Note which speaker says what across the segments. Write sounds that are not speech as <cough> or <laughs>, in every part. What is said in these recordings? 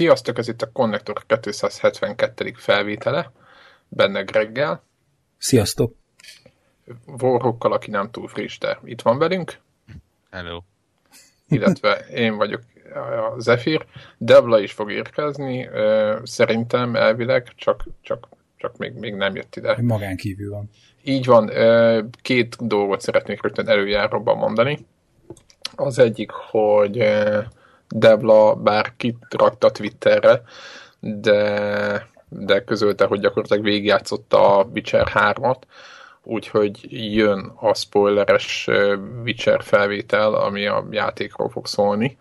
Speaker 1: Sziasztok, ez itt a Connector 272. felvétele, benne Greggel.
Speaker 2: Sziasztok!
Speaker 1: Vorhokkal, aki nem túl friss, de itt van velünk.
Speaker 3: Hello.
Speaker 1: Illetve én vagyok a Zephyr. Devla is fog érkezni, szerintem elvileg, csak, csak, csak még, még nem jött ide.
Speaker 2: Magán kívül van.
Speaker 1: Így van, két dolgot szeretnék rögtön előjáróban mondani. Az egyik, hogy Devla bár kitrakta Twitterre, de, de közölte, hogy gyakorlatilag végigjátszotta a Witcher 3-at, úgyhogy jön a spoileres Witcher felvétel, ami a játékról fog szólni.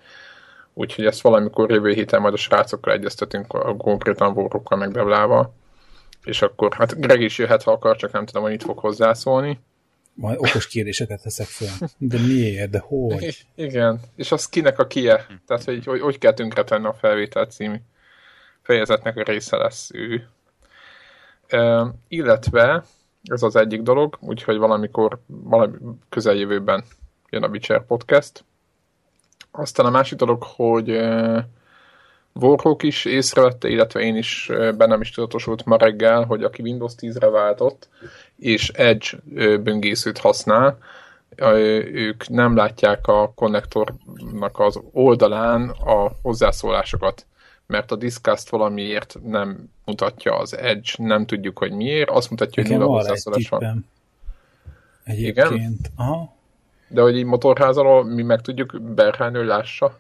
Speaker 1: Úgyhogy ezt valamikor jövő héten majd a srácokkal egyeztetünk, a konkrétan Vorrokkal meg Devlával. És akkor, hát Greg is jöhet, ha akar, csak nem tudom, hogy itt fog hozzászólni.
Speaker 2: Majd okos kérdéseket teszek fel. De miért? De hogy?
Speaker 1: Igen, és az kinek a kie? Tehát, hogy hogy, hogy kell tönkretenni a felvétel című fejezetnek a része lesz ő. E, illetve ez az egyik dolog, úgyhogy valamikor, valami közeljövőben jön a Witcher podcast. Aztán a másik dolog, hogy e, Warhawk is észrevette, illetve én is bennem is tudatosult ma reggel, hogy aki Windows 10-re váltott, és Edge böngészőt használ, ők nem látják a konnektornak az oldalán a hozzászólásokat, mert a Discast valamiért nem mutatja az Edge, nem tudjuk, hogy miért, azt mutatja, hogy nulla hozzászólás van.
Speaker 2: Egyébként. Igen? Aha.
Speaker 1: De hogy így motorházalól mi meg tudjuk Berhánő lássa?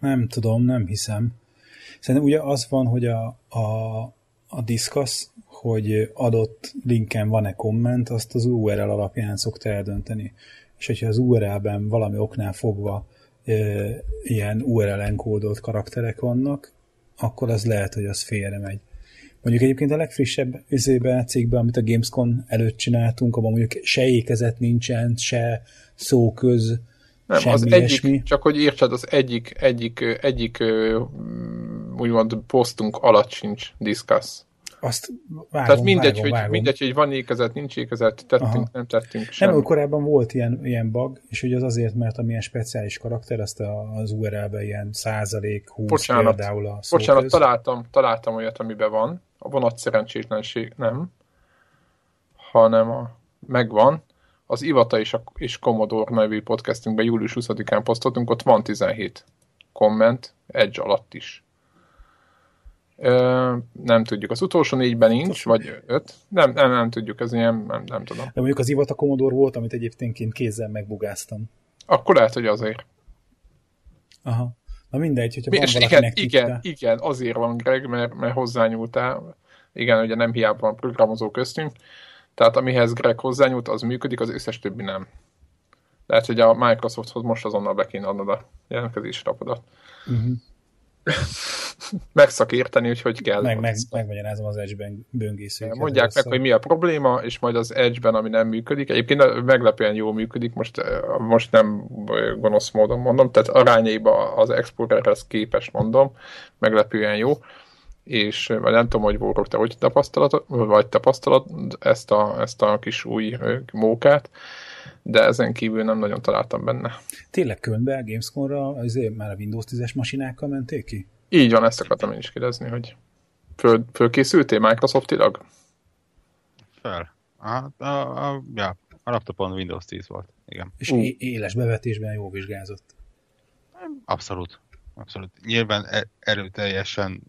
Speaker 2: Nem tudom, nem hiszem. Szerintem ugye az van, hogy a, a, a Discuss, hogy adott linken van-e komment, azt az URL alapján szokta eldönteni. És hogyha az URL-ben valami oknál fogva e, ilyen URL enkódolt karakterek vannak, akkor az lehet, hogy az félre megy. Mondjuk egyébként a legfrissebb üzébe, cikkben, amit a Gamescom előtt csináltunk, abban mondjuk se ékezet nincsen, se szóköz,
Speaker 1: nem,
Speaker 2: Semmi
Speaker 1: az
Speaker 2: ilyesmi.
Speaker 1: egyik, csak hogy értsed, az egyik, egyik, egyik úgymond posztunk alatt sincs discuss.
Speaker 2: Azt vágom,
Speaker 1: Tehát mindegy,
Speaker 2: vágom,
Speaker 1: hogy,
Speaker 2: vágom.
Speaker 1: mindegy, hogy van ékezet, nincs ékezet, tettünk, Aha. nem tettünk
Speaker 2: semmi. Nem, korábban volt ilyen, ilyen bug, és hogy az azért, mert amilyen speciális karakter, azt a, az URL-be ilyen százalék, 20
Speaker 1: bocsánat,
Speaker 2: például a
Speaker 1: Bocsánat, találtam, találtam olyat, amiben van. A vonat szerencsétlenség nem, hanem a, megvan, az Ivata és, a, és Commodore nevű podcastünkben július 20-án posztoltunk, ott van 17 komment, Edge alatt is. Ö, nem tudjuk, az utolsó négyben nincs, vagy öt. Nem, nem, nem tudjuk, ez ilyen, nem, nem tudom.
Speaker 2: De mondjuk az Ivata Commodore volt, amit egyébként kézzel megbugáztam.
Speaker 1: Akkor lehet, hogy azért.
Speaker 2: Aha. Na mindegy, hogyha van
Speaker 1: és igen, igen, igen, azért van Greg, mert, mert hozzányúltál. Igen, ugye nem hiába van programozó köztünk. Tehát amihez Greg hozzányúlt, az működik, az összes többi nem. Lehet, hogy a Microsofthoz most azonnal be kéne adnod a jelentkezési rapodat. Uh-huh. <laughs> Megszakérteni, hogy hogy kell.
Speaker 2: Meg, meg, megmagyarázom az Edge-ben böngészőket.
Speaker 1: Mondják meg, hogy mi a probléma, és majd az Edge-ben, ami nem működik. Egyébként meglepően jól működik, most, most nem gonosz módon mondom, tehát arányaiba az Explorerhez képes mondom, meglepően jó és vagy nem tudom, hogy Vórok, te hogy tapasztalat, vagy tapasztalat ezt a, ezt a kis új mókát, de ezen kívül nem nagyon találtam benne.
Speaker 2: Tényleg könyvbe a Gamescom-ra azért már a Windows 10-es masinákkal menték ki?
Speaker 1: Így van, ezt akartam én is kérdezni, hogy föl, fölkészültél Microsoftilag?
Speaker 3: Fel. A, a, a, ja, a laptopon Windows 10 volt, igen.
Speaker 2: És uh. éles bevetésben jó vizsgázott?
Speaker 3: Abszolút. Abszolút. Nyilván e- erőteljesen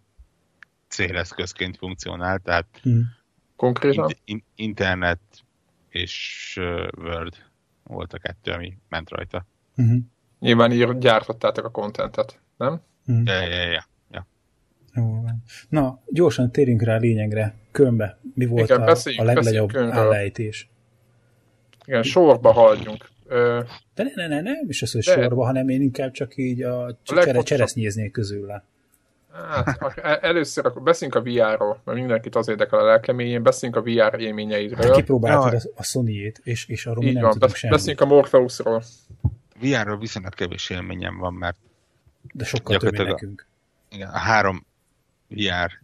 Speaker 3: céleszközként funkcionál, tehát
Speaker 1: hmm. konkrétan
Speaker 3: in, in, internet és uh, Word volt a kettő, ami ment rajta.
Speaker 2: Uh-huh.
Speaker 1: Nyilván így gyártottátok a kontentet, nem?
Speaker 3: Uh-huh. Ja, ja, ja. ja.
Speaker 2: Jó van. Na, gyorsan térjünk rá a lényegre. Kömbe. Mi volt Igen, a, a legnagyobb állejtés?
Speaker 1: Igen, sorba haladjunk. Ö...
Speaker 2: De ne, ne, ne, nem is az, hogy de... sorba, hanem én inkább csak így a, a legfontosabb... cseresznyéznék közül.
Speaker 1: Hát, először akkor beszéljünk a VR-ról, mert mindenkit az érdekel a lelkeményén, beszéljünk a VR élményeidről.
Speaker 2: Hát kipróbáltad ja. a Sony-ét, és, és arról
Speaker 1: Így
Speaker 2: nem
Speaker 1: van,
Speaker 2: tudunk semmit.
Speaker 1: Beszéljünk a Morpheusról.
Speaker 3: VR-ról viszonylag kevés élményem van, mert
Speaker 2: de sokkal több nekünk.
Speaker 3: Igen, a három VR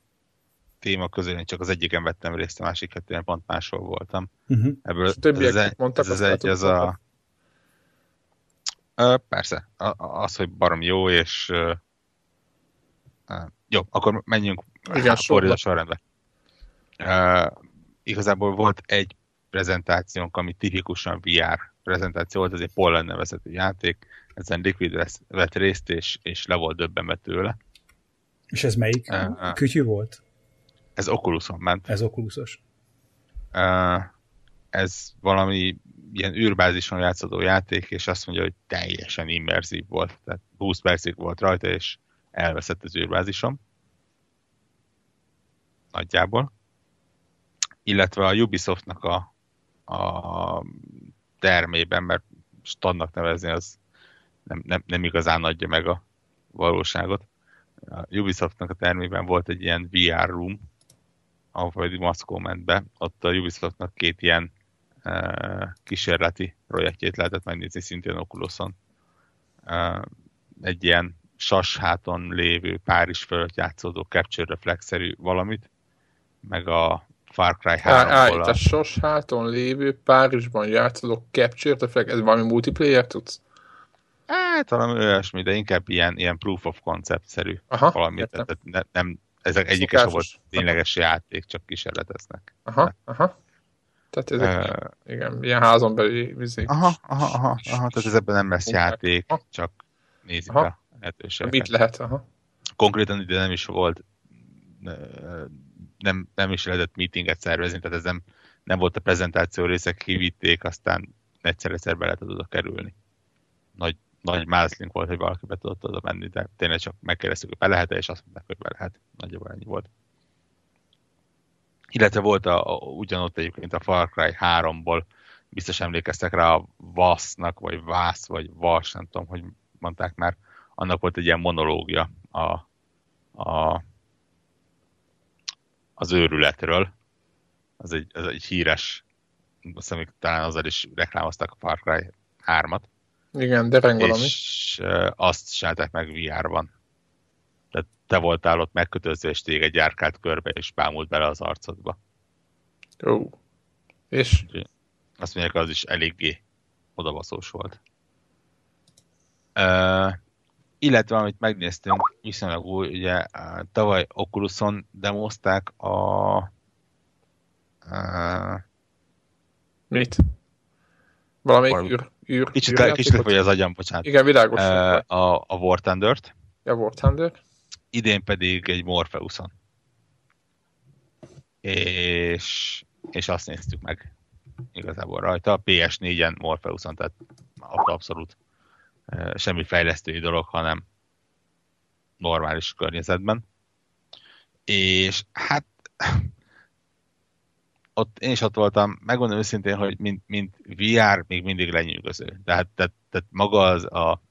Speaker 3: téma közül én csak az egyiken vettem részt, a másik kettően pont máshol voltam.
Speaker 2: Uh-huh.
Speaker 3: Ebből ez, mondtak, ez az egy, az a Persze. Az, hogy barom jó, és jó, akkor menjünk
Speaker 1: Igen,
Speaker 3: a sorrendbe. Uh, igazából volt egy prezentációnk, ami tipikusan VR prezentáció volt, ez egy Pollen nevezetű játék, ezen Liquid vett részt, és, és le volt döbbenve tőle.
Speaker 2: És ez melyik uh, kütyű volt?
Speaker 3: Ez Oculuson ment.
Speaker 2: Ez Oculusos.
Speaker 3: Uh, ez valami ilyen űrbázison játszódó játék, és azt mondja, hogy teljesen immerzív volt. Tehát 20 percig volt rajta, és elveszett az űrbázisom. Nagyjából. Illetve a Ubisoftnak a, a termében, mert standnak nevezni az nem, nem, nem igazán adja meg a valóságot. A Ubisoftnak a termében volt egy ilyen VR room, ahol egy Maszkó ment be. Ott a Ubisoftnak két ilyen uh, kísérleti projektjét lehetett megnézni szintén Oculuson. Uh, egy ilyen sasháton lévő Párizs fölött játszódó Capture Reflex-szerű valamit, meg a Far Cry 3
Speaker 1: Á, a... a sasháton lévő Párizsban játszódó Capture Reflex, ez valami multiplayer tudsz?
Speaker 3: Hát talán olyasmi, de inkább ilyen, ilyen proof of concept-szerű Aha, valami. Tehát ne, nem, ezek egyik sem volt tényleges játék, csak kísérleteznek.
Speaker 1: Aha, aha. Tehát ezek, uh, igen, ilyen házon belüli vizék.
Speaker 3: Aha, aha, aha, aha, tehát ez ebben nem lesz játék, aha. csak nézik aha. a
Speaker 1: lehetőségeket. Mit lehet, aha.
Speaker 3: Konkrétan ide nem is volt, nem, nem is lehetett meetinget szervezni, tehát ez nem, nem volt a prezentáció részek, kivitték, aztán egyszer-egyszer be lehetett oda kerülni. Nagy, nagy mázlink volt, hogy valaki be tudott oda menni, de tényleg csak megkérdeztük, hogy be lehet és azt mondták, hogy be lehet. Nagyjából ennyi volt. Illetve volt a, a, ugyanott egyébként a Far Cry 3-ból, biztos emlékeztek rá a VASZ-nak, vagy VASZ, vagy VAS, nem tudom, hogy mondták már, annak volt egy ilyen monológia a, a, az őrületről. Az egy, az egy híres, azt hiszem, talán azzal is reklámozták a Far Cry 3-at.
Speaker 1: Igen, de valami.
Speaker 3: És azt csinálták meg VR-ban. Tehát te voltál ott megkötözve, és téged járkált körbe, és bámult bele az arcodba.
Speaker 1: Ó. És?
Speaker 3: Azt mondják, az is eléggé odabaszós volt. Uh, illetve amit megnéztünk, viszonylag új, ugye tavaly Oculuson demozták a...
Speaker 1: Uh, Mit? Valamelyik valami, űr, űr,
Speaker 3: Kicsit, űr kicsit vagy az agyam, bocsánat.
Speaker 1: Igen, világos.
Speaker 3: Uh, a, a War Thunder-t.
Speaker 1: A War Thunder.
Speaker 3: Idén pedig egy Morpheuson. És, és azt néztük meg igazából rajta. PS4-en Morpheuson, tehát abszolút semmi fejlesztői dolog, hanem normális környezetben. És hát ott én is ott voltam, megmondom őszintén, hogy mint, mint VR még mindig lenyűgöző. Tehát, tehát, tehát maga az, a,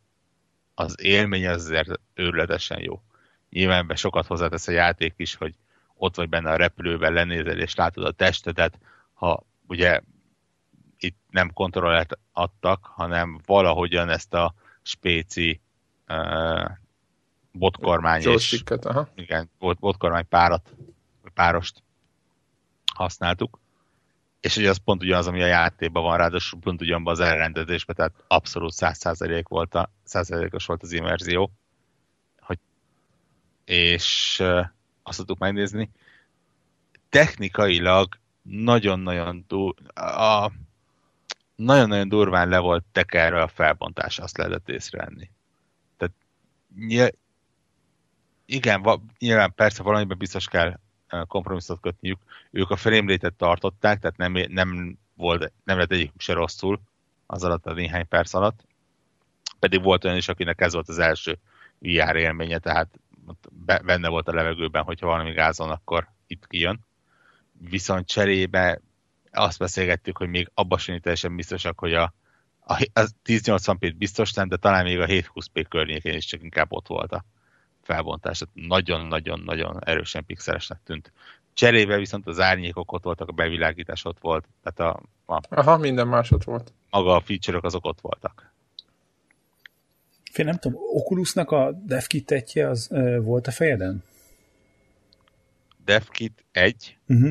Speaker 3: az élmény az azért őrületesen jó. Nyilván be sokat hozzátesz a játék is, hogy ott vagy benne a repülőben, lenézel és látod a testedet, ha ugye itt nem kontrollált adtak, hanem valahogyan ezt a spéci uh, botkormány és
Speaker 1: aha.
Speaker 3: igen, bot, botkormány párat, párost használtuk. És ugye az pont ugyanaz, ami a játékban van, ráadásul pont ugyanban az elrendezésben, tehát abszolút 100% volt a, 100%-os volt az immerzió. Hogy, és uh, azt tudtuk megnézni. Technikailag nagyon-nagyon túl, a, nagyon-nagyon durván le volt tekerve a felbontás, azt lehetett észrevenni. Tehát nyilván, igen, nyilván persze valamiben biztos kell kompromisszot kötniük. Ők a frame tartották, tehát nem, nem, volt, nem lett egyikük se rosszul az alatt a néhány perc alatt. Pedig volt olyan is, akinek ez volt az első VR élménye, tehát benne volt a levegőben, hogyha valami gázon, akkor itt kijön. Viszont cserébe azt beszélgettük, hogy még abban sem teljesen biztosak, hogy a, a, a 1080p biztos nem, de talán még a 720p környékén is csak inkább ott volt a felbontás. Nagyon-nagyon-nagyon erősen pixelesnek tűnt. Cserébe viszont az árnyékok ott voltak, a bevilágítás ott volt. Tehát a,
Speaker 1: a Aha, minden más ott volt.
Speaker 3: Maga a feature-ok azok ott voltak.
Speaker 2: Fél nem tudom, Oculusnak a DevKit az ö, volt a fejeden?
Speaker 3: DevKit 1?
Speaker 2: Uh-huh.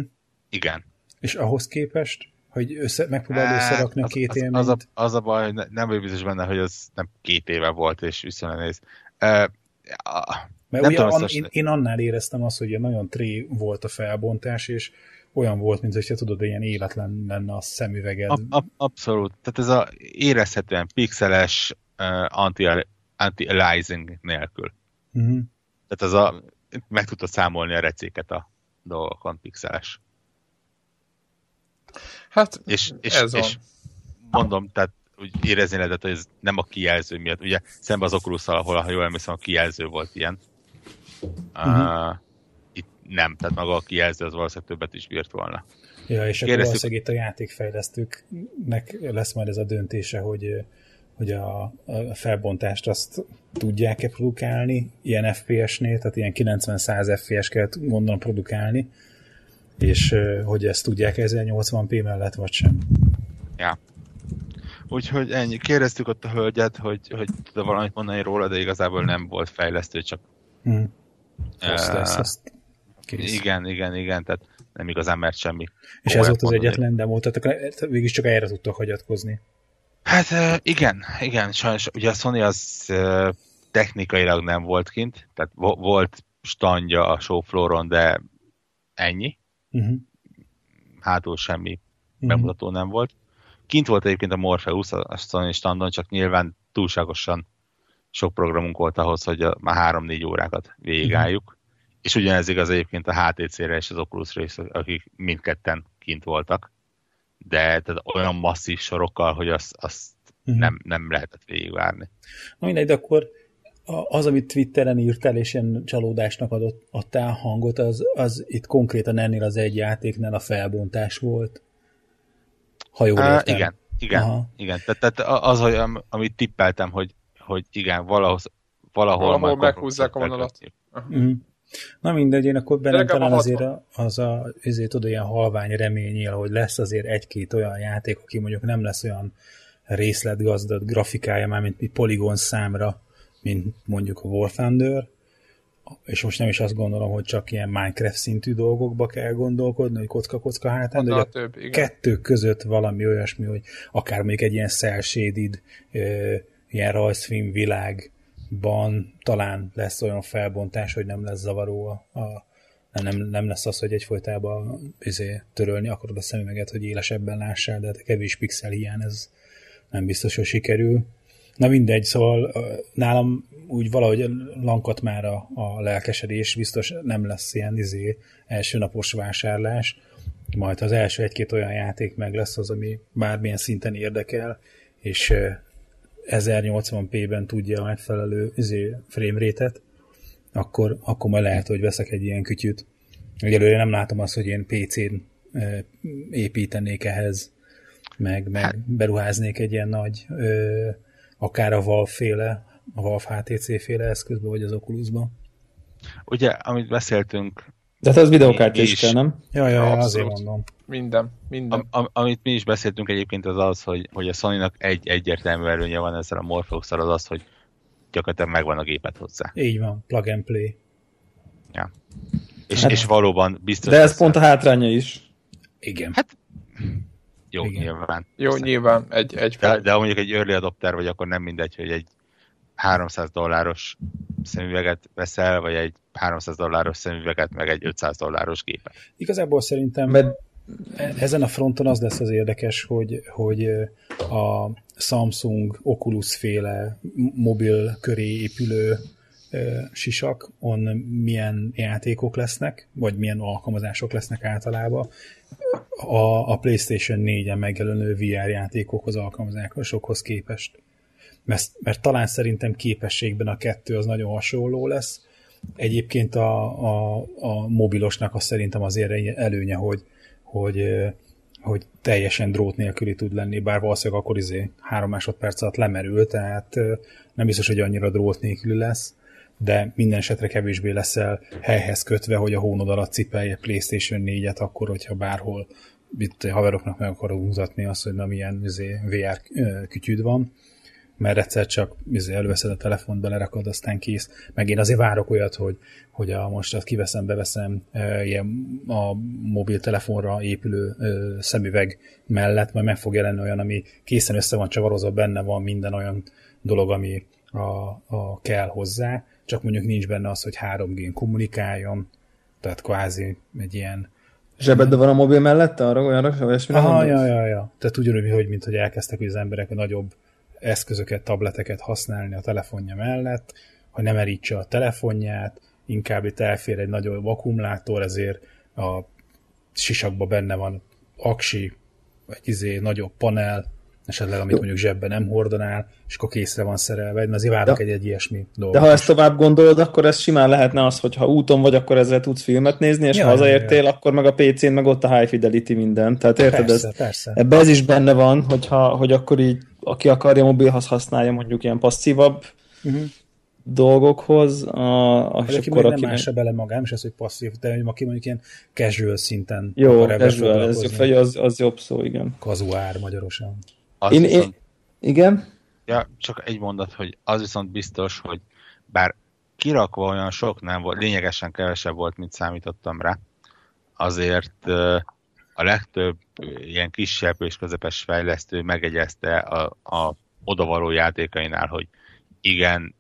Speaker 3: Igen.
Speaker 2: És ahhoz képest, hogy össze, megpróbálod hát, összerakni a két
Speaker 3: az,
Speaker 2: élményt?
Speaker 3: Az a, az a baj, hogy nem vagyok biztos benne, hogy az nem két éve volt, és viszonylag néz. Uh,
Speaker 2: mert nem ugye an, én, én, annál éreztem azt, hogy nagyon tré volt a felbontás, és olyan volt, mint hogyha tudod, ilyen életlen lenne a szemüveged. Ab,
Speaker 3: ab, abszolút. Tehát ez a érezhetően pixeles uh, anti-aliasing nélkül. Uh-huh. Tehát az a, meg tudta számolni a recéket a dolgokon pixeles.
Speaker 1: Hát,
Speaker 3: és, és, ez és mondom, tehát úgy érezni lehetett, hogy ez nem a kijelző miatt. Ugye szemben az oculus ahol, ha jól emlékszem, a kijelző volt ilyen. Uh-huh. Uh, itt nem, tehát maga a kijelző az valószínűleg többet is bírt volna.
Speaker 2: Ja, és akkor valószínűleg itt a játékfejlesztőknek lesz majd ez a döntése, hogy hogy a, a felbontást azt tudják-e produkálni ilyen FPS-nél, tehát ilyen 90-100 FPS kell gondolom produkálni, és hogy ezt tudják 1080p mellett, vagy sem.
Speaker 3: Ja. Úgyhogy ennyi. Kérdeztük ott a hölgyet, hogy, hogy tud valamit mondani róla, de igazából nem volt fejlesztő, csak... Hmm.
Speaker 2: Uh, lesz, azt
Speaker 3: igen, igen, igen, tehát nem igazán mert semmi.
Speaker 2: És ez volt az egyetlen demo, tehát végig csak erre tudtok hagyatkozni.
Speaker 3: Hát igen, igen, sajnos ugye a Sony az technikailag nem volt kint, tehát volt standja a showflooron, de ennyi. Uh-huh. Hátul semmi uh-huh. bemutató nem volt. Kint volt egyébként a Morpheus a Sony standon, csak nyilván túlságosan sok programunk volt ahhoz, hogy a, már három-négy órákat végigálljuk. Uh-huh. És ugyanez igaz egyébként a HTC-re és az Oculus-ra is, akik mindketten kint voltak de tehát olyan masszív sorokkal, hogy azt, azt uh-huh. nem, nem lehetett végigvárni.
Speaker 2: Na mindegy, de akkor az, amit Twitteren írtál, és ilyen csalódásnak adott, adtál hangot, az, az itt konkrétan ennél az egy játéknál a felbontás volt. Ha jól
Speaker 3: értem. Uh, igen, igen, Aha. igen. Tehát, tehát az, hogy, amit tippeltem, hogy, hogy igen, valahol, valahol,
Speaker 1: valahol meghúzzák a vonalat. Uh-huh.
Speaker 2: Na mindegy, én akkor bennem talán azért a, az a, azért oda ilyen halvány reményél, hogy lesz azért egy-két olyan játék, aki mondjuk nem lesz olyan részletgazdag grafikája már, mint mi poligon számra, mint mondjuk a War Thunder, és most nem is azt gondolom, hogy csak ilyen Minecraft szintű dolgokba kell gondolkodni, hogy kocka-kocka hátán, de a több, igen. kettő között valami olyasmi, hogy akár mondjuk egy ilyen cel shaded, ilyen rajzfilm világ, ban talán lesz olyan felbontás, hogy nem lesz zavaró a, a nem, nem lesz az, hogy egyfolytában izé, törölni akarod a szemüveget, hogy élesebben lássál, de kevés pixel hiány, ez nem biztos, hogy sikerül. Na mindegy, szóval nálam úgy valahogy lankat már a, a lelkesedés, biztos nem lesz ilyen izé, első napos vásárlás, majd az első egy-két olyan játék meg lesz az, ami bármilyen szinten érdekel, és 1080p-ben tudja a megfelelő izé, frame rate-et, akkor, akkor majd lehet, hogy veszek egy ilyen kütyűt. Egyelőre nem látom azt, hogy én PC-n építenék ehhez, meg, meg hát- beruháznék egy ilyen nagy, ö, akár a Valve féle, a Valve HTC féle eszközbe, vagy az Oculusba.
Speaker 3: Ugye, amit beszéltünk
Speaker 4: de hát az videokártya is kell, nem?
Speaker 2: Ja, ja, ja azért mondom.
Speaker 1: Minden, minden.
Speaker 3: Am, amit mi is beszéltünk egyébként az az, hogy, hogy a sony egy egyértelmű előnye van ezzel a morpheus az az, hogy gyakorlatilag megvan a gépet hozzá.
Speaker 2: Így van, plug and play.
Speaker 3: Ja. És, hát, és valóban biztos...
Speaker 4: De ez pont a hátránya is.
Speaker 2: Igen.
Speaker 3: Hát jó, Igen. nyilván.
Speaker 1: Jó, Aztán. nyilván. Egy, egy
Speaker 3: de, de ha mondjuk egy early adopter vagy, akkor nem mindegy, hogy egy 300 dolláros szemüveget veszel, vagy egy 300 dolláros szemüveget, meg egy 500 dolláros gépet.
Speaker 2: Igazából szerintem Mert... ezen a fronton az lesz az érdekes, hogy, hogy a Samsung Oculus féle mobil köré épülő sisak, on milyen játékok lesznek, vagy milyen alkalmazások lesznek általában. A, a PlayStation 4-en megjelenő VR játékokhoz, alkalmazásokhoz képest mert, mert talán szerintem képességben a kettő az nagyon hasonló lesz. Egyébként a, a, a mobilosnak az szerintem azért előnye, hogy, hogy, hogy teljesen drót nélküli tud lenni, bár valószínűleg akkor izé három másodperc alatt lemerül, tehát nem biztos, hogy annyira drót nélküli lesz, de minden esetre kevésbé leszel helyhez kötve, hogy a hónod alatt cipelje PlayStation 4-et, akkor, hogyha bárhol itt haveroknak meg akarod mutatni azt, hogy na milyen izé, VR kütyűd van mert egyszer csak izé, előveszed a telefont, belerakod, aztán kész. Meg én azért várok olyat, hogy, hogy a, most azt kiveszem, beveszem e, ilyen a mobiltelefonra épülő szemüveg mellett, majd meg fog jelenni olyan, ami készen össze van csavarozva, benne van minden olyan dolog, ami a, a kell hozzá, csak mondjuk nincs benne az, hogy 3G-n kommunikáljon, tehát kvázi egy ilyen
Speaker 4: Zsebedben van a mobil mellette? Arra olyanra, olyasmire
Speaker 2: Aha, ja, ja, ja. Tehát ugyanúgy, hogy mint hogy elkezdtek hogy az emberek a nagyobb eszközöket, tableteket használni a telefonja mellett, hogy nem merítse a telefonját, inkább itt elfér egy nagyobb akkumulátor, ezért a sisakba benne van aksi, egy izé, nagyobb panel, esetleg amit mondjuk zsebben nem hordanál, és akkor készre van szerelve, mert azért várok egy, egy ilyesmi dolgot.
Speaker 4: De ha ezt tovább gondolod, akkor ez simán lehetne az, hogy ha úton vagy, akkor ezzel tudsz filmet nézni, és ja, ha hazaértél, ja. akkor meg a PC-n, meg ott a high fidelity minden. Tehát érted,
Speaker 2: persze,
Speaker 4: ez,
Speaker 2: persze.
Speaker 4: ebbe ez is benne van, hogyha, hogy akkor így, aki akarja mobilhoz használja mondjuk ilyen passzívabb uh-huh. dolgokhoz, a,
Speaker 2: a és akkor aki nem ássa bele magám, és ez, hogy passzív, de hogy aki mondjuk ilyen casual szinten
Speaker 4: Jó, casual, ez, az, az jobb szó, igen.
Speaker 2: Kazuár magyarosan.
Speaker 3: Az
Speaker 4: én, viszont, én, igen?
Speaker 3: Ja, csak egy mondat, hogy az viszont biztos, hogy bár kirakva olyan sok nem volt, lényegesen kevesebb volt, mint számítottam rá, azért a legtöbb ilyen kisebb és közepes fejlesztő megegyezte a, a odavaló játékainál, hogy igen,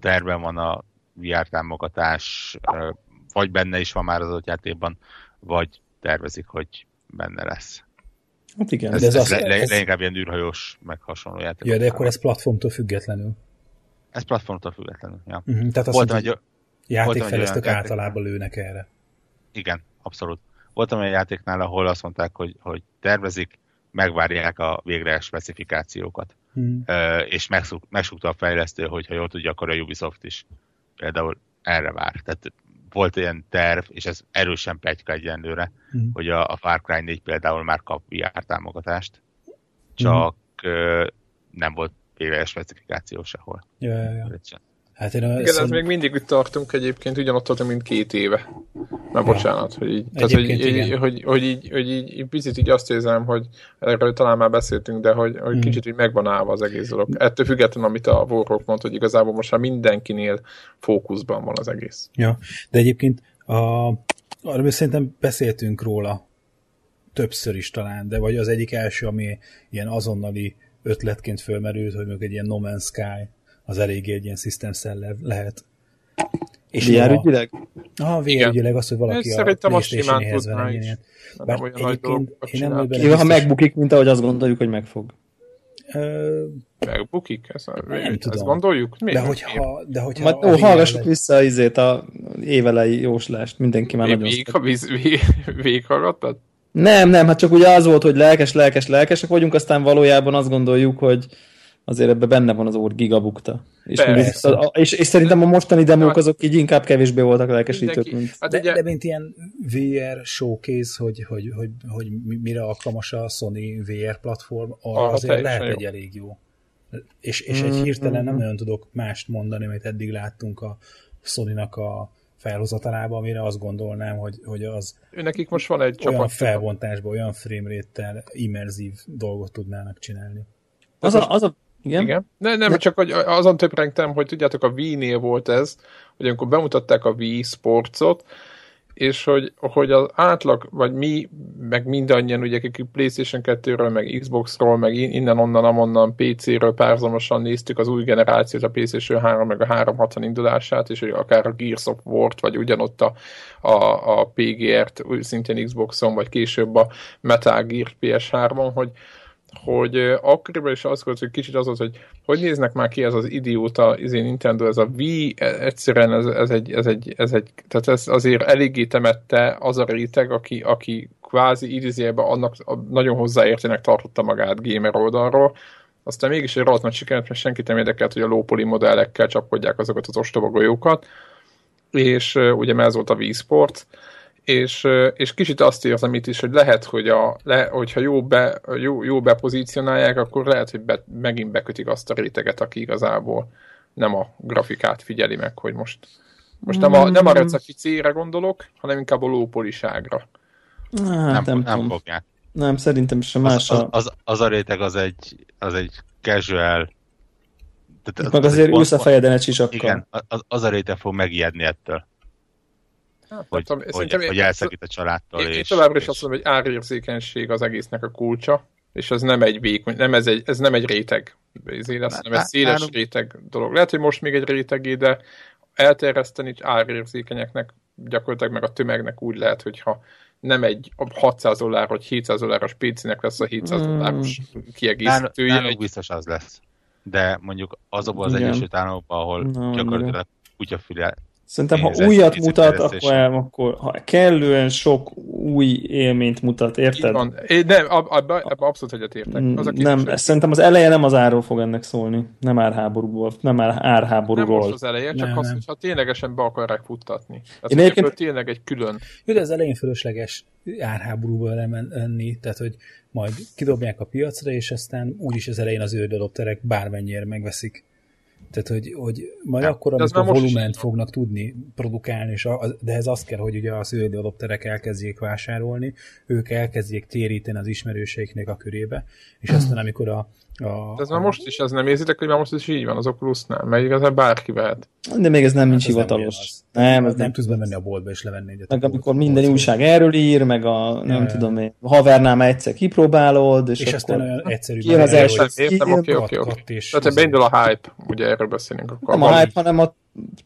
Speaker 3: terben van a VR támogatás, vagy benne is van már az ott játékban, vagy tervezik, hogy benne lesz.
Speaker 4: Hát igen.
Speaker 3: Ez, de ez, ez, az, le, ez... leginkább ilyen űrhajós, meg hasonló játék.
Speaker 2: Ja, de akkor ez platformtól függetlenül.
Speaker 3: Ez platformtól függetlenül, ja.
Speaker 2: Uh-huh, tehát azt Voltam egy, játékfejlesztők egy általában lőnek erre.
Speaker 3: Igen, abszolút. Voltam olyan játéknál, ahol azt mondták, hogy, hogy tervezik, megvárják a végre specifikációkat. Hmm. és megsúgta a fejlesztő, hogy ha jól tudja, akkor a Ubisoft is például erre vár. Tehát volt ilyen terv, és ez erősen pegyka egyenlőre, mm. hogy a, a Far Cry 4 például már kap VR támogatást, csak mm. nem volt PVS specifikáció sehol.
Speaker 2: Ja, ja, ja.
Speaker 1: Hát én Igen, szem... ez még mindig itt tartunk egyébként, ugyanott tartunk, mint két éve. Na, bocsánat, hogy így, tehát, hogy, így, hogy, hogy, így, hogy így, így picit így azt érzem, hogy erről talán már beszéltünk, de hogy, hogy hmm. kicsit így megvan állva az egész dolog. Ettől függetlenül, amit a Warhawk mondta, hogy igazából most már mindenkinél fókuszban van az egész.
Speaker 2: Ja, de egyébként a, arra szerintem beszéltünk róla többször is talán, de vagy az egyik első, ami ilyen azonnali ötletként fölmerült, hogy még egy ilyen No Man's Sky az eléggé egy ilyen system seller lehet.
Speaker 4: És VR ügyileg?
Speaker 2: Ah, VR ügyileg az, hogy valaki
Speaker 1: a PlayStation-hez van
Speaker 2: egy ilyen. Bár egyébként
Speaker 4: én nem vagyok Ha megbukik, mint ahogy azt gondoljuk, hogy meg fog.
Speaker 1: Ö... Megbukik? Ezt, nem ezt tudom. gondoljuk?
Speaker 2: Mi? De hogyha... De hogyha
Speaker 4: Majd, ó, hallgassuk vissza az izét, a évelei jóslást, mindenki már nagyon
Speaker 1: vég, vég, <laughs> végighallgattad?
Speaker 4: Nem, nem, hát csak ugye az volt, hogy lelkes, lelkes, lelkesek vagyunk, aztán valójában azt gondoljuk, hogy azért ebben benne van az ór gigabukta. És, a, és, és szerintem a mostani demók azok így inkább kevésbé voltak lelkesítők, mint...
Speaker 2: Hát de, de, mint ilyen VR showcase, hogy, hogy, hogy, hogy mire alkalmas a Sony VR platform, arra ah, azért lehet jó. egy elég jó. És, és egy mm, hirtelen nem nagyon tudok mást mondani, amit eddig láttunk a Sony-nak a felhozatalában, amire azt gondolnám, hogy, hogy az
Speaker 1: ő nekik most van egy
Speaker 2: olyan felbontásban, olyan framerate-tel immerzív dolgot tudnának csinálni.
Speaker 4: Az a, az a igen?
Speaker 1: Igen. Ne, nem, csak hogy azon töprengtem, hogy tudjátok, a Wii-nél volt ez, hogy amikor bemutatták a Wii Sportsot, és hogy, hogy az átlag, vagy mi, meg mindannyian, ugye, akik PlayStation 2-ről, meg Xbox-ról, meg innen, onnan, amonnan PC-ről párzamosan néztük az új generációt, a PlayStation 3, meg a 360 indulását, és hogy akár a Gears of War-t, vagy ugyanott a, a, a PGR-t, szintén Xboxon, vagy később a Metal Gear PS3-on, hogy, hogy akkoriban is az volt, hogy kicsit az volt, hogy hogy néznek már ki ez az idióta izé Nintendo, ez a Wii, e, egyszerűen ez, ez, egy, ez, egy, ez egy, tehát ez azért eléggé temette az a réteg, aki, aki kvázi idézőjelben annak nagyon hozzáértének tartotta magát gamer oldalról, aztán mégis egy rohadt nagy sikert, mert senkit nem érdekelt, hogy a low modellekkel csapkodják azokat az ostoba golyókat, és ugye ez volt a Wii Sport, és, és kicsit azt érzem itt is, hogy lehet, hogy a, le, hogyha jó, be, jó, jó bepozícionálják, akkor lehet, hogy be, megint bekötik azt a réteget, aki igazából nem a grafikát figyeli meg, hogy most, most nem a, nem a recepi gondolok, hanem inkább a lópoliságra.
Speaker 4: Hát, nem, nem, nem fogják. Nem, szerintem sem más.
Speaker 3: Az, az, az, az a réteg az egy, az egy casual
Speaker 4: Tehát meg az azért ülsz a fejeden egy sisakkal.
Speaker 3: Igen, az, az a réteg fog megijedni ettől. Hát, hogy, tudom, hogy, hogy elszakít a családtól.
Speaker 1: Én, és, én továbbra is és... azt mondom, hogy árérzékenység az egésznek a kulcsa, és az nem egy vékony, nem ez, egy, ez nem egy réteg izé lesz, hanem egy széles réteg dolog. Lehet, hogy most még egy rétegé, de elterjeszteni árérzékenyeknek gyakorlatilag meg a tömegnek úgy lehet, hogyha nem egy 600 dollár vagy 700 dolláros PC-nek lesz a 700 hmm. dolláros kiegészítője.
Speaker 3: Nálunk biztos az lesz. De mondjuk azokban az Egyesült Államokban, ahol no, gyakorlatilag kutyafüle
Speaker 4: Szerintem, ha újat mutat, akkor, el, akkor ha kellően sok új élményt mutat, érted?
Speaker 1: van. É, nem, abban abba abszolút egyet értek.
Speaker 4: Az a nem, szerintem az eleje nem az árról fog ennek szólni. Nem árháborúból, nem ár, árháborúról. Nem
Speaker 1: most az eleje, csak nem, az, hogyha ténylegesen be akarják futtatni. Ez Én egyébként... tényleg egy külön...
Speaker 2: Jó, de az elején fölösleges árháborúból lenni, tehát hogy majd kidobják a piacra, és aztán úgyis az elején az ődölopterek bármennyire megveszik. Tehát, hogy, hogy majd ja, akkor, amikor volument fognak tudni produkálni, és a, de ez azt kell, hogy ugye a szőlőadopterek elkezdjék vásárolni, ők elkezdjék téríteni az ismerőseiknek a körébe, és aztán amikor a,
Speaker 1: a, de ez már most is, ez nem érzitek, hogy már most is így van az Oculusnál, mert igazából bárki vehet.
Speaker 4: De még ez nem hát nincs hivatalos.
Speaker 2: Nem, nem, ez nem, nem tudsz bemenni a boltba és levenni egyet.
Speaker 4: Meg amikor minden újság erről ír, meg a nem ja, tudom én, havernál egyszer kipróbálod, és,
Speaker 2: és aztán olyan egyszerű.
Speaker 4: Jön az első
Speaker 1: Értem, oké, oké, oké. Tehát beindul a hype, ugye erről beszélünk.
Speaker 4: Akkor nem a hype, hanem a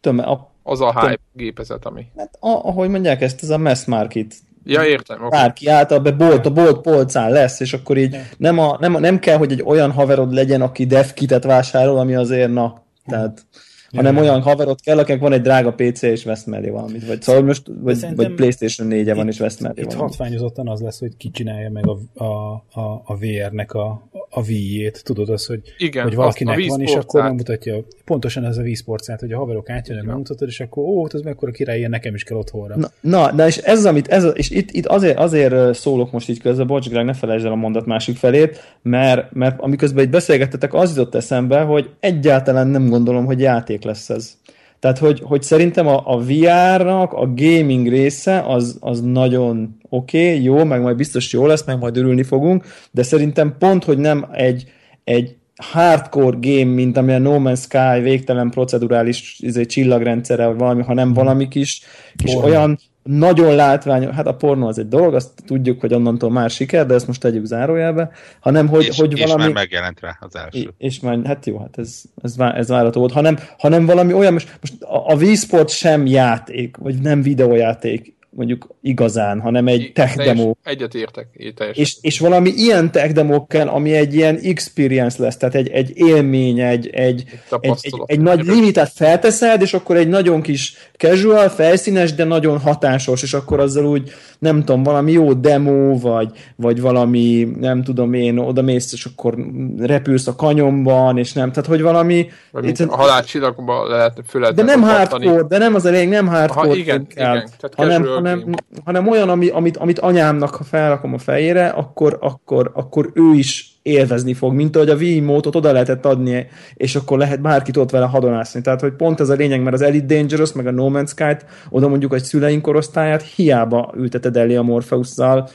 Speaker 4: töme, a
Speaker 1: az a hype gépezet, ami.
Speaker 4: Hát, ahogy mondják ezt, ez a mass market
Speaker 1: Ja, értem. Okay.
Speaker 4: Bárki által be bolt, a bolt polcán lesz, és akkor így nem, a, nem, a, nem kell, hogy egy olyan haverod legyen, aki dev vásárol, ami azért na. Tehát hanem olyan haverot kell, akinek van egy drága PC és vesz mellé valamit. Vagy, szóval most, vagy, vagy Playstation 4 van és vesz mellé
Speaker 2: itt valamit. hatványozottan az lesz, hogy ki csinálja meg a, a, a, a VR-nek a, a Wii-ét. Tudod az, hogy, Igen, hogy valakinek van, és akkor megmutatja pontosan ez a vízporcát, hogy a haverok átjönnek, megmutatod, és akkor ó, az mekkora király, ilyen nekem is kell otthonra.
Speaker 4: Na, na de és ez amit, ez, és itt, itt azért, azért szólok most így közben, bocs, Greg, ne felejtsd el a mondat másik felét, mert, mert amiközben itt beszélgettetek, az jutott eszembe, hogy egyáltalán nem gondolom, hogy játék lesz ez. Tehát, hogy, hogy szerintem a, a VR-nak a gaming része az, az nagyon oké, okay, jó, meg majd biztos jó lesz, meg majd örülni fogunk, de szerintem pont, hogy nem egy, egy hardcore game, mint amilyen No Man's Sky, végtelen procedurális izé, csillagrendszere, vagy valami, hanem valami kis, kis olyan nagyon látványos, hát a pornó az egy dolog, azt tudjuk, hogy onnantól már siker, de ezt most tegyük zárójelbe, hanem hogy,
Speaker 3: és,
Speaker 4: hogy
Speaker 3: és
Speaker 4: valami...
Speaker 3: már megjelent rá az első.
Speaker 4: És már, hát jó, hát ez, ez, ez várható volt, hanem, hanem valami olyan, most, most a, a Wii Sport sem játék, vagy nem videójáték, mondjuk igazán, hanem egy tech demo.
Speaker 1: Egyet értek.
Speaker 4: És, és valami ilyen tech demo kell, ami egy ilyen experience lesz, tehát egy, egy élmény, egy, egy, egy, egy, egy nagy limitet felteszed, és akkor egy nagyon kis casual, felszínes, de nagyon hatásos, és akkor azzal úgy, nem tudom, valami jó demo, vagy, vagy valami, nem tudom én, oda mész, és akkor repülsz a kanyomban, és nem, tehát hogy valami...
Speaker 1: Itt, a halálcsillagban lehet,
Speaker 4: föl De nem hardcore, de nem az elég, nem hardcore
Speaker 1: Aha, igen, kell, igen, tehát hanem,
Speaker 4: hanem, hanem olyan, ami, amit, amit anyámnak, ha felrakom a fejére, akkor, akkor, akkor ő is élvezni fog, mint ahogy a Wii módot oda lehetett adni, és akkor lehet bárkit ott vele hadonászni. Tehát, hogy pont ez a lényeg, mert az Elite Dangerous, meg a No Man's Sky-t, oda mondjuk egy szüleink korosztályát hiába ülteted elé a Morpheusszal,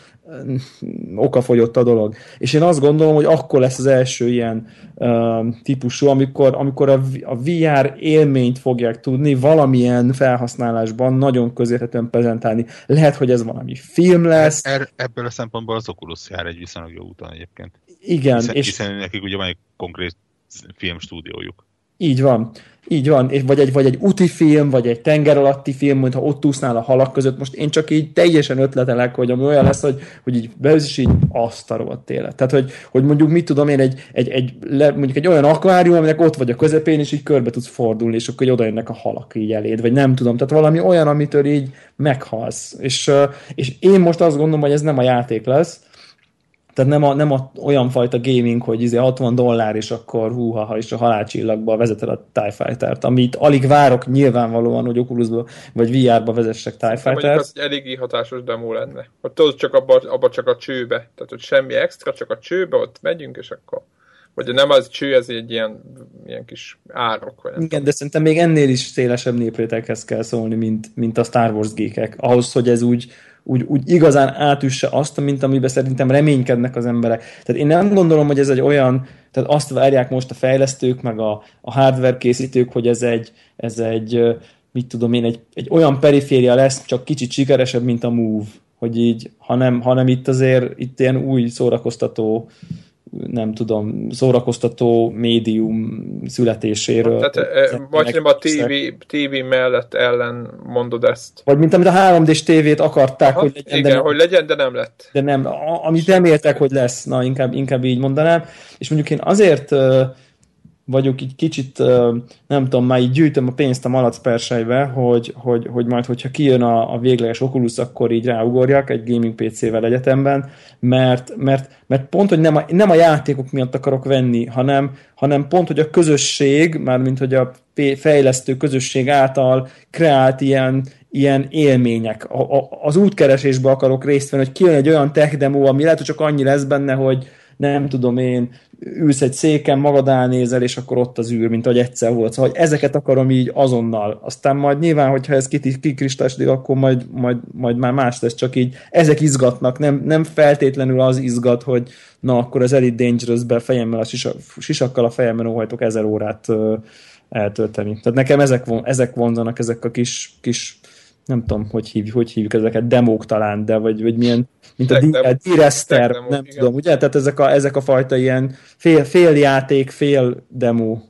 Speaker 4: okafogyott a dolog. És én azt gondolom, hogy akkor lesz az első ilyen uh, típusú, amikor, amikor a, a VR élményt fogják tudni valamilyen felhasználásban nagyon közérthetően prezentálni. Lehet, hogy ez valami film lesz.
Speaker 3: Er, ebből a szempontból az Oculus jár egy viszonylag jó úton egyébként.
Speaker 4: Igen.
Speaker 3: Hiszen, és... hiszen nekik ugye van egy konkrét filmstúdiójuk.
Speaker 4: Így van. Így van, vagy egy, vagy egy úti film, vagy egy tenger alatti film, mintha ott úsznál a halak között. Most én csak így teljesen ötletelek, hogy ami olyan lesz, hogy, hogy így beüsz, és így azt a rohadt élet. Tehát, hogy, hogy mondjuk mit tudom én, egy, egy, egy, le, mondjuk egy olyan akvárium, aminek ott vagy a közepén, és így körbe tudsz fordulni, és akkor oda jönnek a halak így eléd, vagy nem tudom. Tehát valami olyan, amitől így meghalsz. És, és én most azt gondolom, hogy ez nem a játék lesz, tehát nem, a, nem a, olyan fajta gaming, hogy izé 60 dollár, és akkor húha, ha is a halálcsillagba vezeted a TIE Fighter-t, amit alig várok nyilvánvalóan, hogy oculus vagy VR-ba vezessek TIE Fighter-t.
Speaker 1: az egy eléggé hatásos demo lenne. Hogy tudod, csak abba, abba csak a csőbe. Tehát, hogy semmi extra, csak a csőbe, ott megyünk, és akkor vagy nem az cső, ez egy ilyen, ilyen kis árok. Vagy
Speaker 4: Igen, tudom. de szerintem még ennél is szélesebb népréteghez kell szólni, mint, mint a Star Wars gékek. Ahhoz, hogy ez úgy, úgy, úgy igazán átüsse azt, mint amiben szerintem reménykednek az emberek. Tehát én nem gondolom, hogy ez egy olyan, tehát azt várják most a fejlesztők, meg a, a hardware készítők, hogy ez egy, ez egy mit tudom én, egy, egy olyan periféria lesz, csak kicsit sikeresebb, mint a Move, hogy így, hanem, hanem itt azért itt ilyen új szórakoztató nem tudom, szórakoztató médium születéséről.
Speaker 1: Tehát vagy nem a TV, TV mellett ellen mondod ezt.
Speaker 4: Vagy mint amit a 3D-s tévét akarták, Aha, hogy legyen.
Speaker 1: Igen, de hogy legyen, de nem lett.
Speaker 4: De nem, amit reméltek, hogy lesz, na inkább, inkább így mondanám. És mondjuk én azért uh, vagyok így kicsit, nem tudom, már így gyűjtöm a pénzt a malac persejbe, hogy, hogy, hogy majd, hogyha kijön a, a végleges Oculus, akkor így ráugorjak egy gaming PC-vel egyetemben, mert, mert, mert pont, hogy nem a, nem a játékok miatt akarok venni, hanem, hanem pont, hogy a közösség, mármint, hogy a fejlesztő közösség által kreált ilyen, ilyen élmények. A, a, az útkeresésbe akarok részt venni, hogy kijön egy olyan tech demo, ami lehet, hogy csak annyi lesz benne, hogy nem tudom én, ülsz egy széken, magad elnézel, és akkor ott az űr, mint ahogy egyszer volt. Szóval hogy ezeket akarom így azonnal. Aztán majd nyilván, hogyha ez kikristályosodik, akkor majd, majd, majd már más lesz, csak így ezek izgatnak, nem, nem feltétlenül az izgat, hogy na, akkor az Elite Dangerous-be fejemmel, a sisak, sisakkal a fejemben óhajtok ezer órát eltölteni. Tehát nekem ezek, ezek vonzanak, ezek a kis, kis nem tudom, hogy hívjuk, hogy hívjuk ezeket, demók talán, de vagy, vagy milyen, mint a D-Rester, nem igen. tudom, ugye? Tehát ezek a, ezek a fajta ilyen fél, fél játék, fél demo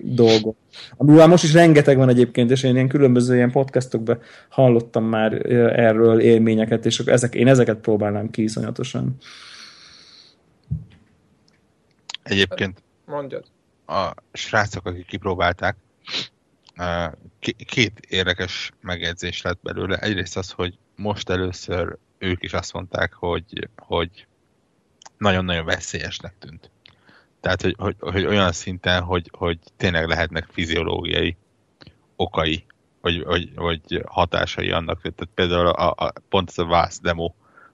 Speaker 4: dolgok. Amivel most is rengeteg van egyébként, és én ilyen különböző ilyen podcastokban hallottam már erről élményeket, és ezek, én ezeket próbálnám ki iszonyatosan.
Speaker 3: Egyébként
Speaker 1: Mondjad.
Speaker 3: a srácok, akik kipróbálták, két érdekes megjegyzés lett belőle. Egyrészt az, hogy most először ők is azt mondták, hogy, hogy nagyon-nagyon veszélyesnek tűnt. Tehát, hogy, hogy, hogy olyan szinten, hogy, hogy tényleg lehetnek fiziológiai okai, vagy, vagy, vagy hatásai annak. Tehát például a, a, pont ez a vász demo,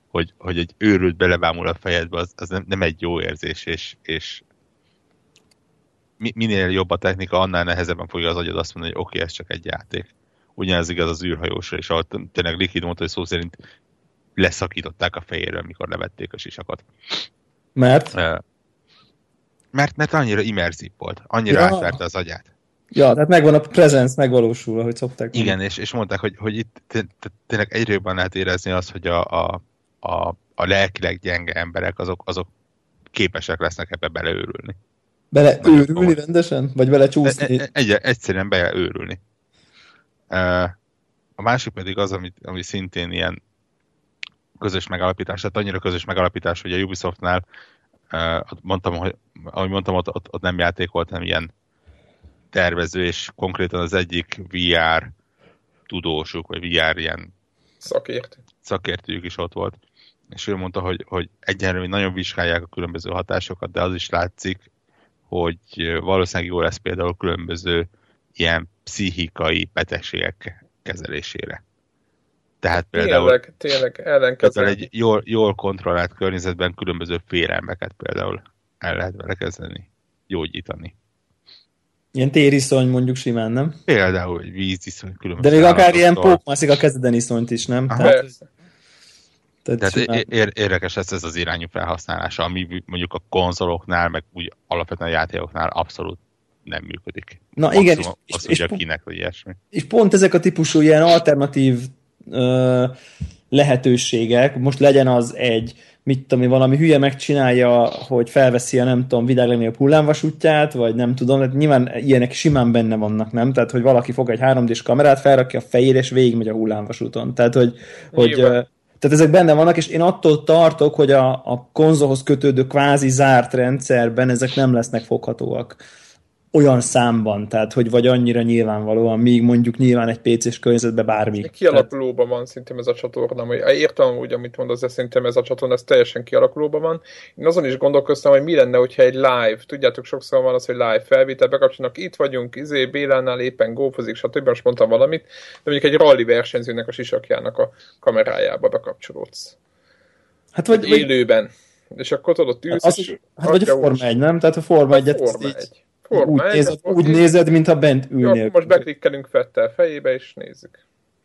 Speaker 3: hogy, hogy egy őrült belebámul a fejedbe, az, az nem, nem egy jó érzés, és, és minél jobb a technika, annál nehezebben fogja az agyad azt mondani, hogy oké, okay, ez csak egy játék. Ugyanez igaz az űrhajósra, és ahol tényleg Liquid mondta, hogy szó szerint leszakították a fejéről, mikor levették a sisakat.
Speaker 4: Mert?
Speaker 3: Mert, mert annyira immerzív volt, annyira ja. átverte az agyát.
Speaker 4: Ja, tehát megvan a presence, megvalósul, ahogy szokták.
Speaker 3: Igen, és, és mondták, hogy, hogy itt tényleg egyre jobban lehet érezni azt, hogy a, a, a, a lelkileg gyenge emberek, azok, azok képesek lesznek ebbe beleőrülni.
Speaker 4: Bele őrülni rendesen? Vagy bele csúszni?
Speaker 3: E, e, egy, egyszerűen beleőrülni. A másik pedig az, ami, ami szintén ilyen közös megalapítás, tehát annyira közös megalapítás, hogy a Ubisoftnál mondtam, hogy, ahogy mondtam, ott, ott, ott nem játék volt, hanem ilyen tervező, és konkrétan az egyik VR tudósuk, vagy VR ilyen
Speaker 1: szakértő.
Speaker 3: szakértőjük is ott volt. És ő mondta, hogy, hogy egyenlően nagyon vizsgálják a különböző hatásokat, de az is látszik, hogy valószínűleg jó lesz például különböző ilyen pszichikai betegségek kezelésére. Tehát például,
Speaker 1: tényleg, tényleg ellenkezően.
Speaker 3: egy jól, jól kontrollált környezetben különböző félelmeket például el lehet vele kezdeni, gyógyítani.
Speaker 4: Ilyen tériszony mondjuk simán, nem?
Speaker 3: Például egy víziszony.
Speaker 4: De még akár ilyen pókmászik a kezeden iszonyt is, nem?
Speaker 3: Aha, Tehát, tehát, Tehát ér- érdekes lesz ez az irányú felhasználása, ami mondjuk a konzoloknál, meg úgy alapvetően a játékoknál abszolút nem működik.
Speaker 4: Na Maximum igen,
Speaker 3: és, az és, és, kinek, vagy ilyesmi.
Speaker 4: És pont ezek a típusú ilyen alternatív ö, lehetőségek, most legyen az egy, mit tudom, valami hülye megcsinálja, hogy felveszi a nem tudom, világ legnagyobb hullámvasútját, vagy nem tudom, tehát nyilván ilyenek simán benne vannak, nem? Tehát, hogy valaki fog egy 3D-s kamerát, felrakja a fejére, és végigmegy a hullámvasúton. Tehát, hogy, hogy tehát ezek benne vannak, és én attól tartok, hogy a, a konzolhoz kötődő kvázi zárt rendszerben ezek nem lesznek foghatóak olyan számban, tehát hogy vagy annyira nyilvánvalóan, míg mondjuk nyilván egy PC-s környezetben bármi.
Speaker 1: Kialakulóban van szerintem ez a csatorna, hogy értem úgy, amit mondasz, de szerintem ez a csatorna, ez teljesen kialakulóban van. Én azon is gondolkoztam, hogy mi lenne, hogyha egy live, tudjátok, sokszor van az, hogy live felvétel, bekapcsolnak, itt vagyunk, izé, Bélánál éppen gófozik, stb. most mondtam valamit, de mondjuk egy rally versenyzőnek a sisakjának a kamerájába bekapcsolódsz. Hát vagy, vagy élőben. És akkor tudod, ott ülsz,
Speaker 4: az, hát vagy a Forma 1, nem? Tehát a Forma 1
Speaker 1: Forma 1
Speaker 4: úgy, nézed, úgy nézed, mintha bent ülnél.
Speaker 1: Jó, most beklikkelünk Fettel fejébe, és nézzük,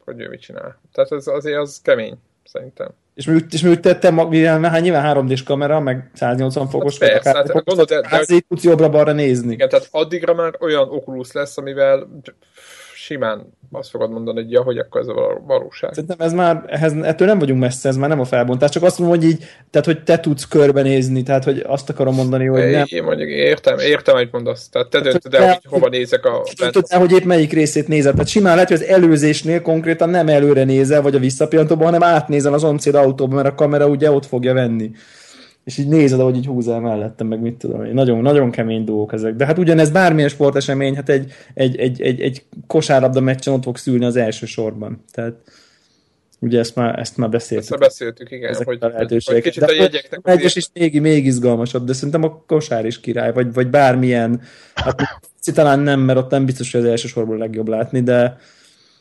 Speaker 1: hogy ő mit csinál. Tehát ez azért az kemény, szerintem.
Speaker 4: És mi, és mi úgy tettem, mivel hát nyilván 3D-s kamera, meg 180 fokos,
Speaker 1: hát persze, hát,
Speaker 4: fokos, gondolod, hát tudsz jobbra-balra nézni.
Speaker 1: Igen, tehát addigra már olyan Oculus lesz, amivel simán azt fogod mondani, hogy ja, hogy akkor ez a valóság.
Speaker 4: Szerintem ez már, ehhez, ettől nem vagyunk messze, ez már nem a felbontás, csak azt mondom, hogy így, tehát hogy te tudsz körbenézni, tehát hogy azt akarom mondani, hogy nem.
Speaker 1: Én mondjuk értem, értem, hogy mondasz, tehát te döntöd el, hogy hova nézek a...
Speaker 4: Tudod el, hogy épp melyik részét nézed, tehát simán lehet, hogy az előzésnél konkrétan nem előre nézel, vagy a visszapillantóban, hanem átnézel az omcéd autóban, mert a kamera ugye ott fogja venni és így nézed, ahogy így húzál mellettem, meg mit tudom én. Nagyon, nagyon kemény dolgok ezek. De hát ugyanez bármilyen sportesemény, hát egy, egy, egy, egy, egy kosárlabda meccsen ott fog szülni az első sorban. Tehát ugye ezt már, ezt már beszéltük.
Speaker 1: Ezt beszéltük, igen,
Speaker 4: ezek
Speaker 1: hogy,
Speaker 4: a lehetőségek.
Speaker 1: kicsit a jegyeknek
Speaker 4: a egyes is még, még izgalmasabb, de szerintem a kosár is király, vagy, vagy bármilyen, hát talán nem, mert ott nem biztos, hogy az első sorból legjobb látni, de,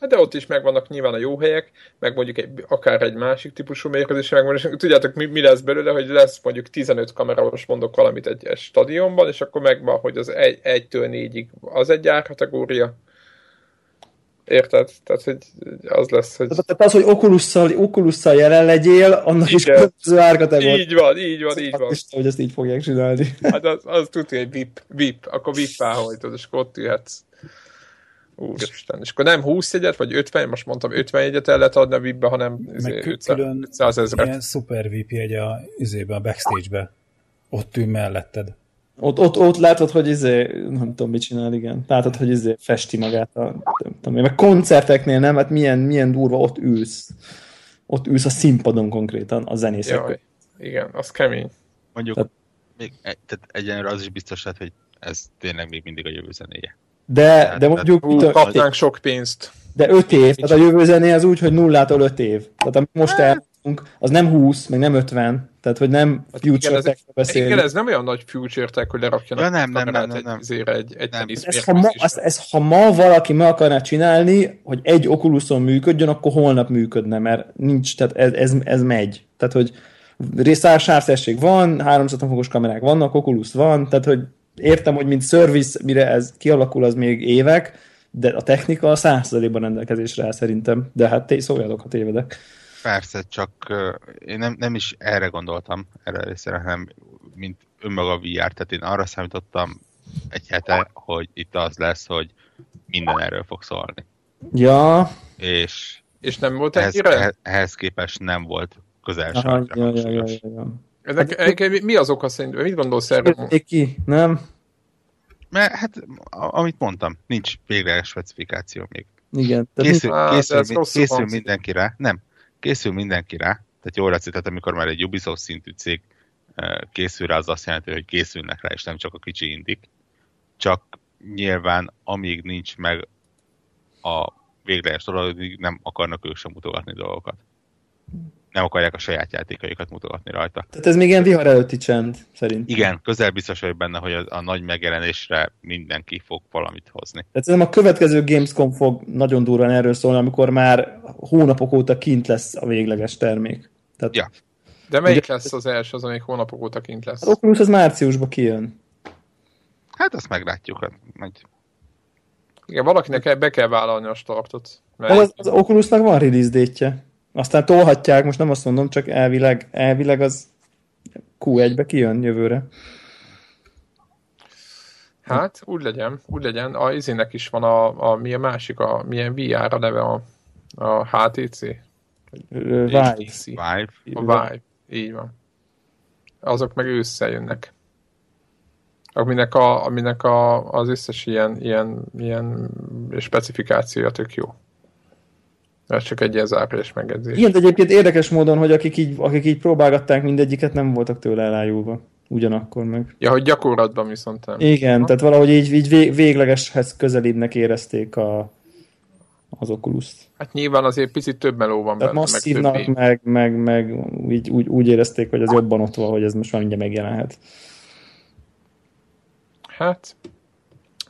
Speaker 1: de ott is megvannak nyilván a jó helyek, meg mondjuk egy, akár egy másik típusú mérkőzés megvan, és tudjátok mi, mi lesz belőle, hogy lesz mondjuk 15 kamerás mondok valamit egy, egy stadionban, és akkor megvan, hogy az egy, egytől négyig az egy árkategória, Érted? Tehát, hogy az lesz, hogy...
Speaker 4: Tehát az, hogy Oculusszal, Oculusszal jelen legyél, annak Igen. is különböző árkategória.
Speaker 1: Így van, így van, így van.
Speaker 4: Isten, hogy ezt így fogják csinálni.
Speaker 1: Hát az, az tudja, hogy VIP, VIP, akkor VIP-fel hajtod, és akkor ott ülhetsz. Úristen. És akkor nem 20 jegyet, vagy 50, most mondtam 50 jegyet el lehet adni a VIP-be, hanem
Speaker 2: Meg 500 ezeret. Ilyen szuper VIP jegy a, izébe, a backstage-be. Ott ül melletted.
Speaker 4: Ott, ott, ott látod, hogy izé, nem tudom, mit csinál, igen. Látod, hogy izé festi magát a, nem tudom, meg koncerteknél nem, hát milyen, milyen durva, ott ülsz. Ott ülsz a színpadon konkrétan, a zenészek. Jaj,
Speaker 1: igen, az kemény.
Speaker 3: Mondjuk, tehát, még, tehát egyenlőre az is biztos lehet, hogy ez tényleg még mindig a jövő zenéje.
Speaker 4: De, de mondjuk...
Speaker 1: Hú, kapnánk sok pénzt.
Speaker 4: De öt év, tehát a jövő zené az úgy, hogy nullától öt év. Tehát amit most elmondunk, az nem 20, meg nem 50, tehát hogy nem
Speaker 1: hát future tech beszélünk. Igen, ez nem olyan nagy future tech, hogy lerakjanak
Speaker 3: ja, nem, nem, nem, nem, nem.
Speaker 1: Egy, egy, egy nem.
Speaker 4: Ez, ha ma, ez, ez, ha ma valaki meg akarná csinálni, hogy egy Oculuson működjön, akkor holnap működne, mert nincs, tehát ez, ez, ez megy. Tehát, hogy részársársesség van, 360 fokos kamerák vannak, Oculus van, tehát, hogy értem, hogy mint service, mire ez kialakul, az még évek, de a technika a százszerzalékban rendelkezésre áll szerintem. De hát te szóljatok, ha tévedek.
Speaker 3: Persze, csak uh, én nem, nem is erre gondoltam, erre részére, hanem mint önmaga a VR, tehát én arra számítottam egy hete, hogy itt az lesz, hogy minden erről fog szólni.
Speaker 4: Ja.
Speaker 3: És,
Speaker 1: és nem volt
Speaker 3: ehhez, ehhez, ehhez képest nem volt közel Aha,
Speaker 4: ja, ja, ja, ja, ja.
Speaker 1: Ennek, hát, mi az oka szerintem? Mit gondolsz erről?
Speaker 4: ki, nem?
Speaker 3: Mert hát, amit mondtam, nincs végleges specifikáció még.
Speaker 4: Igen.
Speaker 3: Készül, á, készül, mi, készül mindenki rá. Nem, készül mindenki rá. Tehát jól látszik, tehát amikor már egy Ubisoft szintű cég készül rá, az azt jelenti, hogy készülnek rá, és nem csak a kicsi indik. Csak nyilván, amíg nincs meg a végleges dolog, nem akarnak ők sem mutogatni dolgokat nem akarják a saját játékaikat mutogatni rajta.
Speaker 4: Tehát ez még ilyen vihar előtti csend, szerint.
Speaker 3: Igen, közel biztos vagyok benne, hogy a, a nagy megjelenésre mindenki fog valamit hozni.
Speaker 4: Tehát ez a következő Gamescom fog nagyon durván erről szólni, amikor már hónapok óta kint lesz a végleges termék. Tehát,
Speaker 3: ja.
Speaker 1: De melyik ugye, lesz az első, az, amelyik hónapok óta kint lesz?
Speaker 4: Az Oculus az márciusban kijön.
Speaker 3: Hát azt meglátjuk. Hát majd...
Speaker 1: Igen, valakinek be kell vállalni a startot.
Speaker 4: Mert... Az, az Oculusnak van release date aztán tolhatják, most nem azt mondom, csak elvileg, elvileg az Q1-be kijön jövőre.
Speaker 1: Hát, úgy legyen, úgy legyen. A izének is van a, a milyen másik, a milyen VR a neve, a, a HTC?
Speaker 4: Vive.
Speaker 3: Vive.
Speaker 1: A Vive, így van. Azok meg ősszel jönnek. Aminek, a, aminek a, az összes ilyen, ilyen, ilyen specifikációja tök jó. Ez csak egy ilyen zápés megedzés.
Speaker 4: Igen, de egyébként érdekes módon, hogy akik így, akik így próbálgatták mindegyiket, nem voltak tőle elájulva. Ugyanakkor meg.
Speaker 1: Ja, hogy gyakorlatban viszont nem.
Speaker 4: Igen, ha? tehát valahogy így, így véglegeshez közelébbnek érezték a, az oculus
Speaker 1: Hát nyilván azért picit több meló van
Speaker 4: tehát benne. Masszívnak, meg, meg, meg, meg így, úgy, úgy érezték, hogy az jobban ott van, hogy ez most már mindjárt megjelenhet.
Speaker 1: Hát,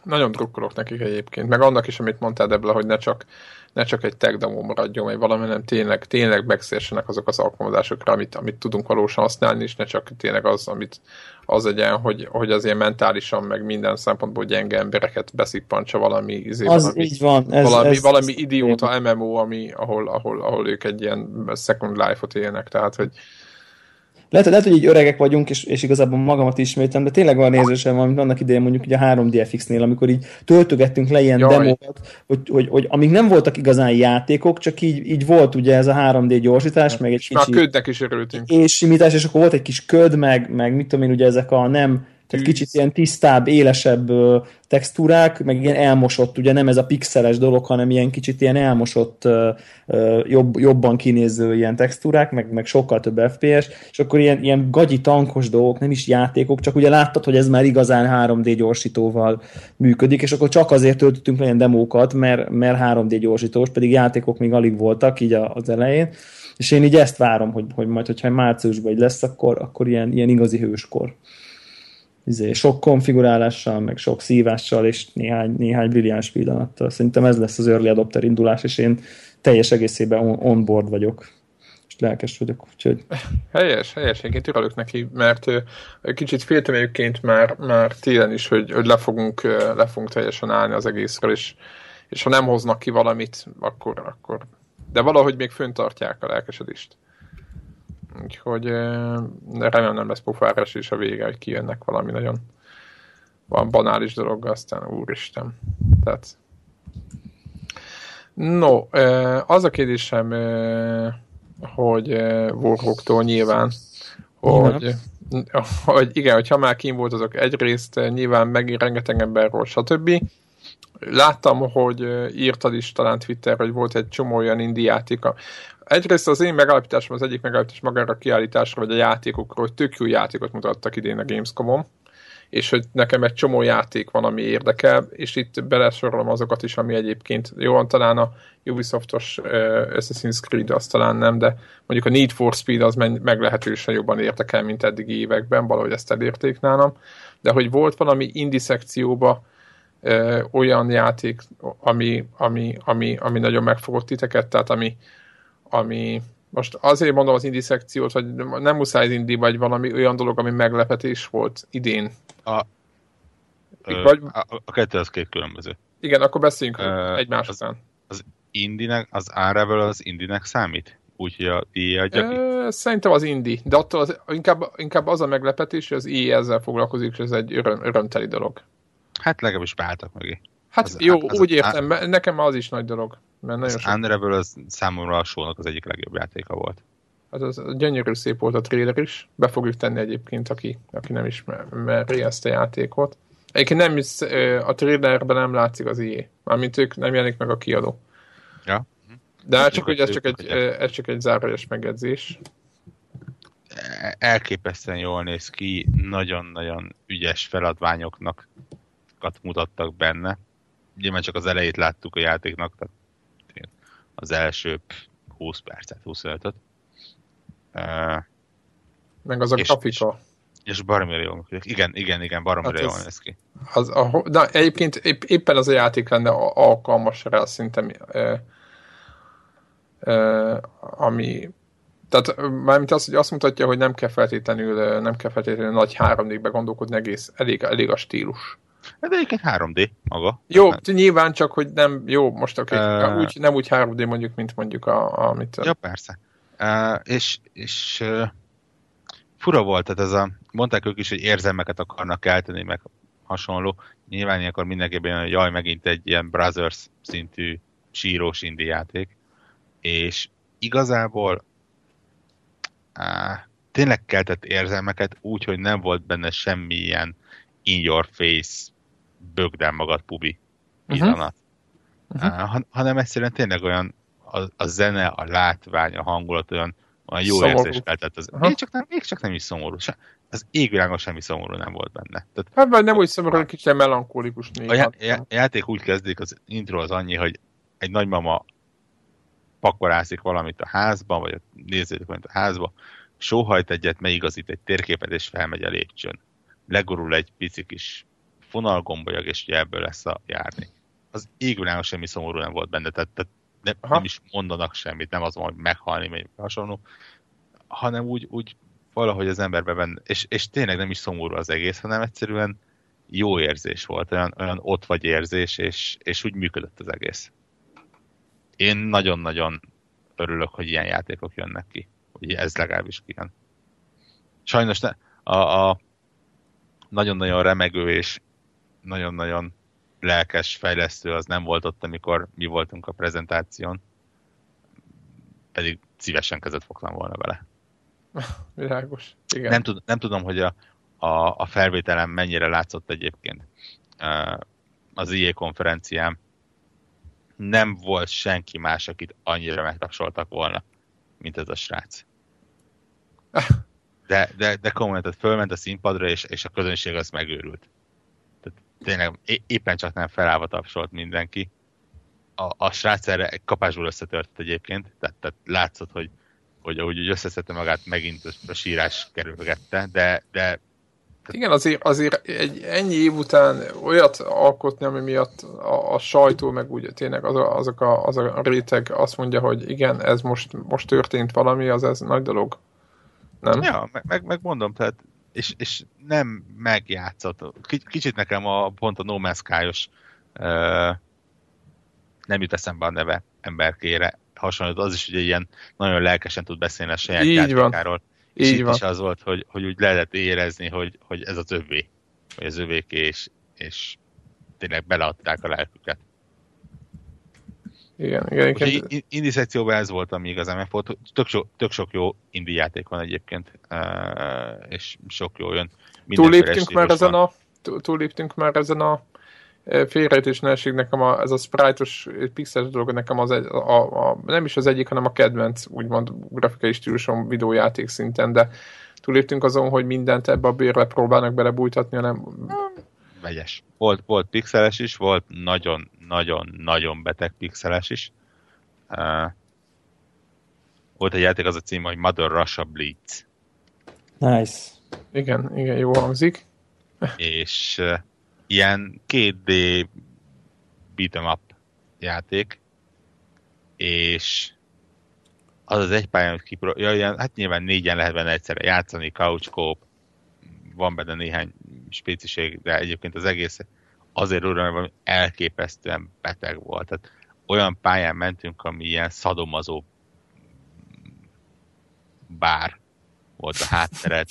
Speaker 1: Nagyon drukkolok nekik egyébként, meg annak is, amit mondtál Debla, hogy ne csak, ne csak egy tech demo maradjon, vagy valami, nem tényleg, tényleg megszérsenek azok az alkalmazásokra, amit, amit tudunk valósan használni, és ne csak tényleg az, amit az legyen, hogy, hogy az ilyen mentálisan, meg minden szempontból gyenge embereket beszippantsa valami, izé,
Speaker 4: az
Speaker 1: valami,
Speaker 4: így van.
Speaker 1: Ez, valami, ez, valami idióta MMO, ami, ahol, ahol, ahol ők egy ilyen second life-ot élnek, tehát, hogy
Speaker 4: lehet, lehet, hogy így öregek vagyunk, és, és igazából magamat ismétem, de tényleg van érzésem, amit annak idején mondjuk ugye a 3DFX-nél, amikor így töltögettünk le ilyen Jaj. demókat, hogy, hogy, hogy, amik nem voltak igazán játékok, csak így, így volt ugye ez a 3D gyorsítás, meg egy
Speaker 1: és kicsi... Már ködnek is örültünk.
Speaker 4: És simítás, és akkor volt egy kis köd, meg, meg mit tudom én, ugye ezek a nem tehát kicsit ilyen tisztább, élesebb textúrák, meg ilyen elmosott, ugye nem ez a pixeles dolog, hanem ilyen kicsit ilyen elmosott, jobb, jobban kinéző ilyen textúrák, meg, meg sokkal több FPS, és akkor ilyen, ilyen gagyi tankos dolgok, nem is játékok, csak ugye láttad, hogy ez már igazán 3D gyorsítóval működik, és akkor csak azért töltöttünk ilyen demókat, mert, mert 3D gyorsítós, pedig játékok még alig voltak így az elején, és én így ezt várom, hogy, hogy majd, hogyha márciusban lesz, akkor, akkor ilyen, ilyen igazi hőskor izé, sok konfigurálással, meg sok szívással, és néhány, néhány brilliáns pillanattal. Szerintem ez lesz az early adopter indulás, és én teljes egészében on, on board vagyok lelkes vagyok, úgyhogy...
Speaker 1: Helyes, helyes, én örülök neki, mert kicsit féltem egyébként már, már télen is, hogy, hogy le, fogunk, le fogunk teljesen állni az egészről, és, és ha nem hoznak ki valamit, akkor, akkor... De valahogy még föntartják a lelkesedést. Úgyhogy remélem nem lesz pofárás is a vége, hogy kijönnek valami nagyon van banális dolog, aztán úristen. Tehát No, az a kérdésem, hogy Warhawktól nyilván, hogy, <laughs> hogy igen, hogyha már kim volt azok egyrészt nyilván megint rengeteg emberről, stb. Láttam, hogy írtad is talán Twitter, hogy volt egy csomó olyan indiáték, egyrészt az én megállapításom az egyik megállapítás magára a kiállításra, vagy a játékokról, hogy tök jó játékot mutattak idén a Gamescom-on, és hogy nekem egy csomó játék van, ami érdekel, és itt belesorolom azokat is, ami egyébként jó, talán a Ubisoftos Assassin's Creed az talán nem, de mondjuk a Need for Speed az meglehetősen jobban érdekel, mint eddigi években, valahogy ezt elérték nálam, de hogy volt valami indie szekcióba uh, olyan játék, ami, ami, ami, ami nagyon megfogott titeket, tehát ami, ami most azért mondom az indi szekciót, hogy nem muszáj az indi, vagy valami olyan dolog, ami meglepetés volt idén.
Speaker 3: A, vagy, a, a kettő az két különböző.
Speaker 1: Igen, akkor beszéljünk uh, egymás
Speaker 3: az,
Speaker 1: után.
Speaker 3: Az indinek, az Unravel az indinek számít? Úgyhogy a IE ki?
Speaker 1: Szerintem az indi, de attól az, inkább, inkább az a meglepetés, hogy az IE ezzel foglalkozik, és ez egy öröm, örömteli dolog.
Speaker 3: Hát legalábbis beálltak mögé.
Speaker 1: Hát az, jó, az, úgy értem, az, nekem az is nagy dolog. Mert
Speaker 3: nagyon az sok... Unravel az számomra a sónak az egyik legjobb játéka volt.
Speaker 1: Hát az gyönyörű szép volt a trailer is. Be fogjuk tenni egyébként, aki, aki nem ismeri ezt a játékot. Egyébként nem is, a trailerben nem látszik az IE. Mármint ők nem jelenik meg a kiadó.
Speaker 3: Ja.
Speaker 1: De hát csak, hogy ez csak egy, ez csak egy zárójeles megjegyzés.
Speaker 3: Elképesztően jól néz ki, nagyon-nagyon ügyes feladványoknak mutattak benne. Nyilván csak az elejét láttuk a játéknak, tehát az első 20 percet, 25-öt.
Speaker 1: Uh, Meg az a és, grafika.
Speaker 3: És, és baromira jól működik. Igen, igen, igen, baromira hát jól néz ki.
Speaker 1: Az, a, de egyébként épp, éppen az a játék lenne alkalmas rá szerintem, e, e, ami tehát mármint az, hogy azt mutatja, hogy nem kell feltétlenül, nem kell feltétlenül nagy 3D-be gondolkodni, egész, elég, elég a stílus.
Speaker 3: Hát egyébként 3D maga.
Speaker 1: Jó, hát. nyilván csak, hogy nem, jó, most oké, okay. uh, úgy, nem úgy 3D mondjuk, mint mondjuk a, amit...
Speaker 3: Ja, persze. Uh, és és uh, fura volt, tehát ez a, mondták ők is, hogy érzelmeket akarnak kelteni, meg hasonló. Nyilván ilyenkor mindenképpen hogy jaj, megint egy ilyen Brothers szintű sírós indi játék. És igazából uh, tényleg keltett érzelmeket úgy, hogy nem volt benne semmilyen in your face bögd el magad pubi pillanat. Uh-huh. Uh-huh. hanem egyszerűen tényleg olyan a, a zene, a látvány, a hangulat olyan, olyan jó szomorú. érzés keltett. Az, uh-huh. még, csak nem, még csak nem is szomorú. Se, az égvilágon semmi szomorú nem volt benne.
Speaker 1: Tehát, hát vagy nem úgy szomorú, hogy kicsit melankolikus
Speaker 3: néha. A já, já, játék úgy kezdik, az intro az annyi, hogy egy nagymama pakorászik valamit a házban, vagy nézzétek valamit a házba, sóhajt egyet, megigazít egy térképet, és felmegy a lépcsőn. Legurul egy pici kis fonalgombolyag, és ugye ebből lesz a járni. Az égvilágon semmi szomorú nem volt benne, tehát, tehát nem, nem is mondanak semmit, nem az van, hogy meghalni, vagy hasonló, hanem úgy, úgy valahogy az emberbe benne, és, és tényleg nem is szomorú az egész, hanem egyszerűen jó érzés volt, olyan, olyan ott vagy érzés, és, és úgy működött az egész. Én nagyon-nagyon örülök, hogy ilyen játékok jönnek ki. Hogy ez legalábbis kijön. Sajnos ne, a, a nagyon-nagyon remegő és nagyon-nagyon lelkes fejlesztő az nem volt ott, amikor mi voltunk a prezentáción. Pedig szívesen kezet fogtam volna vele. <laughs>
Speaker 1: Világos. Igen.
Speaker 3: Nem, tud, nem tudom, hogy a, a, a felvételem mennyire látszott egyébként az IE konferenciám. Nem volt senki más, akit annyira megtapsoltak volna, mint ez a srác. <laughs> De, de, de komolyan, tehát fölment a színpadra, és, és a közönség az megőrült. Tehát tényleg éppen csak nem felállva tapsolt mindenki. A, a srác erre kapásból összetört egyébként, tehát, tehát látszott, hogy, hogy ahogy összeszedte magát, megint a sírás kerülgette, de, de
Speaker 1: igen, azért, azért egy ennyi év után olyat alkotni, ami miatt a, a sajtó, meg úgy tényleg az a, azok a, az a réteg azt mondja, hogy igen, ez most, most történt valami, az ez nagy dolog. Nem?
Speaker 3: Ja, meg, meg mondom, tehát és, és nem megjátszott. Kicsit nekem a, pont a No Man's Sky-os uh, nem jut eszembe a neve emberkére hasonlít, az is ugye ilyen nagyon lelkesen tud beszélni a saját Így játékáról. Van. És Így itt van. is az volt, hogy, hogy úgy lehetett érezni, hogy, hogy ez az övé, hogy az övéké, és, és tényleg beleadták a lelküket.
Speaker 1: Igen, igen. igen.
Speaker 3: Indi szekcióban ez volt, ami igazán megfogott. Tök, so, tök sok jó indi játék van egyébként, és sok jó jön.
Speaker 1: Túléptünk már, ezen a, túléptünk már ezen a félrejtés ne esik nekem a, ez a sprite-os pixeles dolog nekem az egy, a, a, nem is az egyik, hanem a kedvenc úgymond grafikai stílusom videójáték szinten, de túléptünk azon, hogy mindent ebbe a bérle próbálnak belebújtatni, hanem
Speaker 3: vegyes. Volt, volt pixeles is, volt nagyon-nagyon-nagyon beteg pixeles is. Uh, volt egy játék, az a cím, hogy Mother Russia Blitz.
Speaker 4: Nice.
Speaker 1: Igen, igen, jó hangzik.
Speaker 3: És uh, ilyen 2D beat'em up játék, és az az egy pályán, hogy kipro... ja, ilyen, hát nyilván négyen lehet benne egyszerre játszani, couch coop, van benne néhány spéciség, de egyébként az egész azért hogy valami elképesztően beteg volt. Tehát olyan pályán mentünk, ami ilyen szadomazó bár volt a hátteret,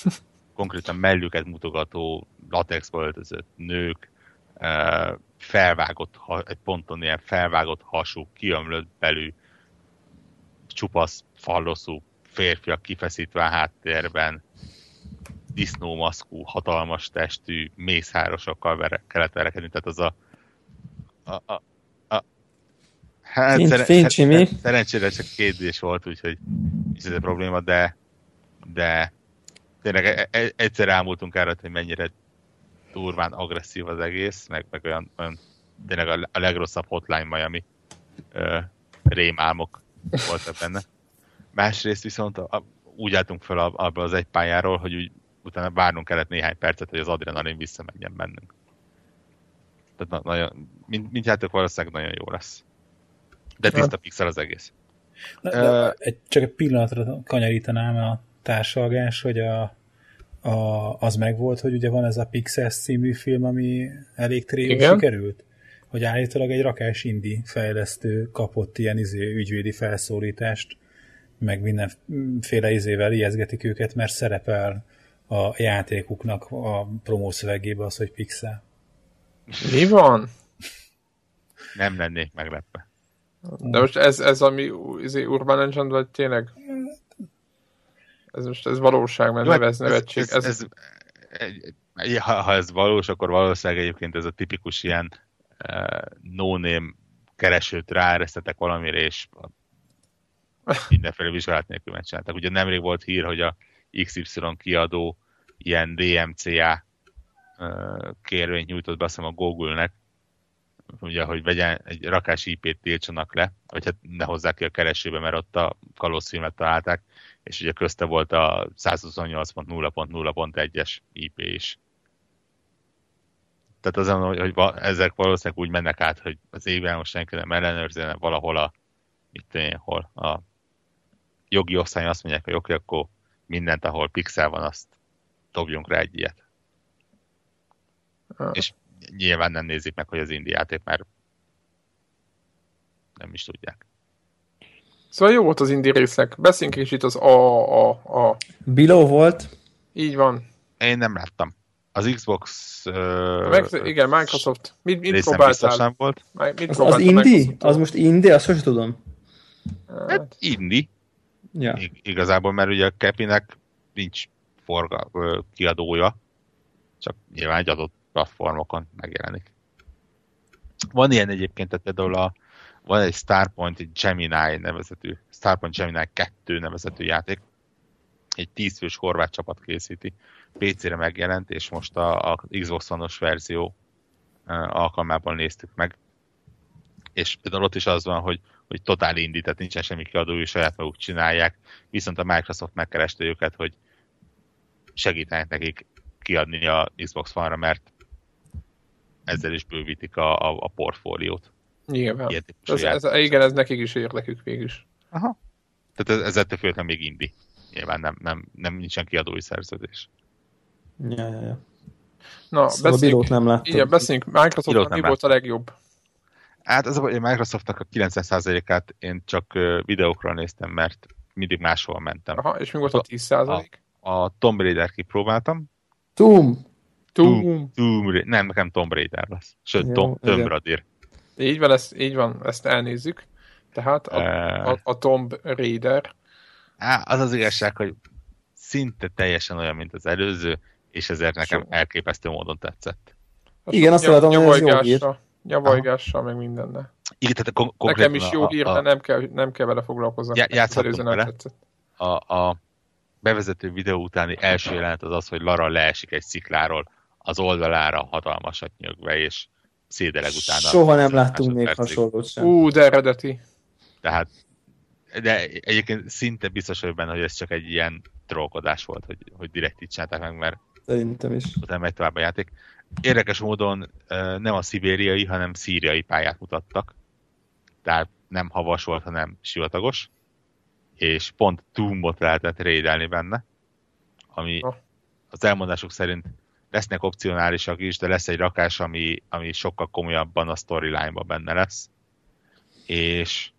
Speaker 3: konkrétan mellüket mutogató latexba öltözött nők, felvágott, egy ponton ilyen felvágott hasú, kiömlött belül, csupasz falloszú férfiak kifeszítve a háttérben, disznómaszkú, hatalmas testű, mészárosokkal kellett verekedni, tehát az a, a, a, a
Speaker 4: Hát Fint, szeren, Fincs, mi?
Speaker 3: Szerencsére csak kérdés volt, úgyhogy nincs ez a probléma, de, de tényleg e, e, egyszer elmúltunk erre, hogy mennyire durván agresszív az egész, meg, meg olyan, olyan tényleg a, a legrosszabb hotline Miami ö, rémálmok voltak benne. <laughs> Másrészt viszont a, a, úgy álltunk fel abban az egy pályáról, hogy úgy utána várnunk kellett néhány percet, hogy az adrenalin visszamenjen bennünk. Tehát na, nagyon, mind, mind játék valószínűleg nagyon jó lesz. De tiszta pixel az egész.
Speaker 2: Na, uh, egy, csak egy pillanatra kanyarítanám a társalgás, hogy a, a, az megvolt, hogy ugye van ez a Pixels című film, ami elég tréfus sikerült, hogy állítólag egy rakás indi fejlesztő kapott ilyen izé, ügyvédi felszólítást, meg mindenféle izével ijeszgetik őket, mert szerepel a játékuknak a promószövegébe az, hogy pixel.
Speaker 1: Mi van?
Speaker 3: Nem lennék meglepve.
Speaker 1: De most ez, ez ami izé, Urban Legend, vagy tényleg? Ez most ez valóság, mert hát nevez nevetség. Ez, ez,
Speaker 3: ez, ez, ha, ha ez valós, akkor valószínűleg egyébként ez a tipikus ilyen uh, no-name keresőt ráeresztetek valamire, és mindenféle vizsgálat nélkül megcsináltak. Ugye nemrég volt hír, hogy a XY kiadó ilyen DMCA kérvényt nyújtott be azt a Google-nek, ugye, hogy vegyen egy rakás IP-t tiltsanak le, vagy hát ne hozzák ki a keresőbe, mert ott a kalózfilmet találták, és ugye közte volt a 128.0.0.1-es IP is. tehát azon, hogy, hogy ezek valószínűleg úgy mennek át, hogy az évben most senki nem ellenőrzi, valahol a, mit tudom hol, a jogi osztály azt mondják, hogy oké, akkor mindent, ahol pixel van, azt dobjunk rá egy ilyet. Ah. És nyilván nem nézik meg, hogy az indi játék, mert nem is tudják.
Speaker 1: Szóval jó volt az indi részek. Beszéljünk is itt az a, a, a.
Speaker 4: Below volt.
Speaker 1: Így van.
Speaker 3: Én nem láttam. Az Xbox...
Speaker 1: Uh, meg, igen, Microsoft. Mit, mit próbáltál?
Speaker 3: Nem volt.
Speaker 1: Mit
Speaker 4: az, az Indi? Az most Indi? Azt sosem tudom.
Speaker 3: Hát Indi. Ja. Igazából, mert ugye a Kepinek nincs forga, kiadója, csak nyilván egy adott platformokon megjelenik. Van ilyen egyébként, tehát például a, van egy Starpoint, Gemini nevezetű, Starpoint Gemini 2 nevezetű játék, egy tízfős horvát csapat készíti, PC-re megjelent, és most a, a Xbox One-os verzió alkalmával néztük meg. És például ott is az van, hogy, hogy totál indít, tehát nincsen semmi kiadói, saját maguk csinálják, viszont a Microsoft megkereste őket, hogy segítenek nekik kiadni a Xbox One-ra, mert ezzel is bővítik a, a, a portfóliót.
Speaker 1: Nyilván. Ez, ez, igen, ez nekik is érdekük végül
Speaker 3: Aha. Tehát ez, ez ettől függetlenül még indi. Nyilván nem, nem, nem nincsen kiadói szerződés.
Speaker 4: Ja, ja, ja.
Speaker 1: Na,
Speaker 4: szóval beszéljünk, nem láttam.
Speaker 1: Igen, beszéljünk. Microsoftnak mi volt a legjobb?
Speaker 3: Hát az a Microsoftnak a 90%-át én csak videókról néztem, mert mindig máshol mentem.
Speaker 1: Aha, és mi volt a 10%?
Speaker 3: A, a Tomb Raider kipróbáltam.
Speaker 4: Tomb?
Speaker 1: Tomb. Tomb.
Speaker 3: Nem, nekem Tomb Raider lesz. Sőt, Jó, Tom, Tomb Raider.
Speaker 1: Így van, ezt, így van, ezt elnézzük. Tehát a, uh, a, a Tomb Raider.
Speaker 3: Á, az az igazság, hogy szinte teljesen olyan, mint az előző, és ezért nekem so. elképesztő módon tetszett.
Speaker 4: Igen, azt látom, hogy ez jó hír.
Speaker 1: Nyavajgással, meg mindenne.
Speaker 3: Igen, tehát kon-
Speaker 1: Nekem is jó hír, de nem kell, nem kell vele foglalkozni.
Speaker 3: Já, játszhatunk vele. A, a bevezető videó utáni első jelenet az az, hogy Lara leesik egy szikláról az oldalára hatalmasat nyögve, és szédeleg utána.
Speaker 4: Soha nem láttunk még hasonlót sem.
Speaker 1: Ú, de eredeti.
Speaker 3: Tehát, de egyébként szinte biztos vagyok benne, hogy ez csak egy ilyen trollkodás volt, hogy, hogy direkt így csinálták meg, mert
Speaker 4: Szerintem is.
Speaker 3: utána megy tovább a játék. Érdekes módon nem a szibériai, hanem szíriai pályát mutattak. Tehát nem havas volt, hanem sivatagos. És pont Doombot lehetett rédelni benne, ami az elmondások szerint lesznek opcionálisak is, de lesz egy rakás, ami, ami sokkal komolyabban a storyline-ban benne lesz. És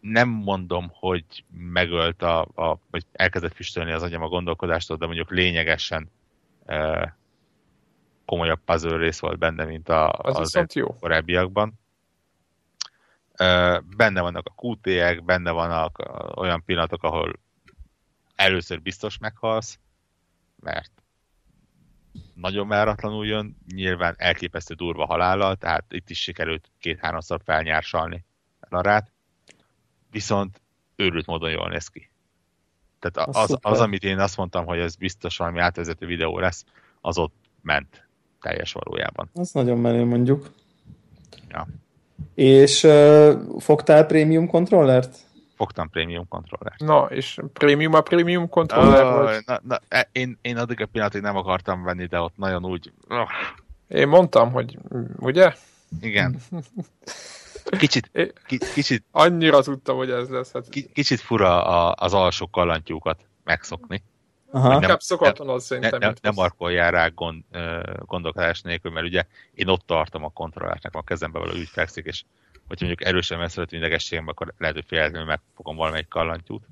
Speaker 3: nem mondom, hogy megölt a, a vagy elkezdett füstölni az agyam a gondolkodástól, de mondjuk lényegesen e, komolyabb puzzle rész volt benne, mint a,
Speaker 1: az, az jó.
Speaker 3: korábbiakban. E, benne vannak a QT-ek, benne vannak olyan pillanatok, ahol először biztos meghalsz, mert nagyon váratlanul jön, nyilván elképesztő durva halállal, tehát itt is sikerült két-háromszor felnyársalni Larát, viszont őrült módon jól néz ki. Tehát az, az, az, amit én azt mondtam, hogy ez biztos valami átvezető videó lesz, az ott ment teljes valójában.
Speaker 4: Az nagyon menő mondjuk.
Speaker 3: Ja.
Speaker 4: És uh, fogtál prémium kontrollert?
Speaker 3: Fogtam prémium kontrollert.
Speaker 1: Na, és prémium a prémium kontroller uh?
Speaker 3: Na, na, e, én, én addig a pillanatig nem akartam venni, de ott nagyon úgy... Uh.
Speaker 1: Én mondtam, hogy ugye?
Speaker 3: Igen. <laughs> Kicsit, kicsit...
Speaker 1: Annyira tudtam, hogy ez lesz. Hát...
Speaker 3: Kicsit fura a, az alsó kalantjukat megszokni.
Speaker 1: Aha. Nem, Inkább szokatlan az szerintem.
Speaker 3: Ne, ne, nem markoljál rá gond, gondolkodás nélkül, mert ugye én ott tartom a kontrollásnak, a kezembe való úgy fekszik, és hogyha mondjuk erősen messzelt idegességem, akkor lehet, hogy féletlenül megfogom valamelyik kallantyút.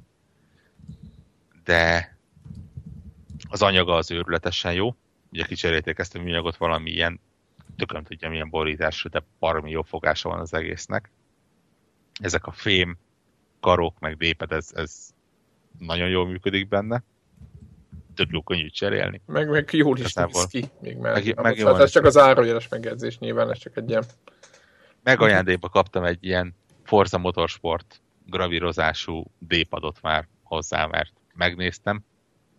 Speaker 3: De az anyaga az őrületesen jó. Ugye kicserélték ezt a műanyagot valami ilyen tökön tudja milyen borítású, de parmi jó fogása van az egésznek. Ezek a fém, karok, meg déped, ez, ez nagyon jól működik benne. Tök jó könnyű cserélni.
Speaker 1: Meg, meg jól is néz ki. Még meg, meg, meg hát ez csak az árajeles megjegyzés nyilván, ez csak egy ilyen...
Speaker 3: Megajándékba kaptam egy ilyen Forza Motorsport gravírozású dépadot már hozzá, mert megnéztem,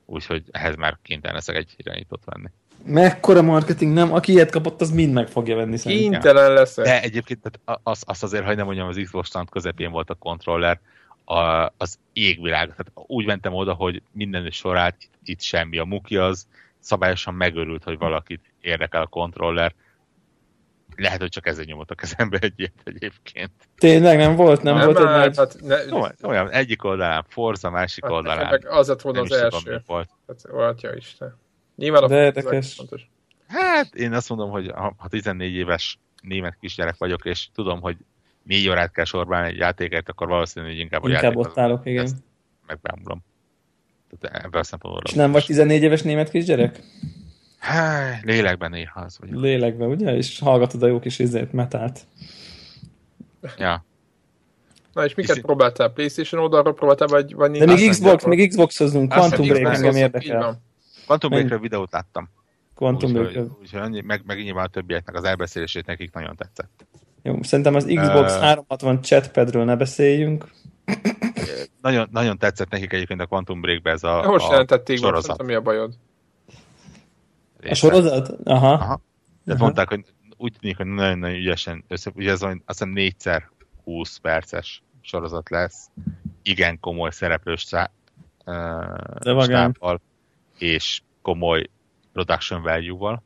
Speaker 3: úgyhogy ehhez már kénytelen leszek egy irányítót venni.
Speaker 4: Mekkora marketing, nem? Aki ilyet kapott, az mind meg fogja venni
Speaker 1: szerintem. Intelen lesz.
Speaker 3: De egyébként tehát azt, azt azért, hogy nem mondjam, az Xbox stand közepén volt a kontroller, a, az égvilág. Tehát úgy mentem oda, hogy minden sorát itt, itt semmi. A Muki az szabályosan megörült, hogy valakit érdekel a kontroller. lehet, hogy csak ezért nyomott a kezembe egy ilyet egyébként.
Speaker 4: Tényleg nem volt? Nem, nem volt
Speaker 1: már, egy nagy... hát ne...
Speaker 3: olyan, olyan, egyik oldalán Forza, másik hát oldalán.
Speaker 1: Az lett volna az első. Tudom, volt. Hát, atya Isten. Nyilván a
Speaker 4: De érdekes.
Speaker 3: Hát én azt mondom, hogy ha 14 éves német kisgyerek vagyok, és tudom, hogy négy órát kell sorban egy játékért, akkor valószínűleg hogy inkább a
Speaker 4: inkább játék ott állok, igen.
Speaker 3: Megbámulom. Tehát ebből a szempontból.
Speaker 4: És nem vagy 14 éves német kisgyerek?
Speaker 3: Há, lélekben néha az
Speaker 4: vagy. Lélekben, ugye? És hallgatod a jó kis izét, metált.
Speaker 3: Ja.
Speaker 1: Na és miket próbáltál? Playstation oldalra próbáltál, vagy, vagy
Speaker 4: De még Xbox, még Xbox-ozunk, Quantum Break engem érdekel.
Speaker 3: Quantum break videót láttam.
Speaker 4: Quantum break
Speaker 3: Úgyhogy meg, meg nyilván a többieknek az elbeszélését nekik nagyon tetszett.
Speaker 4: Jó, szerintem az Xbox uh, 360 chatpadről ne beszéljünk. <coughs>
Speaker 3: Nagyon, nagyon tetszett nekik egyébként a Quantum Break-be ez a,
Speaker 1: Most jelentették sorozat. mi a bajod?
Speaker 4: Része. A sorozat? Aha. Aha.
Speaker 3: De Aha. mondták, hogy úgy tűnik, hogy nagyon-nagyon ügyesen össze, ugye ez azt hiszem négyszer 20 perces sorozat lesz. Igen komoly szereplős szá, uh, stábbal és komoly production value-val.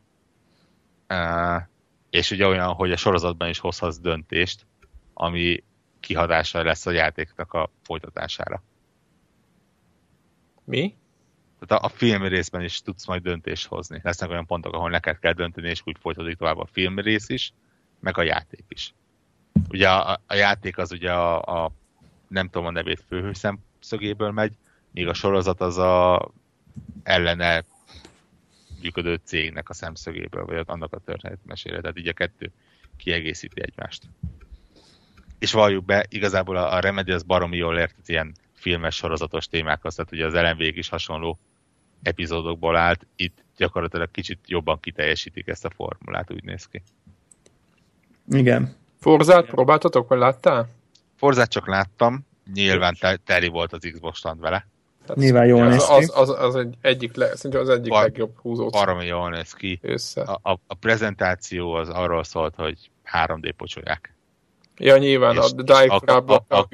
Speaker 3: Uh, és ugye olyan, hogy a sorozatban is hozhatsz döntést, ami kihadással lesz a játéknak a folytatására.
Speaker 1: Mi?
Speaker 3: Tehát a, a film részben is tudsz majd döntést hozni. Lesznek olyan pontok, ahol neked kell dönteni, és úgy folytatódik tovább a film rész is, meg a játék is. Ugye a, a játék az ugye a, a nem tudom a nevét főhő szemszögéből megy, míg a sorozat az a ellene működő cégnek a szemszögéből, vagy annak a történet mesélre. Tehát így a kettő kiegészíti egymást. És valljuk be, igazából a, a Remedy az baromi jól ért ilyen filmes sorozatos témákhoz, tehát ugye az lmv is hasonló epizódokból állt, itt gyakorlatilag kicsit jobban kiteljesítik ezt a formulát, úgy néz ki.
Speaker 4: Igen.
Speaker 1: Forzát próbáltatok, vagy láttál?
Speaker 3: Forzát csak láttam, nyilván teli volt az Xbox stand vele.
Speaker 4: Tehát Nyilván jól néz
Speaker 1: ki. Az, az, az egy, egyik, le, az egyik Bar, legjobb húzó.
Speaker 3: Baromi jól néz ki. Össze. A, a, a, prezentáció az arról szólt, hogy 3D pocsolják.
Speaker 1: Ja, nyilván, és, a dive
Speaker 3: a, a, a,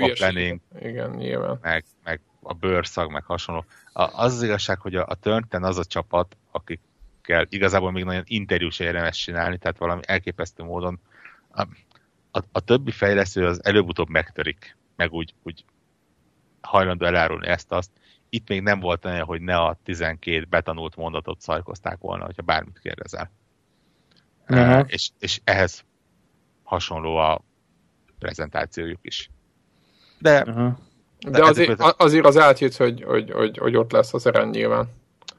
Speaker 1: Igen, nyilván.
Speaker 3: Meg, meg a bőrszag, meg hasonló. A, az az igazság, hogy a, a Turnten az a csapat, akikkel igazából még nagyon interjús érdemes csinálni, tehát valami elképesztő módon a, a, a többi fejlesztő az előbb-utóbb megtörik, meg úgy, úgy hajlandó elárulni ezt-azt. Itt még nem volt olyan, hogy ne a 12 betanult mondatot szajkozták volna, hogyha bármit kérdezel. Uh, és, és ehhez hasonló a prezentációjuk is. De, uh-huh.
Speaker 1: de azért, azért az átjött, hogy, hogy, hogy, hogy ott lesz az eren nyilván.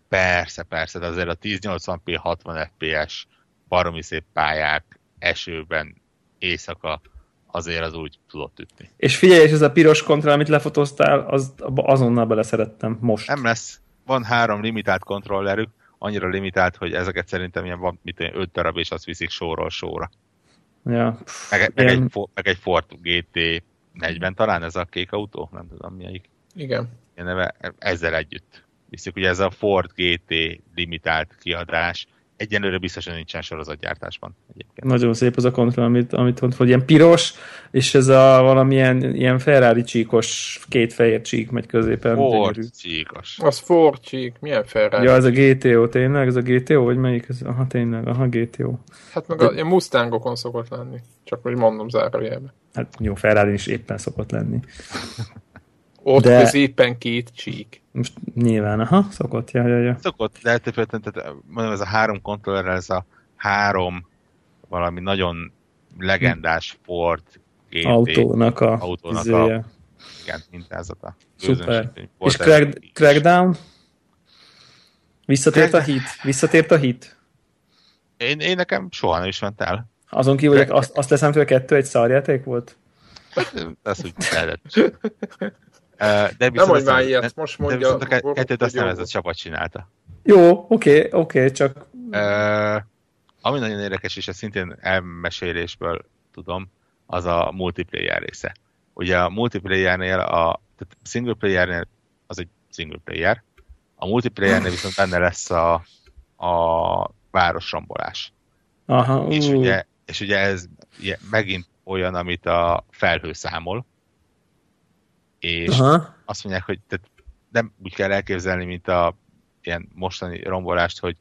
Speaker 3: Persze, persze, de azért a 1080p 60 fps baromi szép pályák, esőben, éjszaka, azért az úgy tudott ütni.
Speaker 4: És figyelj, és ez a piros kontroll, amit lefotóztál, az, azonnal beleszerettem most.
Speaker 3: Nem lesz. Van három limitált kontrollerük, annyira limitált, hogy ezeket szerintem ilyen van, mit 5 darab, és azt viszik sorról sorra.
Speaker 4: Ja.
Speaker 3: Meg, meg, egy, meg egy Ford GT 40 talán ez a kék autó, nem tudom melyik.
Speaker 1: Igen.
Speaker 3: Ilyen neve, ezzel együtt. Viszik, ugye ez a Ford GT limitált kiadás, egyenlőre biztosan nincsen sorozatgyártásban. Egyébként.
Speaker 4: Nagyon szép az a kontroll, amit, amit mond, hogy ilyen piros, és ez a valamilyen ilyen Ferrari csíkos, két fehér csík megy középen.
Speaker 3: Ford gyönyörű. csíkos.
Speaker 1: Az Ford csík, milyen Ferrari?
Speaker 4: Ja, ez a GTO tényleg, ez a GTO, vagy melyik? Ez? Aha, tényleg, aha, GTO.
Speaker 1: Hát meg a, ilyen Mustangokon szokott lenni, csak hogy mondom zárójelbe.
Speaker 4: Hát jó, Ferrari is éppen szokott lenni. <laughs>
Speaker 1: Ott de... középen két csík.
Speaker 4: Most nyilván, aha, szokott, ja, ja, ja.
Speaker 3: Szokott, de tehát mondom, ez a három kontroller, ez a három valami nagyon legendás Ford
Speaker 4: GT autónak a,
Speaker 3: autónak a igen, mintázata.
Speaker 4: Szuper. És crack, Crackdown? Visszatért a hit? Visszatért a hit?
Speaker 3: Én, én nekem soha nem is ment el.
Speaker 4: Azon kívül, hogy azt, azt leszem, hogy a kettő egy szarjáték volt?
Speaker 3: Ez úgy lehetett. <laughs>
Speaker 1: De nem mondj már ilyet, most mondja.
Speaker 3: De a kettőt azt nem ez a csapat csinálta.
Speaker 4: Jó, oké, okay, oké, okay, csak...
Speaker 3: Uh, ami nagyon érdekes, és ezt szintén elmesélésből tudom, az a multiplayer része. Ugye a multiplayernél, a tehát single playernél az egy single player, a multiplayernél viszont benne lesz a, a városrombolás.
Speaker 4: Aha,
Speaker 3: és, ugye, és ugye ez ugye, megint olyan, amit a felhő számol, és Aha. azt mondják, hogy tehát nem úgy kell elképzelni, mint a ilyen mostani rombolást, hogy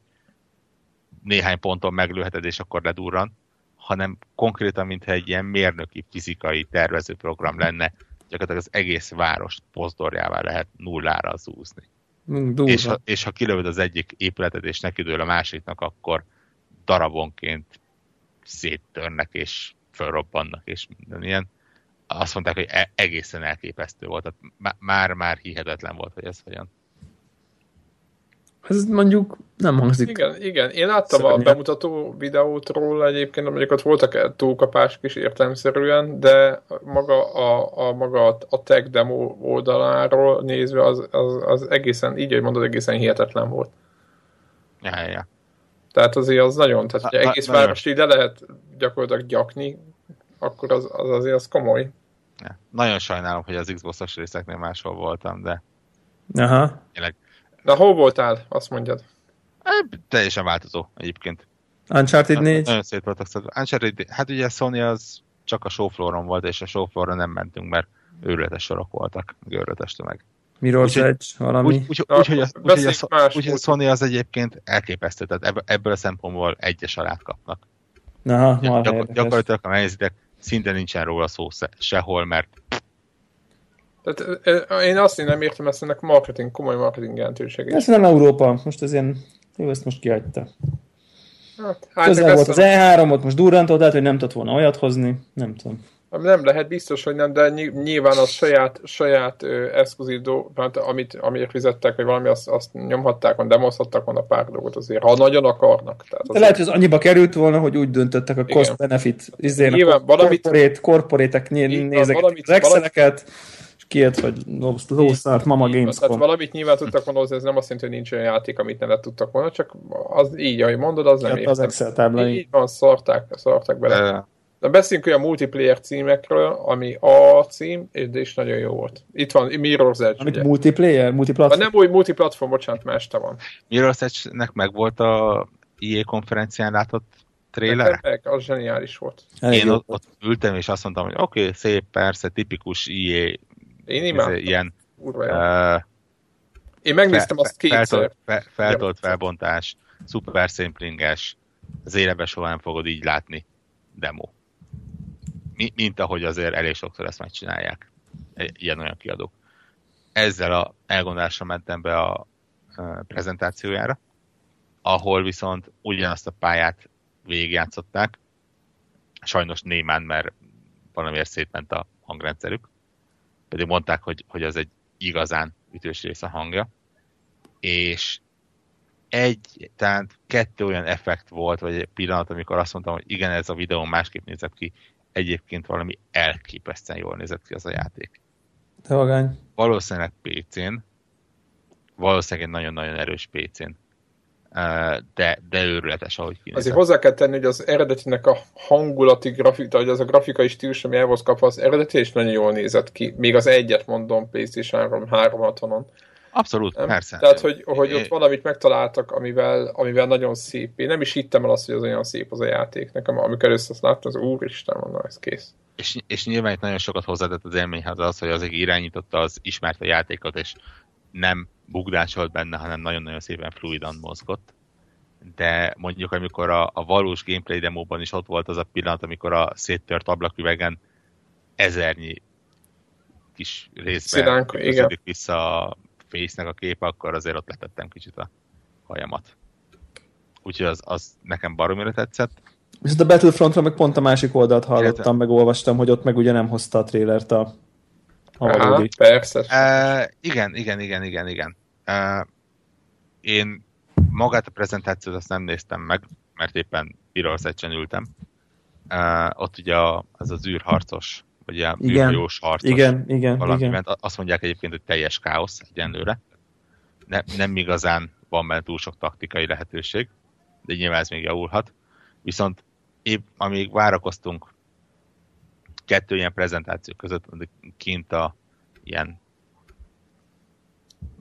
Speaker 3: néhány ponton meglőheted, és akkor ledurran, hanem konkrétan, mintha egy ilyen mérnöki, fizikai tervezőprogram lenne, gyakorlatilag az egész várost pozdorjává lehet nullára zúzni. És ha, és ha kilövöd az egyik épületet, és nekidől a másiknak, akkor darabonként széttörnek, és fölrobbannak, és minden ilyen. Azt mondták, hogy e- egészen elképesztő volt. Tehát már-már hihetetlen volt, hogy ez hogyan.
Speaker 4: Ez mondjuk nem hangzik.
Speaker 1: Igen, igen. Én láttam Szörnye. a bemutató videót róla egyébként, mondjuk ott voltak túlkapások is értelmszerűen, de maga a, a, maga a tech demo oldaláról nézve az, az, az egészen, így, hogy mondod, egészen hihetetlen volt.
Speaker 3: Ja, ja.
Speaker 1: Tehát azért az nagyon, tehát hogy egész várost ide lehet gyakorlatilag gyakni, akkor az, az azért az komoly.
Speaker 3: Ja. Nagyon sajnálom, hogy az Xbox-os részeknél máshol voltam, de
Speaker 4: Aha.
Speaker 3: Tényleg.
Speaker 1: De hol voltál, azt mondjad?
Speaker 3: Teljesen változó egyébként.
Speaker 4: Uncharted 4?
Speaker 3: Nagyon szép voltak. Uncharted, hát ugye Sony az csak a showflooron volt, és a showfloorra nem mentünk, mert őrületes sorok voltak, meg őrületes tömeg.
Speaker 4: Mirror's Edge, valami.
Speaker 3: Úgy, úgy, úgy, úgy, a, úgy, a Sony az egyébként elképesztő, tehát ebből a szempontból egyes alát kapnak.
Speaker 4: Aha,
Speaker 3: Gyak, gyakorlatilag, ha megnézitek, szinte nincsen róla szó sehol, mert
Speaker 1: tehát én azt én nem értem, ezt ennek marketing, komoly marketing jelentősége.
Speaker 4: Ez nem Európa, most ez ilyen, jó, ezt most kiadta.
Speaker 1: Hát,
Speaker 4: Közel volt az E3, ott most durrantott, tehát, hogy nem tudott volna olyat hozni, nem tudom.
Speaker 1: Nem lehet, biztos, hogy nem, de nyilván az saját, saját exkluzív dolgot, amit, amiért fizettek, vagy valami, azt, azt nyomhatták, demozhattak volna pár dolgot azért, ha nagyon akarnak. Tehát
Speaker 4: de lehet, hogy az annyiba került volna, hogy úgy döntöttek a cost-benefit,
Speaker 1: nyilván,
Speaker 4: a valamit, corporate, corporate nézek valamit, az Exceleket, és kijött, hogy low start, mama Gamescom.
Speaker 1: Tehát valamit nyilván tudtak volna, ez nem azt jelenti, hogy nincs olyan játék, amit nem tudtak volna, csak az így, ahogy mondod, az nem értem.
Speaker 4: az Excel táblai.
Speaker 1: Így van, szarták, szarták bele. De beszéljünk olyan multiplayer címekről, ami A cím, és de is nagyon jó volt. Itt van Mirror's Edge.
Speaker 4: Amit ugye. multiplayer? Multiplatform?
Speaker 1: Nem új multiplatform, bocsánat, más te van.
Speaker 3: Mirror's Edge-nek meg volt a EA konferencián látott trailer?
Speaker 1: Meg, az zseniális volt.
Speaker 3: Én ott, ott ültem, és azt mondtam, hogy oké, okay, szép, persze, tipikus EA
Speaker 1: Én imádtam.
Speaker 3: ilyen
Speaker 1: uh, én megnéztem fe, azt kétszer. Feltolt,
Speaker 3: fe, feltolt felbontás, szuper szemplinges, az élebe soha nem fogod így látni demo mint ahogy azért elég sokszor ezt megcsinálják ilyen-olyan kiadók. Ezzel a elgondolásra mentem be a prezentációjára, ahol viszont ugyanazt a pályát végigjátszották, sajnos némán, mert valamiért szétment a hangrendszerük, pedig mondták, hogy, hogy az egy igazán ütős rész a hangja, és egy, tehát kettő olyan effekt volt, vagy egy pillanat, amikor azt mondtam, hogy igen, ez a videó másképp nézett ki, egyébként valami elképesztően jól nézett ki az a játék.
Speaker 4: Te vagány.
Speaker 3: Valószínűleg PC-n, valószínűleg egy nagyon-nagyon erős PC-n, de, de őrületes, ahogy kinézett.
Speaker 1: Azért hozzá kell tenni, hogy az eredetinek a hangulati grafika, vagy az a grafikai stílus, ami el volt kapva, az eredeti is nagyon jól nézett ki. Még az egyet mondom 3 360-on.
Speaker 3: Abszolút, nem? persze.
Speaker 1: Tehát, hogy, hogy ott valamit megtaláltak, amivel, amivel nagyon szép. Én nem is hittem el azt, hogy az olyan szép az a játék. Nekem, amikor először azt láttam, az úristen, mondom, ez kész.
Speaker 3: És, és nyilván itt nagyon sokat hozzátett az élményhez az, hogy az irányította az ismert a játékot, és nem bugdácsolt benne, hanem nagyon-nagyon szépen fluidan mozgott. De mondjuk, amikor a, a valós gameplay demóban is ott volt az a pillanat, amikor a széttört ablaküvegen ezernyi kis részben vissza a face a képe, akkor azért ott letettem kicsit a hajamat. Úgyhogy az, az nekem baromira tetszett.
Speaker 4: Viszont a Battlefrontra meg pont a másik oldalt hallottam, Értem. meg olvastam, hogy ott meg ugye nem hozta a trélert a,
Speaker 1: a Aha, persze.
Speaker 3: Uh, igen, igen, igen, igen, igen. Uh, én magát a prezentációt azt nem néztem meg, mert éppen Pirolszegyen ültem. Uh, ott ugye az az űrharcos vagy ilyen űrhajós harcos
Speaker 4: igen, igen,
Speaker 3: valami,
Speaker 4: igen.
Speaker 3: Mert azt mondják egyébként, hogy teljes káosz egyenlőre. Ne, nem igazán van benne túl sok taktikai lehetőség, de nyilván ez még javulhat. Viszont épp amíg várakoztunk kettő ilyen prezentáció között, kint a ilyen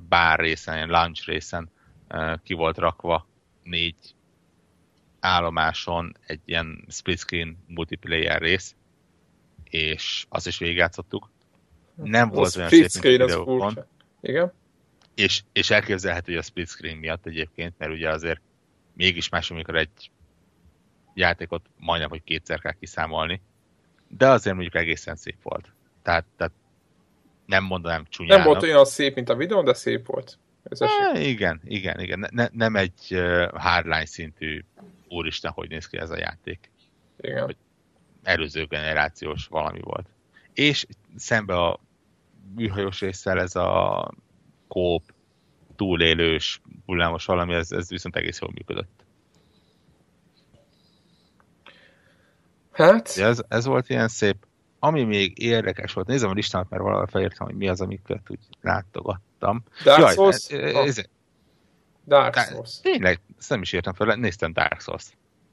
Speaker 3: bár részen, ilyen lunch részen ki volt rakva négy állomáson egy ilyen split screen multiplayer rész, és azt is végigjátszottuk. Nem volt olyan szép,
Speaker 1: mint. Igen.
Speaker 3: És, és elképzelhető, hogy a split screen miatt egyébként, mert ugye azért mégis más, amikor egy játékot majdnem, hogy kétszer kell kiszámolni, de azért mondjuk egészen szép volt. Tehát, tehát nem mondanám csúnyának.
Speaker 1: Nem volt olyan szép, mint a videón, de szép volt.
Speaker 3: Ez e, igen, igen, igen. Ne, nem egy uh, hardline szintű úristen, hogy néz ki ez a játék.
Speaker 1: Igen. Hogy
Speaker 3: előző generációs valami volt. És szembe a műhajós résszel ez a kóp túlélős, hullámos valami, ez, ez viszont egész jól működött.
Speaker 1: Hát?
Speaker 3: Ez, ez volt ilyen szép. Ami még érdekes volt, nézem a listámat, mert valahol felírtam, hogy mi az, amiket úgy látogattam.
Speaker 1: Dark Jaj, Souls? Ez, ez, Dark Souls.
Speaker 3: Tényleg, ezt nem is értem fel, néztem Dark Souls.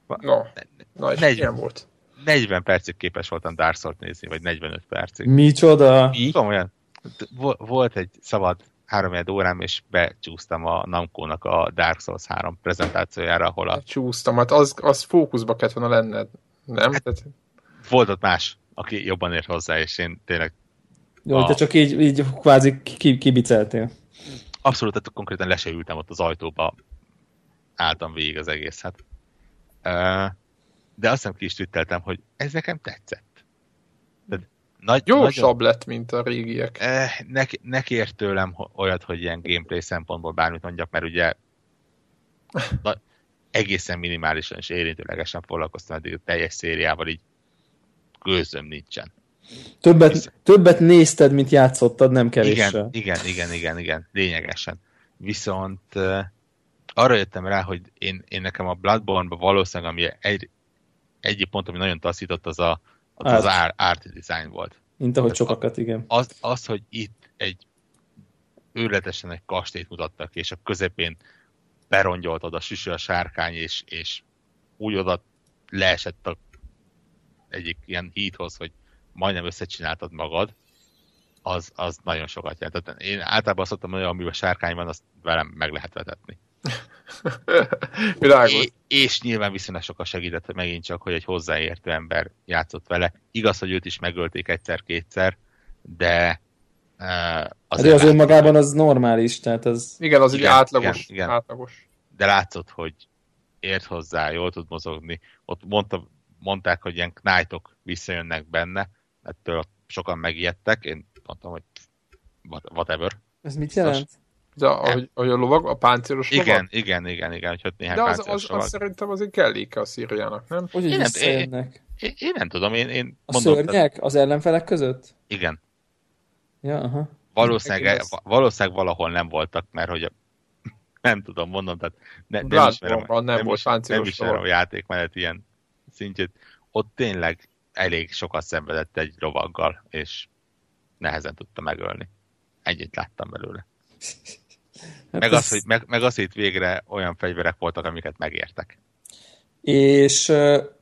Speaker 1: No, na és 40, volt?
Speaker 3: 40 percig képes voltam Dark Souls nézni, vagy 45 percig.
Speaker 4: Micsoda?
Speaker 3: Mi? Olyan. Volt egy szabad három órám, és becsúsztam a Namco-nak a Dark Souls 3 prezentációjára, ahol a...
Speaker 1: Csúsztam, hát az, az fókuszba kellett volna lenned, nem? Hát, Tehát...
Speaker 3: Volt ott más, aki jobban ért hozzá, és én tényleg...
Speaker 4: Jó, a... te csak így, így kvázi kibiceltél.
Speaker 3: Abszolút, tehát konkrétan le ott az ajtóba, álltam végig az egészet. De azt hiszem ki is twitteltem, hogy ez nekem tetszett.
Speaker 1: Tehát nagy, Gyorsabb nagyon... lett, mint a régiek.
Speaker 3: Eh, ne, ne kér tőlem olyat, hogy ilyen gameplay szempontból bármit mondjak, mert ugye na, egészen minimálisan és érintőlegesen foglalkoztam eddig a teljes szériával, így gőzöm nincsen.
Speaker 4: Többet, Visz... többet nézted, mint játszottad, nem kevéssel.
Speaker 3: Igen, igen, igen, igen, igen, lényegesen. Viszont uh, arra jöttem rá, hogy én, én nekem a Bloodborne-ban valószínűleg, ami egy, egyik pont, ami nagyon taszított, az a, az, art. az art, art design volt.
Speaker 4: Mint ahogy Tehát sokakat, igen.
Speaker 3: Az, az, hogy itt egy őrletesen egy kastélyt mutattak, és a közepén berongyolt oda süső a sárkány, és, és úgy oda leesett a egyik ilyen híthoz, hogy majdnem összecsináltad magad, az, az nagyon sokat jelent. Tehát én általában azt mondtam, hogy amiben sárkány van, azt velem meg lehet vetetni. <laughs>
Speaker 1: Világos.
Speaker 3: és nyilván viszonylag sokat segített hogy megint csak, hogy egy hozzáértő ember játszott vele. Igaz, hogy őt is megölték egyszer-kétszer, de
Speaker 4: uh, az, de az önmagában az normális, tehát az...
Speaker 1: Igen, az igen, egy átlagos, igen, igen. átlagos.
Speaker 3: De látszott, hogy ért hozzá, jól tud mozogni. Ott mondta, mondták, hogy ilyen knightok visszajönnek benne, ettől sokan megijedtek, én mondtam, hogy whatever.
Speaker 4: Ez mit jelent?
Speaker 1: De ahogy, ahogy a lovag, a páncélos
Speaker 3: igen, lovag? Igen, igen, igen, hogy ott néhány
Speaker 1: De az, az, az, szerintem azért kelléke a szíriának, nem?
Speaker 4: Hogy én, nem, én,
Speaker 3: én, én, nem tudom, én, én
Speaker 4: A mondom, szörnyek tehát... az ellenfelek között?
Speaker 3: Igen.
Speaker 4: Ja, aha.
Speaker 3: Valószínűleg, valószínűleg valahol nem voltak, mert hogy a, <laughs> nem tudom, mondom, tehát ne, nem, ismerem,
Speaker 1: nem, nem, volt
Speaker 3: is, nem ismerem a játék mellett ilyen szintjét. Ott tényleg elég sokat szenvedett egy lovaggal, és nehezen tudta megölni. Ennyit láttam belőle. <laughs> Hát meg, ez... az, hogy, meg, meg az, hogy itt végre olyan fegyverek voltak, amiket megértek.
Speaker 4: És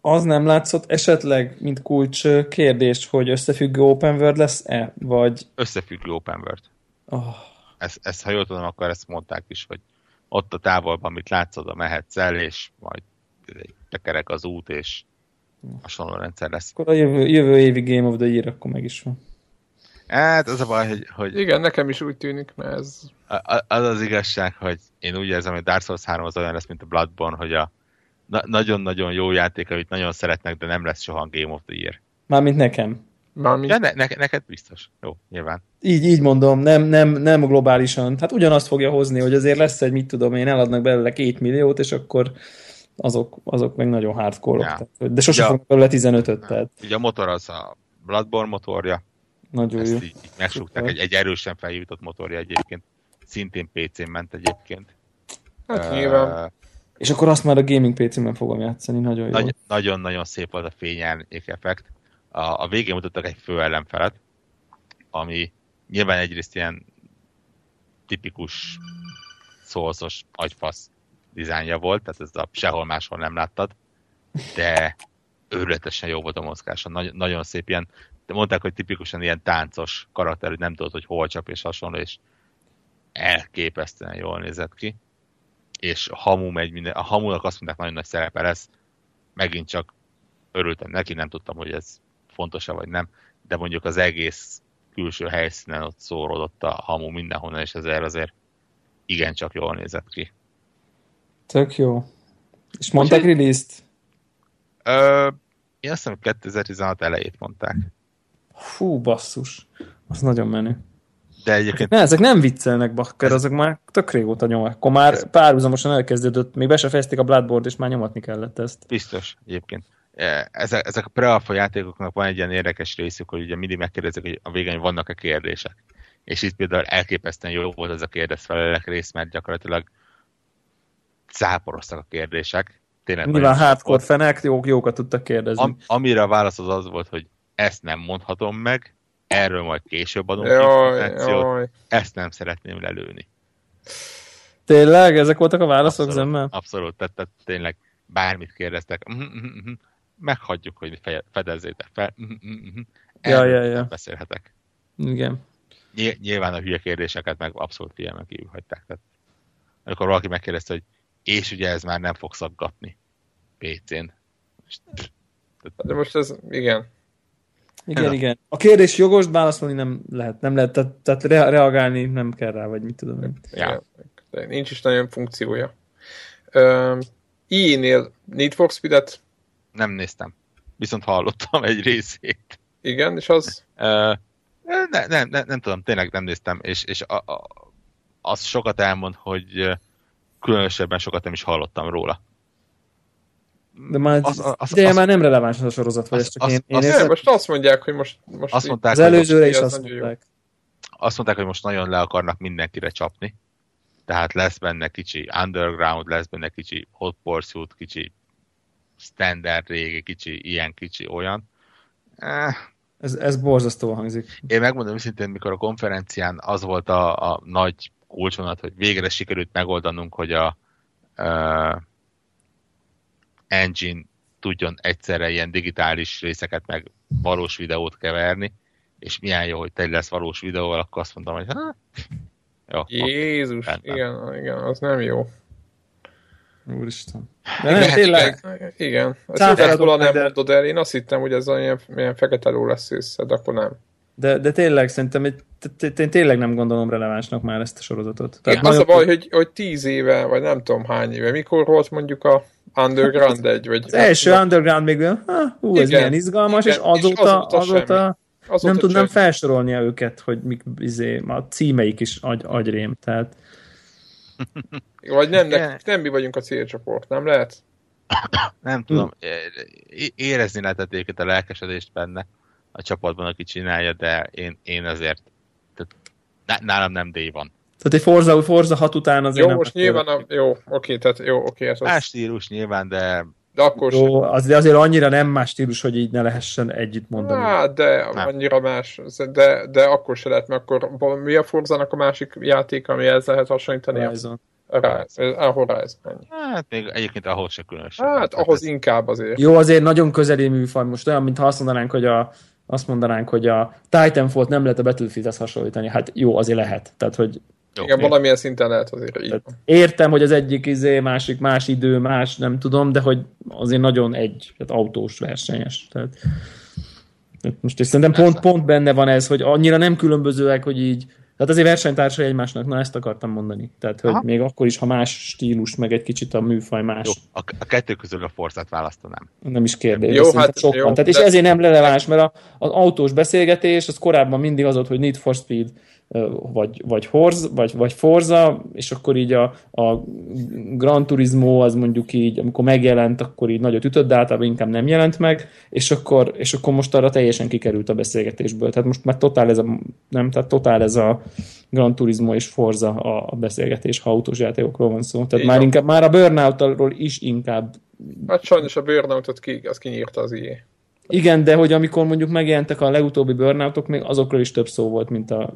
Speaker 4: az nem látszott esetleg, mint kulcs kérdés, hogy összefüggő open world lesz-e? Vagy...
Speaker 3: Összefüggő open world.
Speaker 4: Oh.
Speaker 3: Ezt, ezt, ha jól tudom, akkor ezt mondták is, hogy ott a távolban, amit látszod, a mehetsz el, és majd tekerek az út, és hasonló rendszer lesz.
Speaker 4: Akkor a jövő, jövő évi Game of the Year akkor meg is van.
Speaker 3: Hát az a baj, hogy... hogy
Speaker 1: Igen, nekem is úgy tűnik, mert ez...
Speaker 3: Az az igazság, hogy én úgy érzem, hogy Dark Souls 3 az olyan lesz, mint a Bloodborne, hogy a na- nagyon-nagyon jó játék, amit nagyon szeretnek, de nem lesz soha a Game of the Year.
Speaker 4: Mármint nekem.
Speaker 3: Mármint... Ja, ne, ne, neked biztos. Jó, nyilván.
Speaker 4: Így, így mondom, nem, nem, nem globálisan. Hát ugyanazt fogja hozni, hogy azért lesz egy, mit tudom én, eladnak belőle két milliót, és akkor azok, azok meg nagyon hardcore ja. De sosem fognak belőle 15-öt. Tehát.
Speaker 3: Ugye a motor az a Bloodborne motorja,
Speaker 4: nagyon Ezt jó.
Speaker 3: Így, így megsúgták, egy, egy erősen felhívott motorja egyébként. Szintén PC-n ment egyébként.
Speaker 1: Hát uh, nyilván.
Speaker 4: És akkor azt már a gaming PC-ben fogom játszani, nagyon jó. Nagy,
Speaker 3: nagyon-nagyon szép volt a fényárnyék effekt. A, a végén mutattak egy fő ellenfelet, ami nyilván egyrészt ilyen tipikus szószos agyfasz dizájnja volt, tehát ez a sehol máshol nem láttad, de őrületesen jó volt a mozgása. Nagy, nagyon szép ilyen mondták, hogy tipikusan ilyen táncos karakter, hogy nem tudod, hogy hol csap és hasonló, és elképesztően jól nézett ki. És a hamu megy minden, a hamunak azt mondták, nagyon nagy szerepe lesz. Megint csak örültem neki, nem tudtam, hogy ez fontos-e vagy nem, de mondjuk az egész külső helyszínen ott szórodott a hamu mindenhonnan, és ezért azért igencsak jól nézett ki.
Speaker 4: Tök jó. És mondták release-t?
Speaker 3: Ö, én azt hiszem 2016 elejét mondták.
Speaker 4: Fú, basszus. Az nagyon menő.
Speaker 3: De egyébként...
Speaker 4: Ne, ezek nem viccelnek, bakker, azok már tök régóta nyom. Akkor már ez... párhuzamosan elkezdődött, még be se fejezték a Bloodboard, és már nyomatni kellett ezt.
Speaker 3: Biztos, egyébként. Ezek, ezek a prealfa játékoknak van egy ilyen érdekes részük, hogy ugye mindig megkérdezik, hogy a végén vannak-e kérdések. És itt például elképesztően jó volt ez a kérdezfelelek rész, mert gyakorlatilag záporoztak a kérdések.
Speaker 4: Tényleg Nyilván hardcore fenek jók, jókat tudtak kérdezni. Am,
Speaker 3: amire a válasz az az volt, hogy ezt nem mondhatom meg, erről majd később adunk információt, ezt nem szeretném lelőni.
Speaker 4: Tényleg? Ezek voltak a válaszok abszolút, zemmel?
Speaker 3: Abszolút, tehát, tehát tényleg bármit kérdeztek, mhm, mhm, mhm, meghagyjuk, hogy fedezzétek fel,
Speaker 4: ja, ja, ja.
Speaker 3: beszélhetek.
Speaker 4: Igen.
Speaker 3: Nyilván a hülye kérdéseket meg abszolút figyelmen kívül hagyták. Tehát, amikor valaki megkérdezte, hogy és ugye ez már nem fog szaggatni PC-n.
Speaker 1: De most ez, igen,
Speaker 4: igen, ja. igen. A kérdés jogos, válaszolni nem lehet. Nem lehet, tehát, tehát re- reagálni nem kell rá, vagy mit tudom én.
Speaker 1: Ja. Nincs is nagyon funkciója. Uh, I-nél Need for Speed-et?
Speaker 3: Nem néztem. Viszont hallottam egy részét.
Speaker 1: Igen, és az? Uh,
Speaker 3: ne, ne, ne, nem tudom, tényleg nem néztem, és, és a, a, az sokat elmond, hogy különösebben sokat nem is hallottam róla.
Speaker 4: De már az, az, az, ideje az, már nem releváns az a sorozat, vagy az, csak
Speaker 1: az,
Speaker 4: én,
Speaker 1: én az, érzem... most azt mondják, hogy most, most
Speaker 3: azt mondták,
Speaker 4: az előzőre is azt mondták.
Speaker 3: Azt mondták, hogy most nagyon le akarnak mindenkire csapni. Tehát lesz benne kicsi underground, lesz benne kicsi hot pursuit, kicsi standard régi, kicsi ilyen, kicsi olyan.
Speaker 4: Eh. Ez, ez borzasztó hangzik.
Speaker 3: Én megmondom őszintén, mikor a konferencián az volt a, a nagy kulcsvonat, hogy végre sikerült megoldanunk, hogy a, a engine tudjon egyszerre ilyen digitális részeket meg valós videót keverni, és milyen jó, hogy te lesz valós videóval, akkor azt mondtam, hogy ha,
Speaker 1: jó, Jézus, okay, igen, igen, az nem jó.
Speaker 4: Úristen.
Speaker 1: De nem, igen, tényleg. Igen. Ezt nem mondod el, én azt hittem, hogy ez olyan, ilyen fekete ló lesz össze, de akkor nem.
Speaker 4: De, de tényleg szerintem én tényleg nem gondolom relevánsnak már ezt a sorozatot.
Speaker 1: Tehát az a baj, hogy, hogy tíz éve, vagy nem tudom hány éve, mikor volt mondjuk a Underground egy? Vagy
Speaker 4: az első nem, Underground még olyan, hú, ez igen, milyen izgalmas, igen, és azóta, és azóta, azóta, azóta nem tudnám semmi. felsorolni őket, hogy mik, izé, a címeik is agy, agyrém, tehát
Speaker 1: vagy nem, ne, nem mi vagyunk a célcsoport, nem lehet?
Speaker 3: Nem tudom, érezni lehetett a lelkesedést benne a csapatban, aki csinálja, de én, én azért tehát nálam nem D van.
Speaker 4: Tehát egy Forza, Forza 6 után azért
Speaker 1: Jó, nem most nyilván, a, jó, oké, tehát jó, oké. Ez
Speaker 3: más stílus nyilván, de...
Speaker 1: De akkor
Speaker 4: jó, az, de azért annyira nem más stílus, hogy így ne lehessen együtt mondani.
Speaker 1: Hát, de nem. annyira más, de, de akkor se lehet, mert akkor mi a Forza-nak a másik játék, ami ez lehet hasonlítani?
Speaker 4: Horizon.
Speaker 1: A Horizon.
Speaker 3: Hát még egyébként ahhoz se különös.
Speaker 1: Hát ahhoz ez... inkább azért.
Speaker 4: Jó, azért nagyon közeli műfaj. Most olyan, mint ha azt mondanánk, hogy a, azt mondanánk, hogy a Titanfall nem lehet a Battlefield-hez hasonlítani. Hát jó, azért lehet. Tehát, hogy
Speaker 1: jó, Igen, valamilyen szinten lehet azért így.
Speaker 4: Értem, hogy az egyik izé, másik más idő, más nem tudom, de hogy azért nagyon egy, tehát autós versenyes. Tehát, most és szerintem pont, pont benne van ez, hogy annyira nem különbözőek, hogy így tehát azért versenytársai egymásnak, na ezt akartam mondani. Tehát, hogy Aha. még akkor is, ha más stílus, meg egy kicsit a műfaj más. Jó,
Speaker 3: a, a kettő közül a forzát választanám.
Speaker 4: Nem is kérdés. Jó, hát, sokan. Jó, Tehát, de... És ezért nem releváns, mert a, az autós beszélgetés, az korábban mindig az volt, hogy Need for Speed, vagy, vagy, Horz, vagy, vagy Forza, és akkor így a, a Gran Turismo az mondjuk így, amikor megjelent, akkor így nagyot ütött, de általában inkább nem jelent meg, és akkor, és akkor most arra teljesen kikerült a beszélgetésből. Tehát most már totál ez a, nem, tehát totál ez a Gran Turismo és Forza a, beszélgetés, ha autós játékokról van szó. Tehát már, inkább, már a Burnout-ról is inkább
Speaker 1: Hát sajnos a Burnout-ot ki, az kinyírta az IE.
Speaker 4: Igen, de hogy amikor mondjuk megjelentek a legutóbbi Burnoutok, még azokról is több szó volt, mint a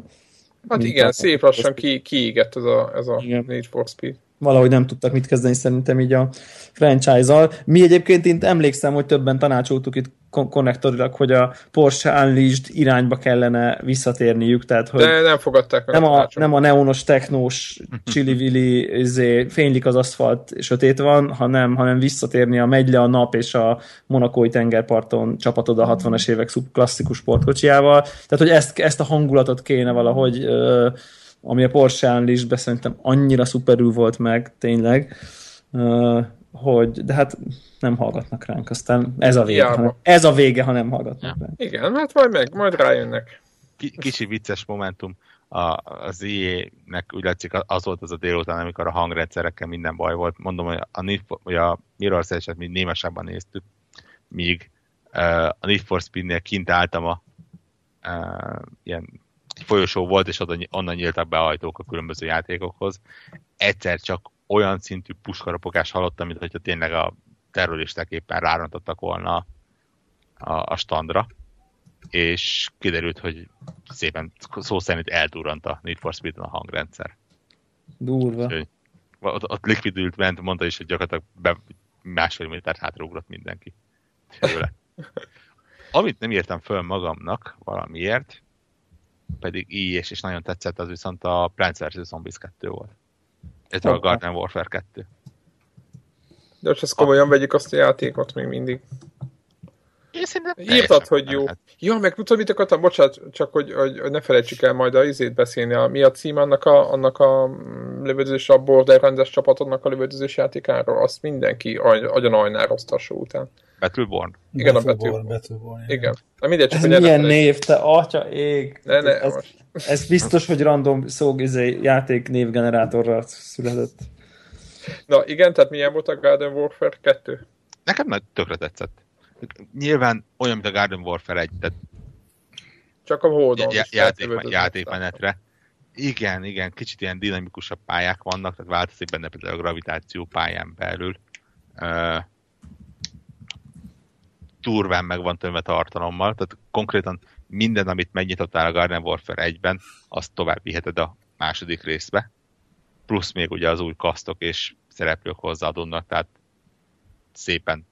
Speaker 1: Hát igen, szép lassan ki, kiégett ez a, ez a Need for Speed.
Speaker 4: Valahogy nem tudtak mit kezdeni szerintem így a franchise-al. Mi egyébként én emlékszem, hogy többen tanácsoltuk itt konnektorilag, hogy a Porsche Unleashed irányba kellene visszatérniük, tehát hogy
Speaker 1: De nem fogadták
Speaker 4: meg nem a, a nem a neonos, technós, <laughs> csili izé, fénylik az aszfalt, sötét van, hanem, hanem visszatérni a megy le a nap és a monakói tengerparton csapatod a 60-as évek klasszikus sportkocsiával. Tehát, hogy ezt, ezt a hangulatot kéne valahogy ami a Porsche Unleashed szerintem annyira szuperül volt meg, tényleg hogy de hát nem hallgatnak ránk, aztán ez a vége, hanem, ez a vége, ha nem hallgatnak ja. ránk.
Speaker 1: Igen, hát majd meg, majd rájönnek.
Speaker 3: Kicsi vicces momentum, a, az IE-nek úgy látszik az volt az a délután, amikor a hangrendszerekkel minden baj volt. Mondom, hogy a, Need, hogy a Mirror's Edge-et mi némesebben néztük, míg uh, a Need for Speed-nél kint álltam a uh, ilyen folyosó volt, és oda, onnan nyíltak be ajtók a különböző játékokhoz. Egyszer csak olyan szintű puskaropogás hallottam, mint hogyha tényleg a terroristák éppen rárontottak volna a, a standra, és kiderült, hogy szépen szó szerint eldurrant a Need for speed a hangrendszer.
Speaker 4: Durva. Úgyhogy,
Speaker 3: ott, ott likvidült ment, mondta is, hogy gyakorlatilag be, másfél métert hátraugrott mindenki. Tőle. <laughs> Amit nem értem föl magamnak valamiért, pedig így, és, és nagyon tetszett, az viszont a Plants vs. Zombies 2 volt. Ez a Garden Warfare 2.
Speaker 1: De most ezt komolyan vegyük azt a játékot még mindig. Írtad, hogy jó. Ja, meg tudod, mit akartam? Bocsánat, csak hogy, hogy, hogy ne felejtsük el majd a izét beszélni. A, mi a cím annak a, annak a lövöldözés, a rendes csapatodnak a lövöldözés játékáról? Azt mindenki agyon ajnározta a show után.
Speaker 3: Battleborn.
Speaker 1: Igen, Battleborn. a Battleborn. Battleborn igen. igen.
Speaker 4: Na mindegy, csak, ez milyen név, te atya ég. Ne, ne, ez, ez, biztos, hogy random szó izé, játék névgenerátorral született.
Speaker 1: Na igen, tehát milyen volt a Garden Warfare 2?
Speaker 3: Nekem nagy tökre tetszett. Nyilván olyan, mint a Garden Warfare 1, tehát
Speaker 1: csak a hódon.
Speaker 3: Já- játék, játékmenetre. Igen, igen, kicsit ilyen dinamikusabb pályák vannak, tehát változik benne például a gravitáció pályán belül. Uh, turván meg van tömve tartalommal, tehát konkrétan minden, amit megnyitottál a Garden Warfare 1-ben, azt tovább viheted a második részbe. Plusz még ugye az új kasztok és szereplők hozzáadódnak, tehát szépen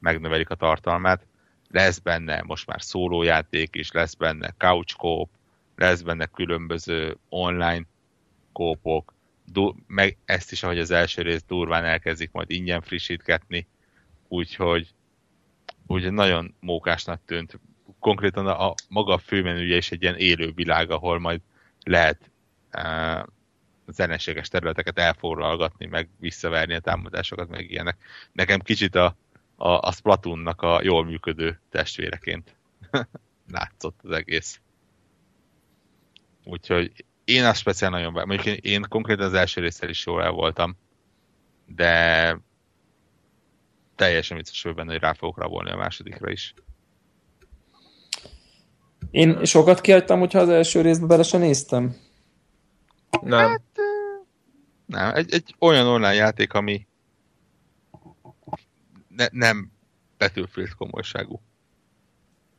Speaker 3: megnövelik a tartalmát. Lesz benne most már szólójáték is, lesz benne couch coop, lesz benne különböző online kópok, meg ezt is, ahogy az első rész durván elkezdik majd ingyen frissítgetni, úgyhogy ugye nagyon mókásnak tűnt. Konkrétan a, a maga a főmenüje is egy ilyen élő világ, ahol majd lehet uh, zeneséges területeket elfoglalgatni, meg visszaverni a támadásokat, meg ilyenek. Nekem kicsit a, a, a Splatoonnak a jól működő testvéreként <laughs> látszott az egész. Úgyhogy én azt speciál nagyon be. Mondjuk én, én konkrétan az első részsel is jól el voltam, de teljesen vicces benne, hogy rá fogok rabolni a másodikra is.
Speaker 4: Én sokat kihagytam, hogyha az első részbe bele sem néztem.
Speaker 1: Nem. Hát,
Speaker 3: nem, egy, egy olyan online játék, ami ne, nem Battlefield komolyságú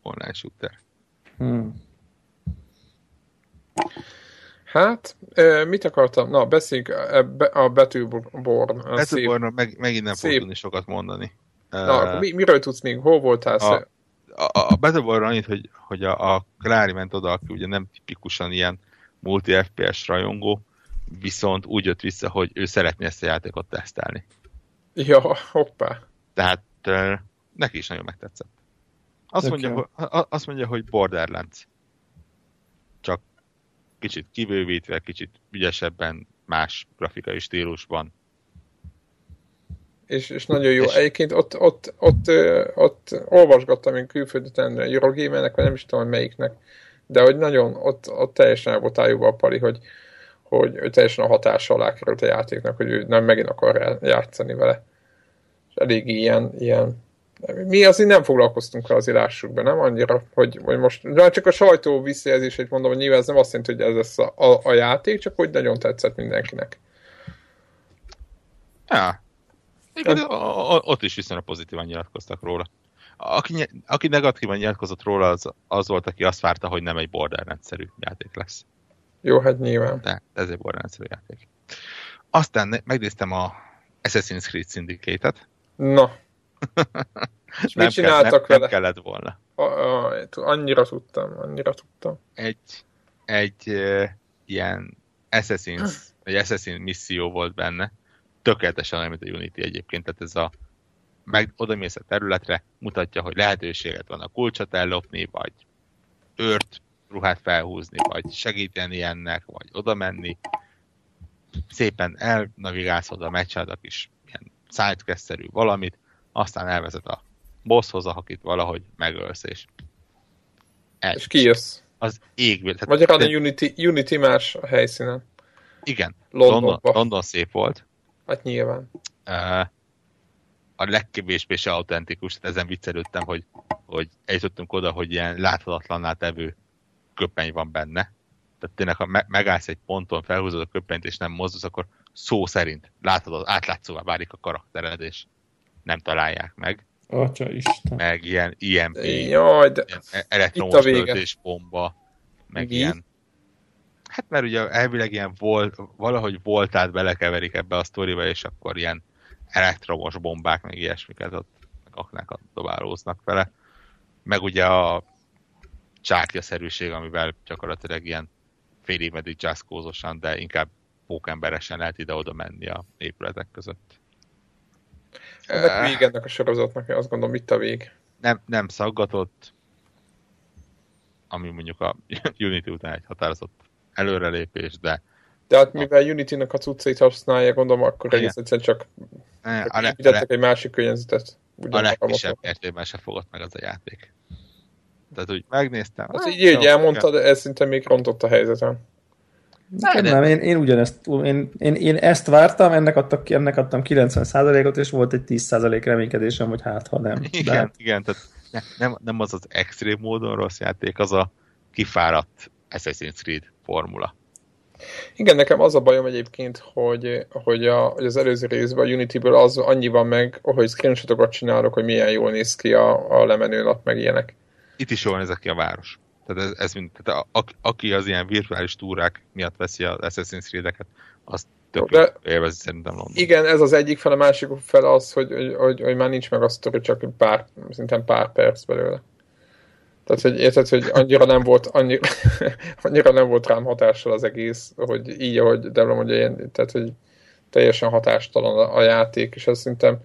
Speaker 3: online shooter. Hmm.
Speaker 1: Hát, mit akartam? Na, beszéljünk a Battleborn.
Speaker 3: Battleborn meg, megint nem fog tudni sokat mondani.
Speaker 1: Na, mi, miről tudsz még? Hol voltál?
Speaker 3: A, a, a Battleborn annyit, hogy, hogy a, a Klári ment oda, aki ugye nem tipikusan ilyen multi FPS rajongó, viszont úgy jött vissza, hogy ő szeretné ezt a játékot tesztelni.
Speaker 1: Ja, hoppá.
Speaker 3: Tehát neki is nagyon megtetszett. Azt, mondja, hogy, azt mondja, hogy Borderlands. Csak kicsit kibővítve, kicsit ügyesebben, más grafikai stílusban.
Speaker 1: És, és nagyon jó. És... Egyébként ott, ott, ott, ott, ott olvasgattam én külföldön Eurogamernek, vagy nem is tudom, melyiknek, de hogy nagyon, ott, ott teljesen el volt a pali, hogy, hogy ő teljesen a hatása alá került a játéknak, hogy ő nem megint akar játszani vele. És elég ilyen, ilyen mi azért nem foglalkoztunk rá, azért lássuk be, nem annyira, hogy, hogy most, de csak a sajtó visszajelzését mondom, hogy nyilván ez nem azt jelenti, hogy ez lesz a, a, a játék, csak hogy nagyon tetszett mindenkinek.
Speaker 3: Ja. Igen, a, a, ott is viszonylag pozitívan nyilatkoztak róla. Aki, aki negatívan nyilatkozott róla, az, az volt, aki azt várta, hogy nem egy Borderlands-szerű játék lesz.
Speaker 1: Jó, hát nyilván.
Speaker 3: De ez egy Borderlands-szerű játék. Aztán megnéztem a Assassin's Creed Syndicate-et.
Speaker 1: Na. És nem mit csináltak
Speaker 3: kell, nem, vele? Nem kellett volna.
Speaker 1: A, a, annyira tudtam, annyira tudtam.
Speaker 3: Egy, egy uh, ilyen Assassin's, egy Assassin misszió volt benne, tökéletesen olyan, mint a Unity egyébként, tehát ez a meg oda mész a területre, mutatja, hogy lehetőséget van a kulcsot ellopni, vagy őrt, ruhát felhúzni, vagy segíteni ennek, vagy oda menni. Szépen elnavigálsz oda, megcsinálod a kis ilyen sidequest valamit, aztán elvezet a bosshoz, akit valahogy megölsz, és
Speaker 1: egy. És kijössz.
Speaker 3: Az égvél.
Speaker 1: Magyarán a Unity, Unity más a helyszínen.
Speaker 3: Igen. London, London szép volt.
Speaker 1: Hát nyilván.
Speaker 3: Uh, a legkevésbé se autentikus, tehát ezen viccelődtem, hogy, hogy eljutottunk oda, hogy ilyen láthatatlanná tevő köpeny van benne. Tehát tényleg, ha me- megállsz egy ponton, felhúzod a köpenyt és nem mozdulsz, akkor szó szerint látod, átlátszóvá válik a karaktered, és nem találják meg.
Speaker 4: Atya Isten.
Speaker 3: Meg ilyen IMP,
Speaker 1: Jaj, de ilyen
Speaker 3: elektromos töltés bomba, meg Mi? ilyen Hát mert ugye elvileg ilyen volt, valahogy voltát belekeverik ebbe a sztoriba, és akkor ilyen elektromos bombák, meg ilyesmiket ott meg aknákat dobálóznak vele. Meg ugye a csákja-szerűség, amivel gyakorlatilag ilyen félig meddig jazzkózosan, de inkább pókemberesen lehet ide-oda menni a épületek között.
Speaker 1: Ennek vég ennek a sorozatnak, én azt gondolom, itt a vég.
Speaker 3: Nem, nem szaggatott, ami mondjuk a <laughs> Unity után egy határozott előrelépés, de...
Speaker 1: De hát mivel Unity-nak a cuccait használja, gondolom, akkor egész egyszerűen csak építettek egy másik környezetet.
Speaker 3: A legkisebb értében se fogott meg az a játék. Tehát úgy megnéztem.
Speaker 1: Hát így, így elmondtad, ez szinte még rontott a helyzetem.
Speaker 4: Nem, nem, én, én ugyanezt, én, én, én ezt vártam, ennek, adtak, ennek adtam 90%-ot, és volt egy 10% reménykedésem, hogy hát, ha nem.
Speaker 3: Igen, de... igen tehát nem, nem az az extrém módon rossz játék, az a kifáradt Assassin's Creed formula.
Speaker 1: Igen, nekem az a bajom egyébként, hogy, hogy, a, hogy az előző részben a Unity-ből az annyi van meg, hogy screenshotokat csinálok, hogy milyen jól néz ki a, a lemenő nap, meg ilyenek.
Speaker 3: Itt is jól néz ki a város. Tehát ez, ez mind, tehát a, aki az ilyen virtuális túrák miatt veszi az Assassin's Creed-eket, az tök De, élvezi szerintem London.
Speaker 1: Igen, ez az egyik fel, a másik fel az, hogy, hogy, hogy, hogy már nincs meg a sztori, csak pár, szintén pár perc belőle. Tehát, hogy érted, hogy annyira nem volt, annyira, <laughs> annyira nem volt rám hatással az egész, hogy így, ahogy Devla mondja, én, tehát, hogy teljesen hatástalan a, a játék, és azt szerintem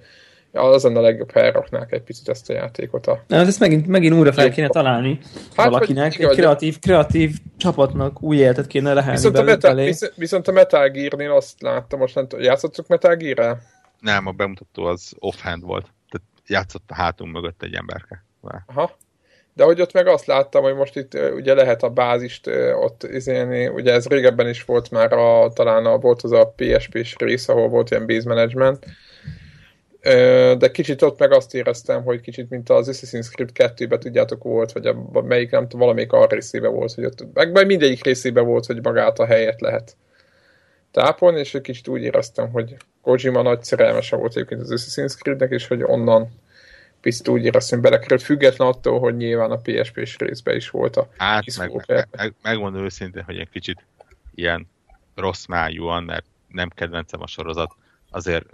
Speaker 1: az lenne a legjobb, ha elraknák egy picit ezt a játékot. A...
Speaker 4: Na, hát ezt megint, megint újra fel kéne találni hát, valakinek, egy kreatív, kreatív csapatnak új életet kéne lehelni
Speaker 1: viszont a, Meta, viszont, viszont a Metal Gear-nél azt láttam, most nem játszottuk Metal gear
Speaker 3: Nem, a bemutató az offhand volt. Tehát játszott a hátunk mögött egy emberke.
Speaker 1: Aha. De hogy ott meg azt láttam, hogy most itt ugye lehet a bázist ott izélni, ugye ez régebben is volt már a, talán a, volt az a PSP-s rész, ahol volt ilyen base management, de kicsit ott meg azt éreztem, hogy kicsit mint az Assassin's Creed 2-ben tudjátok volt, vagy a, melyik nem tudom, valamelyik a részébe volt, hogy ott, meg mindegyik részébe volt, hogy magát a helyet lehet tápolni, és egy kicsit úgy éreztem, hogy Kojima nagy szerelmese volt egyébként az Assassin's Creed-nek, és hogy onnan picit úgy éreztem belekerült, független attól, hogy nyilván a PSP-s részben is volt a
Speaker 3: Hát, meg, meg, meg, megmondom őszintén, hogy egy kicsit ilyen rossz májúan, mert nem kedvencem a sorozat, azért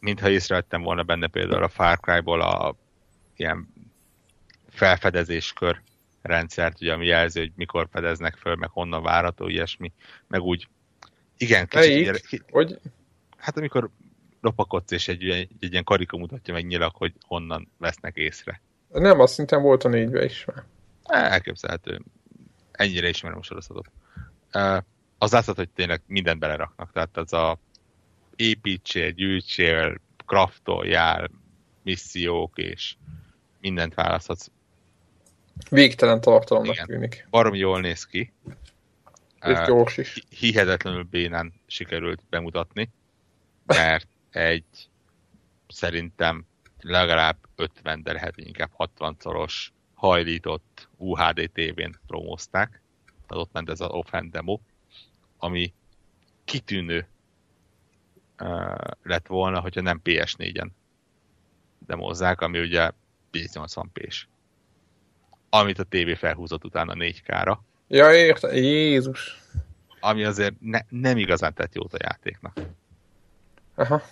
Speaker 3: mintha észrevettem volna benne például a Far Cry-ból a ilyen felfedezéskör rendszert, ugye, ami jelzi, hogy mikor fedeznek föl, meg honnan várható, ilyesmi, meg úgy igen,
Speaker 1: kicsit... Melyik? Ilyen, hogy?
Speaker 3: Hát amikor lopakodsz, és egy, egy, egy ilyen karika mutatja meg nyilak, hogy honnan vesznek észre.
Speaker 1: Nem, azt szerintem volt a négybe is már.
Speaker 3: Elképzelhető. Ennyire ismerem a sorozatot. Az látszott, hogy tényleg mindent beleraknak. Tehát az a építsél, gyűjtsél, craftoljál, missziók, és mindent választhatsz.
Speaker 1: Végtelen tartalomnak Igen. tűnik.
Speaker 3: Barom jól néz ki.
Speaker 1: És gyors is.
Speaker 3: Hihetetlenül bénán sikerült bemutatni, mert egy szerintem legalább 50, de lehet inkább 60 szoros hajlított UHD TV-n promózták. Tehát ott ment ez az offhand demo, ami kitűnő lett volna, hogyha nem PS4-en demozzák, ami ugye 1080 p Amit a TV felhúzott utána 4K-ra.
Speaker 1: Ja, érte, Jézus!
Speaker 3: Ami azért ne, nem igazán tett jót a játéknak.
Speaker 1: Aha.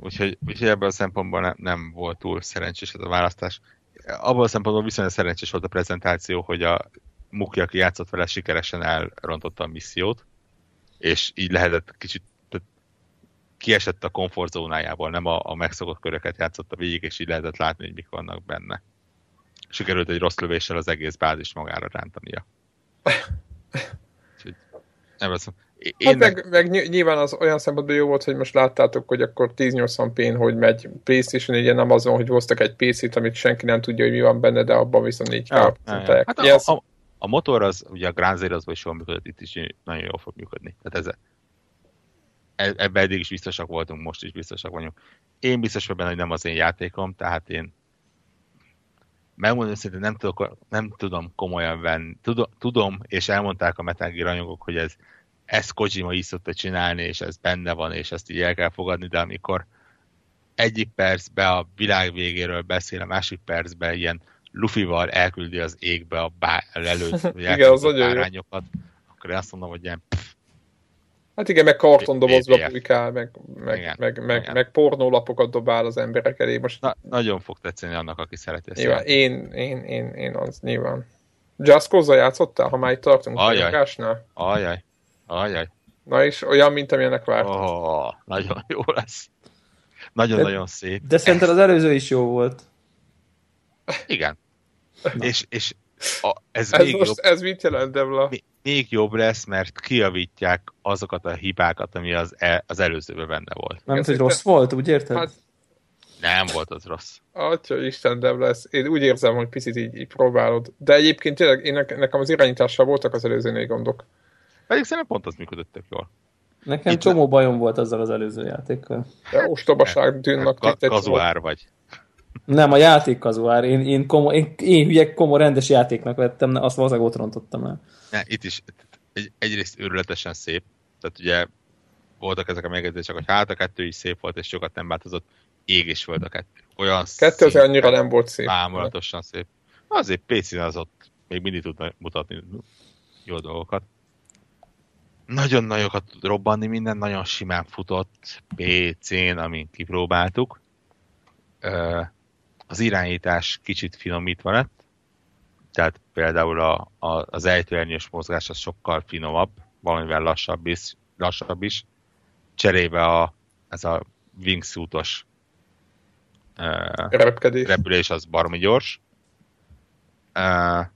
Speaker 3: Úgyhogy, úgyhogy ebből a szempontból ne, nem volt túl szerencsés ez a választás. Abban a szempontból viszonylag szerencsés volt a prezentáció, hogy a Muki, aki játszott vele, sikeresen elrontotta a missziót, és így lehetett kicsit kiesett a komfortzónájából, nem a, a megszokott köröket játszotta végig, és így lehetett látni, hogy mik vannak benne. Sikerült egy rossz lövéssel az egész bázis magára rántania. Úgyhogy, nem
Speaker 1: Én hát meg, meg, meg, nyilván az olyan szempontból jó volt, hogy most láttátok, hogy akkor 1080p-n hogy megy PlayStation 4 nem azon, hogy hoztak egy PC-t, amit senki nem tudja, hogy mi van benne, de abban viszont 4
Speaker 3: ja, hát a, a, a, motor az, ugye a Grand Zero az is jól működött, itt is nagyon jól fog működni. Tehát ez, ebben eddig is biztosak voltunk, most is biztosak vagyunk. Én biztos vagyok benne, hogy nem az én játékom, tehát én megmondom hogy nem, tudok, nem tudom komolyan venni. Tudom, tudom, és elmondták a Metal Gear anyagok, hogy ez ezt Kojima is szokta csinálni, és ez benne van, és ezt így el kell fogadni, de amikor egyik percben a világ végéről beszél, a másik percben ilyen lufival elküldi az égbe a bá- előtt, <laughs>
Speaker 1: Igen, az bárányokat,
Speaker 3: akkor én azt mondom, hogy ilyen pff,
Speaker 1: Hát igen, meg kartondobozba publikál, meg, meg, igen, meg, meg, igen. meg pornólapokat dobál az emberek elé. Most...
Speaker 3: Na, nagyon fog tetszeni annak, aki szereti ezt.
Speaker 1: Nyilván, én, én, én, én az nyilván. Just Cause-zal játszottál, ha már itt tartunk
Speaker 3: Ajaj. Ajaj. Ajaj.
Speaker 1: Na és olyan, mint amilyenek vártam.
Speaker 3: Oh, nagyon jó lesz. Nagyon-nagyon szép.
Speaker 4: De szerintem az előző is jó volt.
Speaker 3: Igen. <laughs> és, és a, ez,
Speaker 1: ez, még most, jobb, ez mit jelent, Devla?
Speaker 3: Még jobb lesz, mert kiavítják azokat a hibákat, ami az, el, az előzőben benne volt.
Speaker 4: Nem, hogy rossz volt, úgy érted? Hát,
Speaker 3: nem volt az rossz.
Speaker 1: Atya Isten, de lesz. Én úgy érzem, hogy picit így, így próbálod. De egyébként tényleg én, nekem az irányítással voltak az előzőnél gondok.
Speaker 3: Pedig szerintem pont az működött tök jól.
Speaker 4: Nekem Itt csomó le... bajom volt azzal az előző játékkal.
Speaker 1: De ostobaság tűnnek.
Speaker 3: Ka- kazuár vagy.
Speaker 4: Nem, a játék kazuár. Én, én, komo, én, én hülyek komo rendes játéknak vettem, azt valószínűleg ott rontottam el.
Speaker 3: Ne, itt is egy, egyrészt őrületesen szép. Tehát ugye voltak ezek a megjegyzések, hogy hát a kettő is szép volt, és sokat nem változott. Ég is volt a kettő. Olyan
Speaker 1: kettő az annyira nem volt szép.
Speaker 3: Ámulatosan szép. Azért PC-n az ott még mindig tud mutatni jó dolgokat nagyon nagyokat tud robbanni, minden nagyon simán futott PC-n, amint kipróbáltuk. Az irányítás kicsit finomítva lett, tehát például a, a, az ejtőernyős mozgás az sokkal finomabb, valamivel lassabb is, lassabb is. Cserébe a, ez a wingsuitos
Speaker 1: uh,
Speaker 3: repülés az baromi gyors. Uh,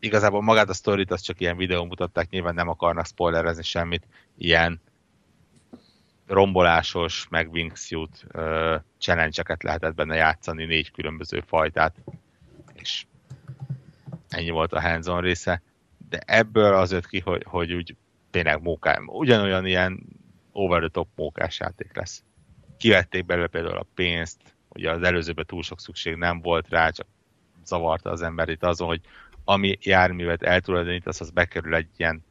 Speaker 3: igazából magát a sztorit az csak ilyen videó mutatták, nyilván nem akarnak spoilerezni semmit, ilyen rombolásos, meg wingsuit challenge-eket lehetett benne játszani, négy különböző fajtát, és ennyi volt a hands része, de ebből az jött ki, hogy, hogy úgy tényleg móká, ugyanolyan ilyen over the top mókás játék lesz. Kivették belőle például a pénzt, ugye az előzőben túl sok szükség nem volt rá, csak zavarta az emberit azon, hogy ami járművet eltulajdonítasz, az bekerül egy ilyen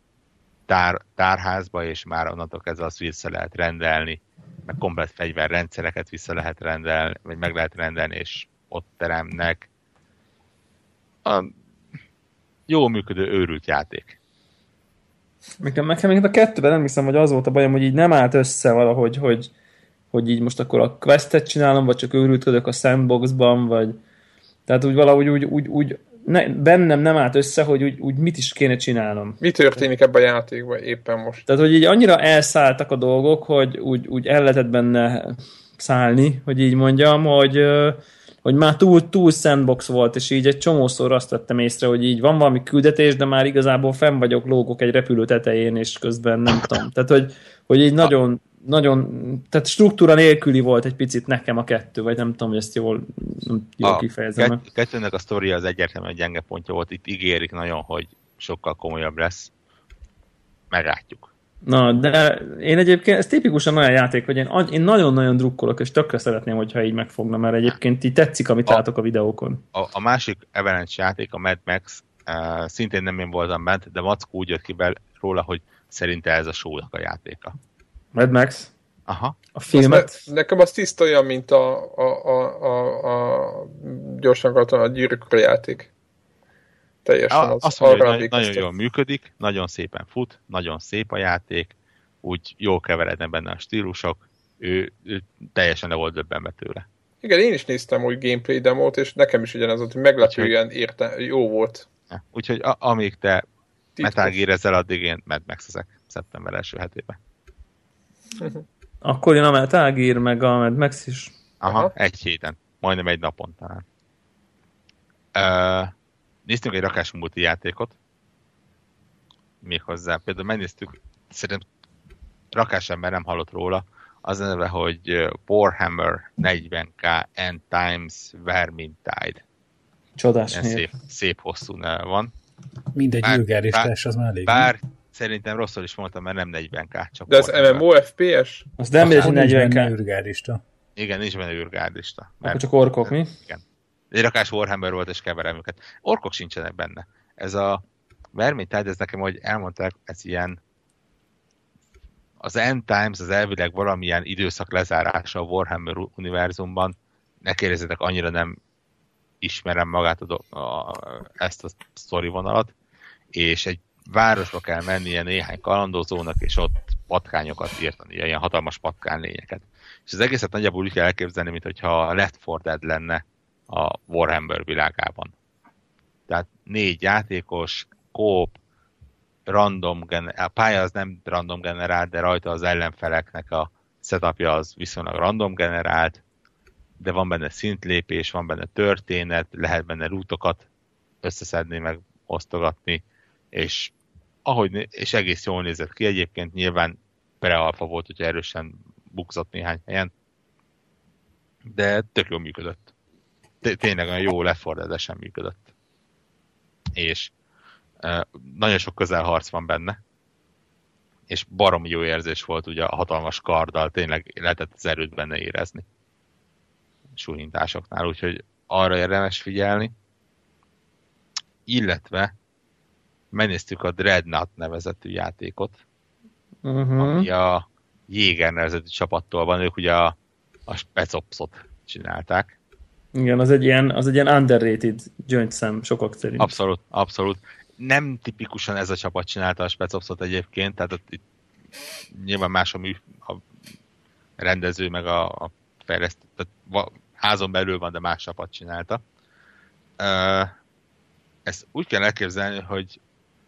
Speaker 3: tár, tárházba, és már onnantól kezdve azt vissza lehet rendelni, meg komplet fegyverrendszereket vissza lehet rendelni, vagy meg lehet rendelni, és ott teremnek. A jó működő őrült játék.
Speaker 4: Nekem, nekem még a kettőben nem hiszem, hogy az volt a bajom, hogy így nem állt össze valahogy, hogy, hogy így most akkor a questet csinálom, vagy csak őrültködök a sandboxban, vagy tehát úgy valahogy úgy, úgy, úgy ne, bennem nem állt össze, hogy úgy, úgy mit is kéne csinálnom.
Speaker 1: Mi történik ebben a játékban éppen most?
Speaker 4: Tehát, hogy így annyira elszálltak a dolgok, hogy úgy, úgy el lehetett benne szállni, hogy így mondjam, hogy, hogy már túl, túl sandbox volt, és így egy csomószor azt vettem észre, hogy így van valami küldetés, de már igazából fenn vagyok, lógok egy repülő tetején, és közben nem tudom. Tehát, hogy, hogy így nagyon, nagyon, tehát struktúra nélküli volt egy picit nekem a kettő, vagy nem tudom, hogy ezt jól, jól a kifejezem.
Speaker 3: Kett, kettőnek a sztoria az egyértelműen gyenge pontja volt, itt ígérik nagyon, hogy sokkal komolyabb lesz. Meglátjuk.
Speaker 4: Na, de én egyébként, ez tipikusan olyan játék, hogy én, én nagyon-nagyon drukkolok, és tökre szeretném, hogyha így megfogna, mert egyébként így tetszik, amit a, látok a videókon.
Speaker 3: A, a másik Avalanche játék, a Mad Max, uh, szintén nem én voltam bent, de Mackó úgy jött ki róla, hogy szerinte ez a show a játéka.
Speaker 4: Mad Max?
Speaker 3: Aha.
Speaker 4: A filmet?
Speaker 1: Ne, nekem az tiszta olyan, mint a, a, a, a, a gyorsan akartam, a gyűrűkra játék. Teljesen
Speaker 3: az, azt mondja, hogy nagyon, nagyon jól működik, nagyon szépen fut, nagyon szép a játék, úgy jól keverednek benne a stílusok, ő, ő teljesen le volt döbbenve tőle.
Speaker 1: Igen, én is néztem úgy gameplay demót, és nekem is ugyanaz volt, hogy meglepően érte, jó volt.
Speaker 3: Ja, úgyhogy a, amíg te Metal addig én Mad Max ezek szeptember első hetében. <laughs>
Speaker 4: Akkor jön a Metal Gear, meg a Mad Max is.
Speaker 3: Aha, Aha. egy héten. Majdnem egy napon talán. Uh, néztünk egy rakás multi játékot. még hozzá. Például megnéztük, szerintem rakás ember nem hallott róla, az neve, hogy Warhammer 40k End Times Vermintide.
Speaker 4: Csodás
Speaker 3: Ilyen szép, szép hosszú neve van.
Speaker 2: Mindegy
Speaker 3: Bár-
Speaker 2: ülgáristás, az már elég.
Speaker 3: Bár szerintem rosszul is mondtam, mert nem 40k, csak
Speaker 1: De ez
Speaker 3: Warhammer.
Speaker 1: MMO FPS?
Speaker 4: Az nem mindegy, hogy
Speaker 2: Akkor nincs benne
Speaker 4: 40
Speaker 2: űrgárista.
Speaker 3: Igen, nincs benne űrgárdista.
Speaker 4: Akkor csak orkok, mi?
Speaker 3: Igen. Egy rakás Warhammer volt, és keverem őket. Orkok sincsenek benne. Ez a Vermintide, ez nekem, hogy elmondták, ez ilyen az End Times, az elvileg valamilyen időszak lezárása a Warhammer univerzumban. Ne kérdezzetek, annyira nem ismerem magát a, a, ezt a sztori vonalat, és egy városba kell mennie néhány kalandozónak, és ott patkányokat írtani, ilyen hatalmas patkánlényeket. És az egészet nagyjából úgy kell elképzelni, mint hogyha Left 4 Dead lenne a Warhammer világában. Tehát négy játékos, kóp, random, gener- a pálya az nem random generált, de rajta az ellenfeleknek a setupja az viszonylag random generált, de van benne szintlépés, van benne történet, lehet benne rútokat összeszedni, meg osztogatni, és ahogy, és egész jól nézett ki egyébként, nyilván pre-alfa volt, hogy erősen bukzott néhány helyen, de tök jól működött. Té- Tényleg olyan jó lefordításán működött. És nagyon sok közelharc van benne, és baromi jó érzés volt ugye a hatalmas karddal, tényleg lehetett az erőt benne érezni suhintásoknál, úgyhogy arra érdemes figyelni. Illetve megnéztük a Dreadnought nevezetű játékot,
Speaker 4: Uh-huh.
Speaker 3: ami a Jéger nevezetű csapattól van, ők ugye a, a Specopsot csinálták.
Speaker 4: Igen, az egy ilyen, az egy ilyen underrated gyöngyszem sokak szerint.
Speaker 3: Abszolút, abszolút. Nem tipikusan ez a csapat csinálta a Specopsot egyébként, tehát ott itt nyilván más a, mű, a rendező, meg a, a fejlesztő, tehát va, házon belül van, de más csapat csinálta. Uh, ezt úgy kell elképzelni, hogy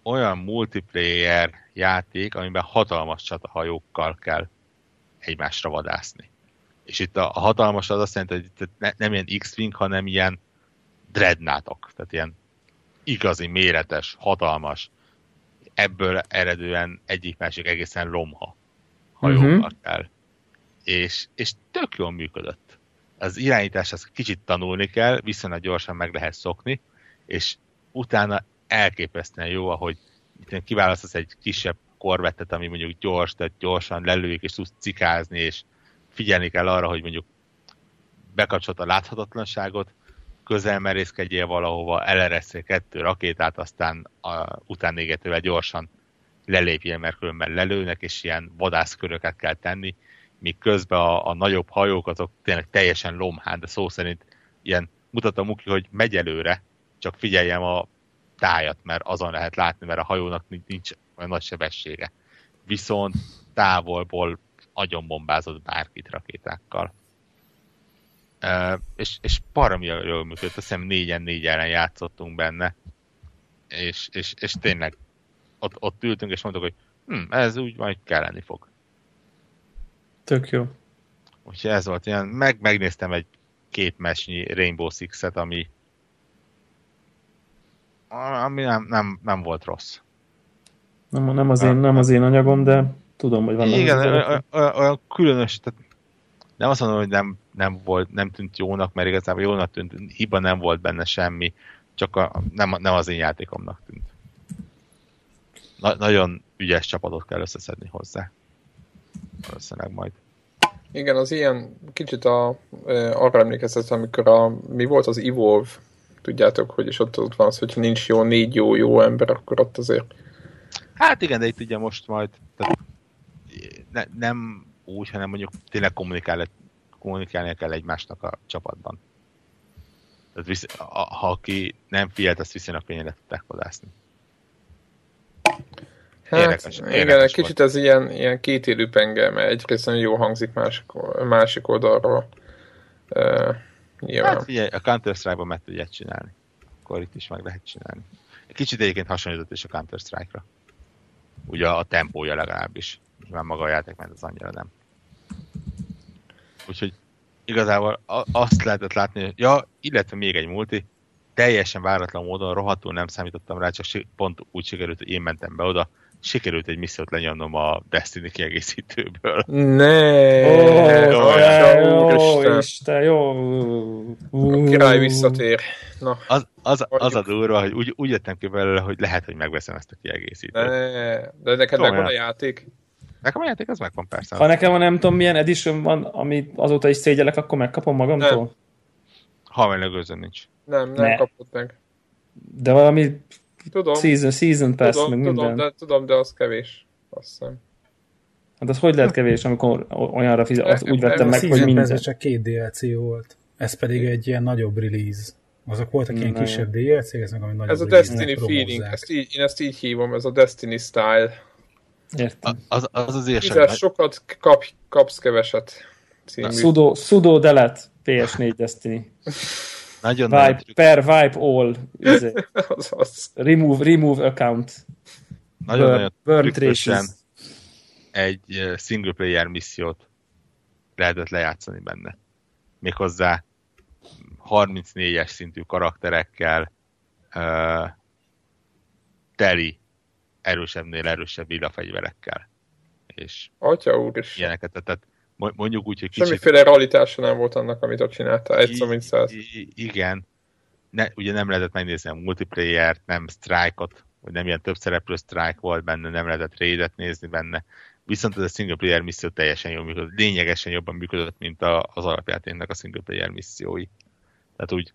Speaker 3: olyan multiplayer játék, amiben hatalmas csatahajókkal kell egymásra vadászni. És itt a, a hatalmas az azt jelenti, hogy ne, nem ilyen X-Wing, hanem ilyen dreadnoughtok, tehát ilyen igazi, méretes, hatalmas, ebből eredően egyik másik egészen lomha hajókkal uh-huh. kell. És, és tök jól működött. Az irányítás az kicsit tanulni kell, viszonylag gyorsan meg lehet szokni, és utána elképesztően jó, ahogy kiválasztasz egy kisebb korvettet, ami mondjuk gyors, tehát gyorsan lelőjük, és tudsz cikázni, és figyelni kell arra, hogy mondjuk bekapcsolt a láthatatlanságot, közel merészkedjél valahova, elereszél kettő rakétát, aztán a utánégetővel gyorsan lelépjél, mert különben lelőnek, és ilyen vadászköröket kell tenni, míg közben a, a nagyobb hajók azok tényleg teljesen lomhán, de szó szerint ilyen mutatom ki, hogy megy előre, csak figyeljem a tájat, mert azon lehet látni, mert a hajónak nincs olyan nagy sebessége. Viszont távolból agyonbombázott bárkit rakétákkal. Uh, és, és baromi jól működött, azt hiszem négyen négy ellen játszottunk benne, és, és, és tényleg ott, ott ültünk, és mondtuk, hogy hm, ez úgy majd kelleni fog.
Speaker 4: Tök jó.
Speaker 3: Úgyhogy ez volt ilyen, meg, megnéztem egy két mesnyi Rainbow Six-et, ami ami nem, nem, nem volt rossz.
Speaker 4: Nem, nem, az én, nem az én anyagom, de tudom, hogy vannak
Speaker 3: Igen, olyan, olyan különös, tehát nem azt mondom, hogy nem, nem, volt, nem tűnt jónak, mert igazából jónak tűnt, hiba nem volt benne semmi, csak a, nem, nem az én játékomnak tűnt. Na, nagyon ügyes csapatot kell összeszedni hozzá. Valószínűleg majd.
Speaker 1: Igen, az ilyen kicsit a, arra emlékeztet, amikor a, mi volt az Evolve, tudjátok, hogy is ott, ott van az, hogyha nincs jó, négy jó, jó ember, akkor ott azért...
Speaker 3: Hát igen, de itt ugye most majd tehát ne, nem úgy, hanem mondjuk tényleg kommunikál, kommunikálnia kell egymásnak a csapatban. Tehát visz, a, ha aki nem figyelt, azt viszonylag könnyen tudták vadászni.
Speaker 1: Hát, érdekes, igen, érdekes kicsit volt. ez ilyen, ilyen kétélű penge, mert egyrészt nagyon jó hangzik másik, másik oldalról. Uh,
Speaker 3: nyilván. Hát figyelj, a Counter-Strike-ban meg tudják csinálni. Akkor itt is meg lehet csinálni. Kicsit egyébként hasonlított is a Counter-Strike-ra. Ugye a tempója legalábbis. Már maga a játék, mert az annyira nem. Úgyhogy igazából azt lehetett látni, hogy ja, illetve még egy multi, teljesen váratlan módon rohadtul nem számítottam rá, csak pont úgy sikerült, hogy én mentem be oda, sikerült egy missziót lenyomnom a Destiny kiegészítőből.
Speaker 1: Ne!
Speaker 4: Ó, oh, jó, jó, Isten, jó.
Speaker 1: A király visszatér.
Speaker 3: Na. Az, az, az a durva, hogy úgy, úgy jöttem ki belőle, hogy lehet, hogy megveszem ezt a kiegészítőt.
Speaker 1: Ne, de neked megvan a játék?
Speaker 3: Nekem a játék az megvan persze.
Speaker 4: Ha nekem van nem tudom milyen edition van, amit azóta is szégyelek, akkor megkapom magamtól? Nem.
Speaker 3: Ha mellőgőzön nincs.
Speaker 1: Nem, nem ne. kapod meg.
Speaker 4: De valami tudom, season, season pass,
Speaker 1: tudom,
Speaker 4: meg
Speaker 1: tudom,
Speaker 4: minden.
Speaker 1: De, tudom, de az kevés. Azt hiszem.
Speaker 4: Hát az hogy lehet kevés, amikor olyanra fizet, azt úgy vettem meg, hogy minden.
Speaker 2: csak két DLC volt. Ez pedig egy ilyen nagyobb release. Azok voltak ilyen kisebb DLC, ez meg ami nagyobb
Speaker 1: Ez a Destiny feeling, ezt így, én ezt így hívom, ez a Destiny style.
Speaker 4: Értem.
Speaker 3: Az, az azért
Speaker 1: sem. sokat, kap, kapsz keveset.
Speaker 4: Című. Sudo, sudo delete PS4 Destiny. <laughs>
Speaker 3: Nagyon
Speaker 4: nagyon per wipe all.
Speaker 1: Izé. <laughs> az, az.
Speaker 4: Remove, remove account.
Speaker 3: Nagyon, burn, nagyon burn egy single player missziót lehetett lejátszani benne. Méghozzá 34-es szintű karakterekkel uh, teli erősebbnél erősebb fegyverekkel. És
Speaker 1: Atya úr is.
Speaker 3: Ilyeneket, tehát mondjuk úgy, hogy
Speaker 1: kicsit... Semmiféle realitása nem volt annak, amit ott csinálta, egy szó, mint száz.
Speaker 3: Igen. Ne, ugye nem lehetett megnézni a multiplayer-t, nem strike-ot, vagy nem ilyen több szereplő strike volt benne, nem lehetett raidet nézni benne. Viszont ez a single player misszió teljesen jól működött, lényegesen jobban működött, mint a, az alapjátéknak a single player missziói. Tehát úgy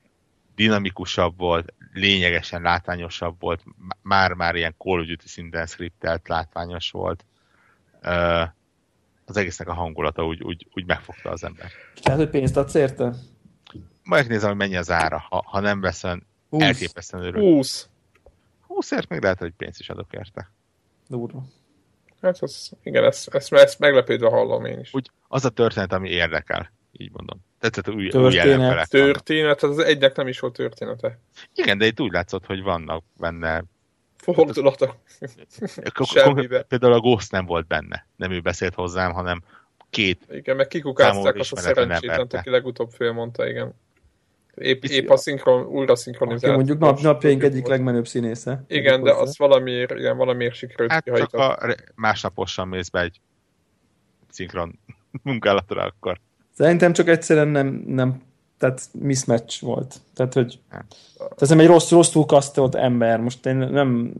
Speaker 3: dinamikusabb volt, lényegesen látványosabb volt, már-már ilyen Call of Duty szinten skriptelt látványos volt. Az egésznek a hangulata úgy, úgy, úgy megfogta az ember.
Speaker 4: Tehát, hogy pénzt adsz érte?
Speaker 3: Majd nézem, hogy mennyi az ára. Ha, ha nem veszem, elképesztően örül.
Speaker 1: 20.
Speaker 3: 20ért meg lehet, hogy pénzt is adok érte.
Speaker 4: Durva.
Speaker 1: Hát az, igen, ezt, ezt, ezt meglepődve hallom én is.
Speaker 3: Úgy, az a történet, ami érdekel, így mondom. Tetszett új,
Speaker 4: történet.
Speaker 3: új
Speaker 1: Történet, az egynek nem is volt története.
Speaker 3: Igen, de itt úgy látszott, hogy vannak benne
Speaker 1: fordulatok.
Speaker 3: Például a Ghost nem volt benne. Nem ő beszélt hozzám, hanem két
Speaker 1: Igen, meg kikukázták azt a szerencsétlen, aki legutóbb félmondta, igen. Épp, épp a szinkron, újra szinkronizált.
Speaker 4: Aki mondjuk nap, napjaink egyik legmenőbb színésze.
Speaker 1: Igen, de az valamiért, igen, valamiért sikerült
Speaker 3: hát csak a másnaposan mész be egy szinkron munkálatra akkor.
Speaker 4: Szerintem csak egyszerűen nem, nem tehát mismatch volt. Tehát, hogy tehát nem egy rossz, rosszul kasztolt ember. Most én nem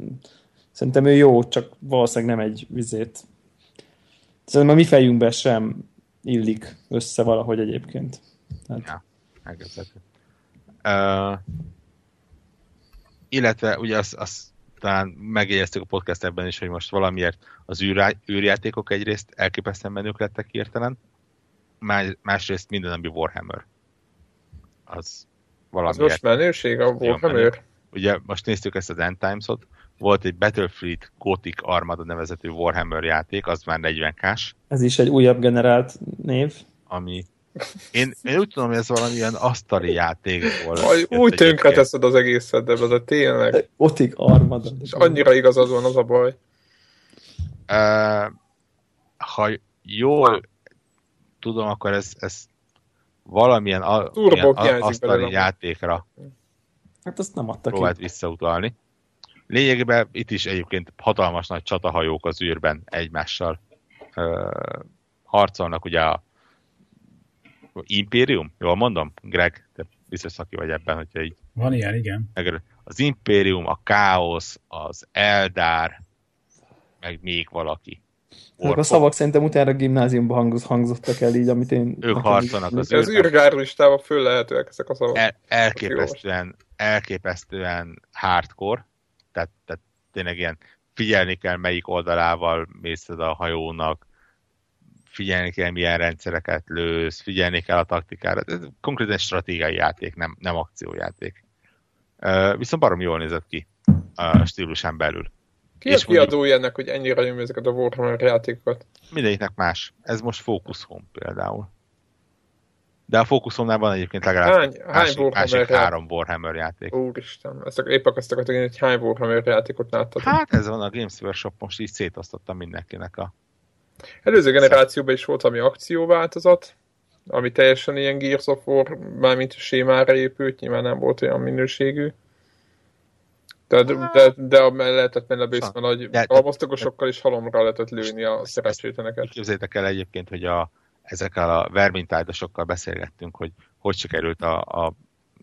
Speaker 4: szerintem ő jó, csak valószínűleg nem egy vizét. Szerintem a mi fejünkben sem illik össze valahogy egyébként.
Speaker 3: Tehát... Ja, elképzelhető. Uh, illetve ugye azt, azt talán megjegyeztük a podcast ebben is, hogy most valamiért az űrá, űrjátékok egyrészt elképesztően menők lettek hirtelen, más, másrészt minden, ami Warhammer. Az valami. Az
Speaker 1: most menőség a Warhammer?
Speaker 3: Ugye most néztük ezt az End Times-ot, volt egy Battlefleet Gothic Armada nevezetű Warhammer játék, az már 40k-s.
Speaker 4: Ez is egy újabb generált név.
Speaker 3: Ami én, én úgy tudom, hogy ez valamilyen asztali játék volt.
Speaker 1: Úgy tönkre teszed az egészet, de ez a tényleg.
Speaker 4: Gothic Armada.
Speaker 1: És annyira igazad van, az a baj.
Speaker 3: Uh, ha jól tudom, akkor ez, ez valamilyen a, ilyen asztali játékra
Speaker 4: hát azt nem adta
Speaker 3: próbált ki. visszautalni. Lényegében itt is egyébként hatalmas nagy csatahajók az űrben egymással uh, harcolnak, ugye a Impérium, jól mondom? Greg, te biztos szaki vagy ebben, hogyha így...
Speaker 2: Van ilyen, igen.
Speaker 3: Az Impérium, a Káosz, az Eldár, meg még valaki.
Speaker 4: Ezek a szavak szerintem utána a gimnáziumban hangz, hangzottak el így, amit én...
Speaker 3: Ők harcolnak az
Speaker 1: Az űrgárlistában föl lehetőek ezek a szavak. El,
Speaker 3: elképesztően, elképesztően hardcore, tehát, tehát tényleg ilyen figyelni kell, melyik oldalával mész a hajónak, figyelni kell, milyen rendszereket lősz, figyelni kell a taktikára. Ez konkrétan stratégiai játék, nem, nem akciójáték. Uh, viszont barom jól nézett ki a stílusán belül.
Speaker 1: Ki és a kiadója mondjuk, ennek, hogy ennyire nyomja ezeket a Warhammer játékokat?
Speaker 3: Mindegyiknek más. Ez most Focus Home például. De a Focus Home-nál van egyébként legalább hány, hány másik, Warhammer másik három Warhammer játék.
Speaker 1: Úristen, ezt épp akartak hogy hogy hány Warhammer játékot láttad.
Speaker 3: Hát ez van a Games Workshop, most így szétosztottam mindenkinek a...
Speaker 1: Előző generációban is volt valami akcióváltozat. ami teljesen ilyen Gears of War, mármint sémára épült, nyilván nem volt olyan minőségű. De, de, de a lehetett menni a basement nagy almosztogosokkal is halomra lehetett lőni a szerencsétleneket.
Speaker 3: Képzeljétek el egyébként, hogy a, ezekkel a vermintájdosokkal beszélgettünk, hogy hogy sikerült a, a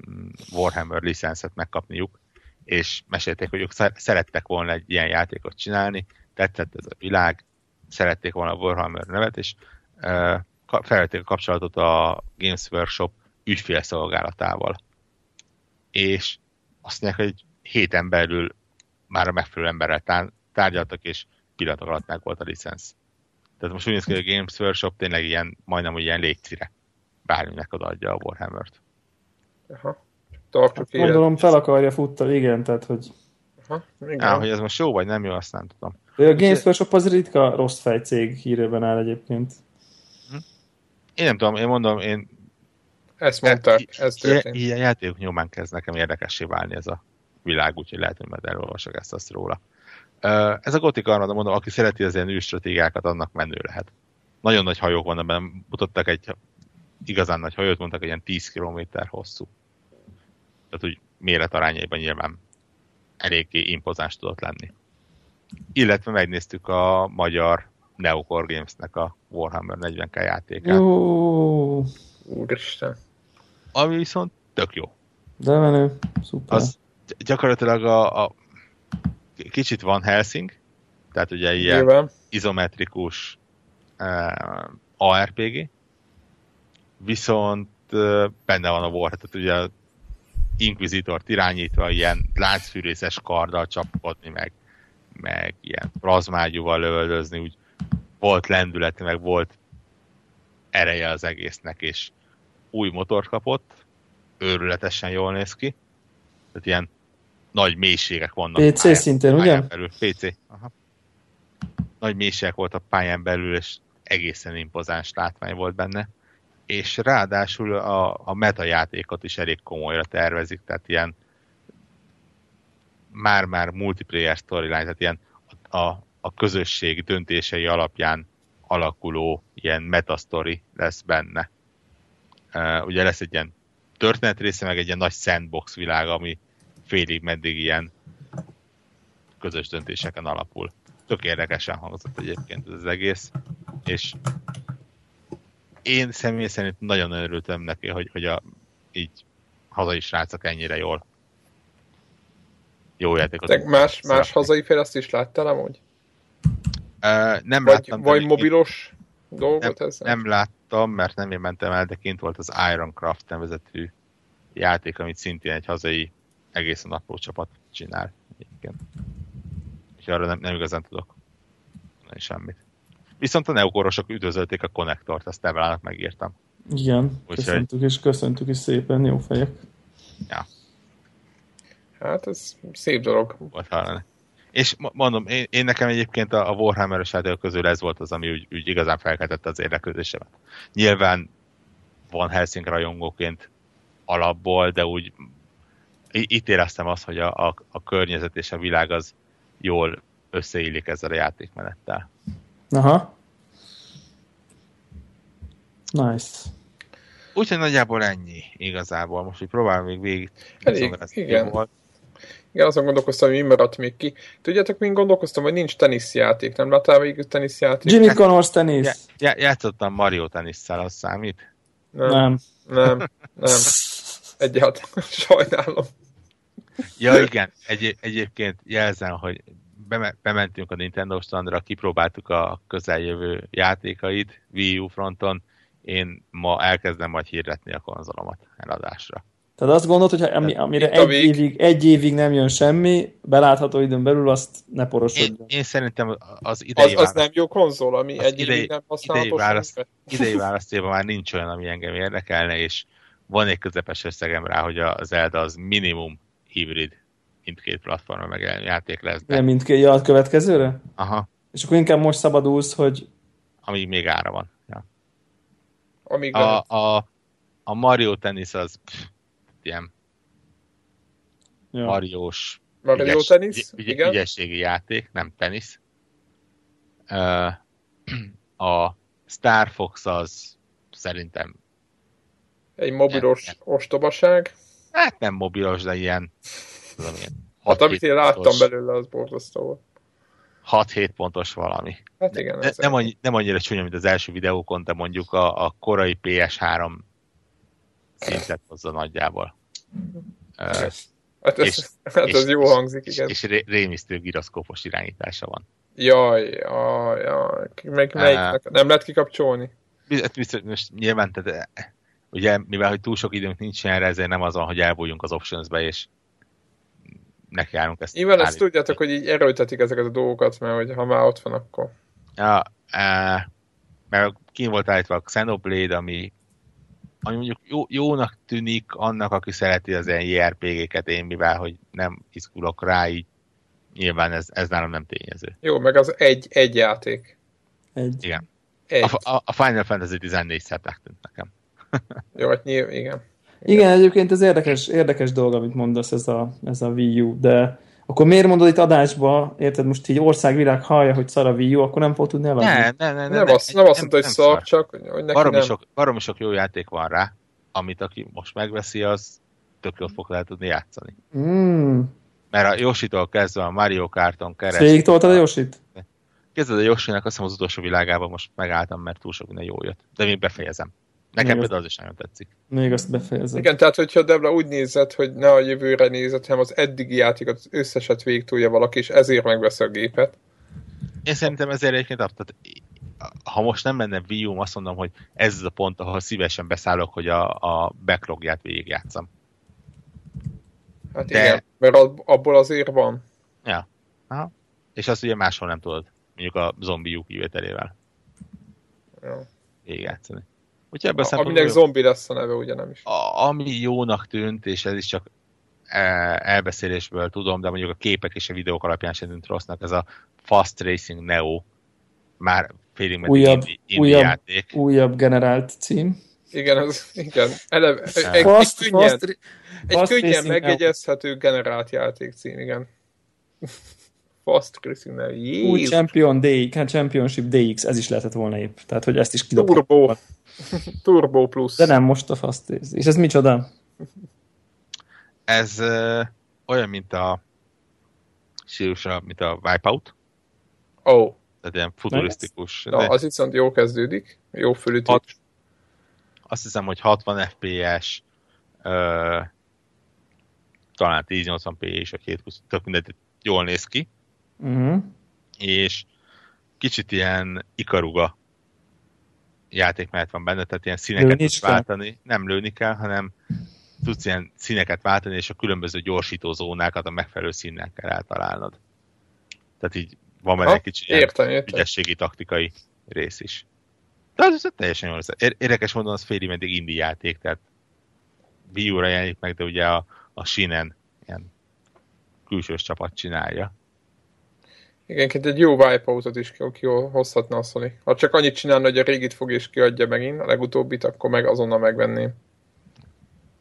Speaker 3: mm, Warhammer licenszet megkapniuk, és mesélték, hogy ők szerettek volna egy ilyen játékot csinálni, tetszett ez a világ, szerették volna a Warhammer nevet, és uh, felvették a kapcsolatot a Games Workshop ügyfélszolgálatával. És azt mondják, hogy héten belül már a megfelelő emberrel tárgyaltak, és pillanatok alatt meg volt a licensz. Tehát most úgy néz ki, hogy a Games Workshop tényleg ilyen, majdnem ilyen légcire bárminek odaadja a Warhammer-t.
Speaker 1: Aha.
Speaker 4: Hát gondolom fel akarja futni, igen, tehát hogy...
Speaker 3: Aha, igen. Á, hogy ez most jó vagy nem jó, azt nem tudom.
Speaker 4: De a Games Workshop az ritka rossz fejcég hírében áll egyébként.
Speaker 3: Hm? Én nem tudom, én mondom, én...
Speaker 1: Ezt mondták, ez történt.
Speaker 3: Ilyen játékok nyomán kezd nekem érdekessé válni ez a világ, úgyhogy lehet, hogy majd elolvasok ezt azt róla. Ez a Gothic Armada, mondom, aki szereti az ilyen űrstratégiákat, annak menő lehet. Nagyon nagy hajók vannak benne, mutattak egy igazán nagy hajót, mondtak, hogy ilyen 10 km hosszú. Tehát úgy méretarányaiban nyilván eléggé impozáns tudott lenni. Illetve megnéztük a magyar Neocore Games-nek a Warhammer 40k játékát.
Speaker 4: Ó,
Speaker 1: Úristen.
Speaker 3: Ami viszont tök jó.
Speaker 4: De menő, szuper. Az
Speaker 3: gyakorlatilag a, a kicsit van Helsing, tehát ugye ilyen Nyilván. izometrikus uh, ARPG, viszont uh, benne van a War, tehát ugye Inquisitort irányítva ilyen láncfűrészes karddal csapkodni, meg, meg ilyen plazmágyúval lövöldözni, úgy volt lendülete, meg volt ereje az egésznek, és új motort kapott, őrületesen jól néz ki, tehát ilyen nagy mélységek vannak.
Speaker 4: PC pályán, szintén, ugye?
Speaker 3: Belül. PC. Aha. Nagy mélységek volt a pályán belül, és egészen impozáns látvány volt benne. És ráadásul a, a meta játékot is elég komolyra tervezik, tehát ilyen már-már multiplayer storyline, tehát ilyen a, a, a közösség döntései alapján alakuló ilyen metasztori lesz benne. Uh, ugye lesz egy ilyen történet része, meg egy ilyen nagy sandbox világ, ami félig meddig ilyen közös döntéseken alapul. Tök érdekesen hangzott egyébként ez az egész, és én személy szerint nagyon örültem neki, hogy, hogy a így hazai srácok ennyire jól jó játékot.
Speaker 1: Te más, más hazai is láttál amúgy?
Speaker 3: Uh, nem
Speaker 1: vagy,
Speaker 3: láttam.
Speaker 1: Vagy mobilos én, dolgot
Speaker 3: nem,
Speaker 1: ezzel?
Speaker 3: Nem láttam, mert nem én mentem el, de kint volt az Ironcraft nevezetű játék, amit szintén egy hazai egészen apró csapat csinál egyébként. Úgyhogy arra nem, nem igazán tudok nem semmit. Viszont a neokorosok üdvözölték a konnektort, ezt Evelának megírtam.
Speaker 4: Igen, Úgyhogy... köszöntük és köszöntük is szépen, jó fejek.
Speaker 3: Ja.
Speaker 1: Hát ez szép dolog.
Speaker 3: Volt hallani. És mondom, én, én nekem egyébként a, a Warhammer-es közül ez volt az, ami úgy, úgy igazán felkeltette az érdeklődésemet. Nyilván van Helsing rajongóként alapból, de úgy itt éreztem azt, hogy a, a, a környezet és a világ az jól összeillik ezzel a játékmenettel.
Speaker 4: Aha. Nice.
Speaker 3: Úgyhogy nagyjából ennyi igazából. Most, hogy próbálom még végig.
Speaker 1: Elég, igen. Volt. Igen, azon gondolkoztam, hogy mi maradt még ki. Tudjátok, mint gondolkoztam, hogy nincs teniszjáték. Nem láttál végül teniszjáték?
Speaker 4: Jimmy Connors tenisz.
Speaker 3: Já, játszottam Mario teniszszel, az számít?
Speaker 1: Nem. Nem. Nem. nem. <laughs> Egyáltalán sajnálom.
Speaker 3: Ja, igen. Egy, egyébként jelzem, hogy bementünk a Nintendo standra, kipróbáltuk a közeljövő játékait Wii U fronton, én ma elkezdem majd hirdetni a konzolomat eladásra.
Speaker 4: Tehát azt gondolod, hogy ami, amire egy évig, egy évig nem jön semmi, belátható időn belül azt ne porosodjon.
Speaker 3: Én, én szerintem az idei
Speaker 1: az, az nem jó konzol, ami egy idei, évig nem
Speaker 3: idei, választ, idei választében már nincs olyan, ami engem érdekelne, és van egy közepes összegem rá, hogy a Zelda az minimum hibrid mindkét platformon megjelenő játék lesz.
Speaker 4: De... mindkét ja, a következőre?
Speaker 3: Aha.
Speaker 4: És akkor inkább most szabadulsz, hogy...
Speaker 3: Amíg még ára van. Ja.
Speaker 1: Amíg
Speaker 3: a, a, a Mario Tennis az pff, ilyen ja. Mariós
Speaker 1: Mario ügyes, tenisz, ügy, igen.
Speaker 3: ügyességi játék, nem tenisz. Uh, <clears throat> a Star Fox az szerintem
Speaker 1: Egy mobilos nem, nem. ostobaság.
Speaker 3: Hát nem mobilos, de ilyen... Tudom, ilyen
Speaker 1: hát amit én láttam pontos, belőle, az borzasztó volt.
Speaker 3: 6-7 pontos valami.
Speaker 1: Hát igen.
Speaker 3: Ne, nem, annyi, nem annyira csúnya, mint az első videókon, de mondjuk a, a korai PS3 szintet hozza nagyjából.
Speaker 1: Hát ez, és, hát ez és, jó hangzik, igen.
Speaker 3: És, és rémisztő giroszkópos irányítása van.
Speaker 1: Jaj, jaj, jaj. Meg melyiknek? Nem lehet kikapcsolni?
Speaker 3: Biztos, most nyilván, tehát, ugye, mivel hogy túl sok időnk nincs erre, ezért nem azon, hogy elbújjunk az options-be, és nekiállunk ezt.
Speaker 1: Nyilván ezt tudjátok, hogy így erőltetik ezeket a dolgokat, mert hogy ha már ott van, akkor...
Speaker 3: Ja, e, mert kín volt állítva a Xenoblade, ami ami mondjuk jó, jónak tűnik annak, aki szereti az ilyen JRPG-ket, én mivel, hogy nem izgulok rá, így nyilván ez, ez nálam nem tényező.
Speaker 1: Jó, meg az egy, egy játék.
Speaker 4: Egy.
Speaker 3: Igen. Egy. A, a, a Final Fantasy 14 szettek tűnt nekem.
Speaker 1: Jó, hát nyilván, igen.
Speaker 4: Igen, egyébként ez érdekes, érdekes dolog, amit mondasz, ez a, ez a Wii U, de akkor miért mondod itt adásba, érted, most így országvilág hallja, hogy szar a Wii U, akkor nem fog tudni eladni?
Speaker 3: Ne, ne, ne, ne,
Speaker 1: nem, azt, nem azt mondta, hogy szar, csak hogy neki
Speaker 3: baromi
Speaker 1: nem.
Speaker 3: Sok, baromi sok jó játék van rá, amit aki most megveszi, az tök jól fog lehet tudni játszani.
Speaker 4: Mm.
Speaker 3: Mert a Yoshi-tól kezdve a Mario Karton keresztül...
Speaker 4: Végig toltad a Yoshi-t?
Speaker 3: Kezdve a Yoshi-nek azt hiszem az utolsó világában most megálltam, mert túl sok minden jó jött. De még befejezem. Nekem például az is nagyon tetszik.
Speaker 4: Még azt befejezem.
Speaker 1: Igen, tehát hogyha Debla úgy nézett, hogy ne a jövőre nézett, hanem az eddigi játékot, az összeset végtúlja valaki, és ezért megveszi a gépet.
Speaker 3: Én szerintem ezért egyébként tehát, ha most nem lenne Wii U, azt mondom, hogy ez az a pont, ahol szívesen beszállok, hogy a, a backlogját végigjátszam.
Speaker 1: Hát De... igen, mert abból azért van.
Speaker 3: Ja. Aha. És azt ugye máshol nem tudod, mondjuk a zombi kivételével.
Speaker 1: Ja.
Speaker 3: Végigjátszani.
Speaker 1: Úgyhogy ebben a, aminek jó, zombi lesz a neve, ugye nem is.
Speaker 3: A, ami jónak tűnt, és ez is csak e, elbeszélésből tudom, de mondjuk a képek és a videók alapján sem tűnt rossznak, ez a Fast Racing Neo, már félig meddig
Speaker 4: újabb, indi, újabb, játék. Újabb generált cím.
Speaker 1: Igen, az, igen. Eleve, egy, egy, fast, könnyen, fast, egy könnyen megjegyezhető generált játék cím, igen. <laughs> Fast Racing Neo.
Speaker 4: Új Champion DX, Championship DX, ez is lehetett volna épp. Tehát, hogy ezt is
Speaker 1: kidobtuk. Turbo. Turbo Plus.
Speaker 4: De nem most a Fast Race. És ez micsoda?
Speaker 3: Ez uh, olyan, mint a sírusra, mint a Wipeout.
Speaker 1: Ó. Oh.
Speaker 3: Tehát ilyen futurisztikus.
Speaker 1: Na, de... az viszont jó kezdődik. Jó fölütés. Hat,
Speaker 3: azt hiszem, hogy 60 FPS, uh, talán 1080p és a 220, tök mindegy, jól néz ki.
Speaker 4: Uh-huh.
Speaker 3: És kicsit ilyen ikaruga játékmenet van benne, tehát ilyen színeket lőni tudsz váltani. Kell. Nem lőni kell, hanem tudsz ilyen színeket váltani, és a különböző gyorsító zónákat a megfelelő színnel kell eltalálnod. Tehát így van benne egy kicsit
Speaker 1: értem, értem.
Speaker 3: ügyességi taktikai rész is. De az, az teljesen jó lesz. Érdekes mondom, az félig meddig indie játék, tehát Wii U-ra jelenik meg, de ugye a, a Shinen ilyen külsős csapat csinálja.
Speaker 1: Igen, egy jó wipeoutot is hozhatna a Sony. Ha csak annyit csinálna, hogy a régit fog és kiadja megint, a legutóbbit, akkor meg azonnal megvenném.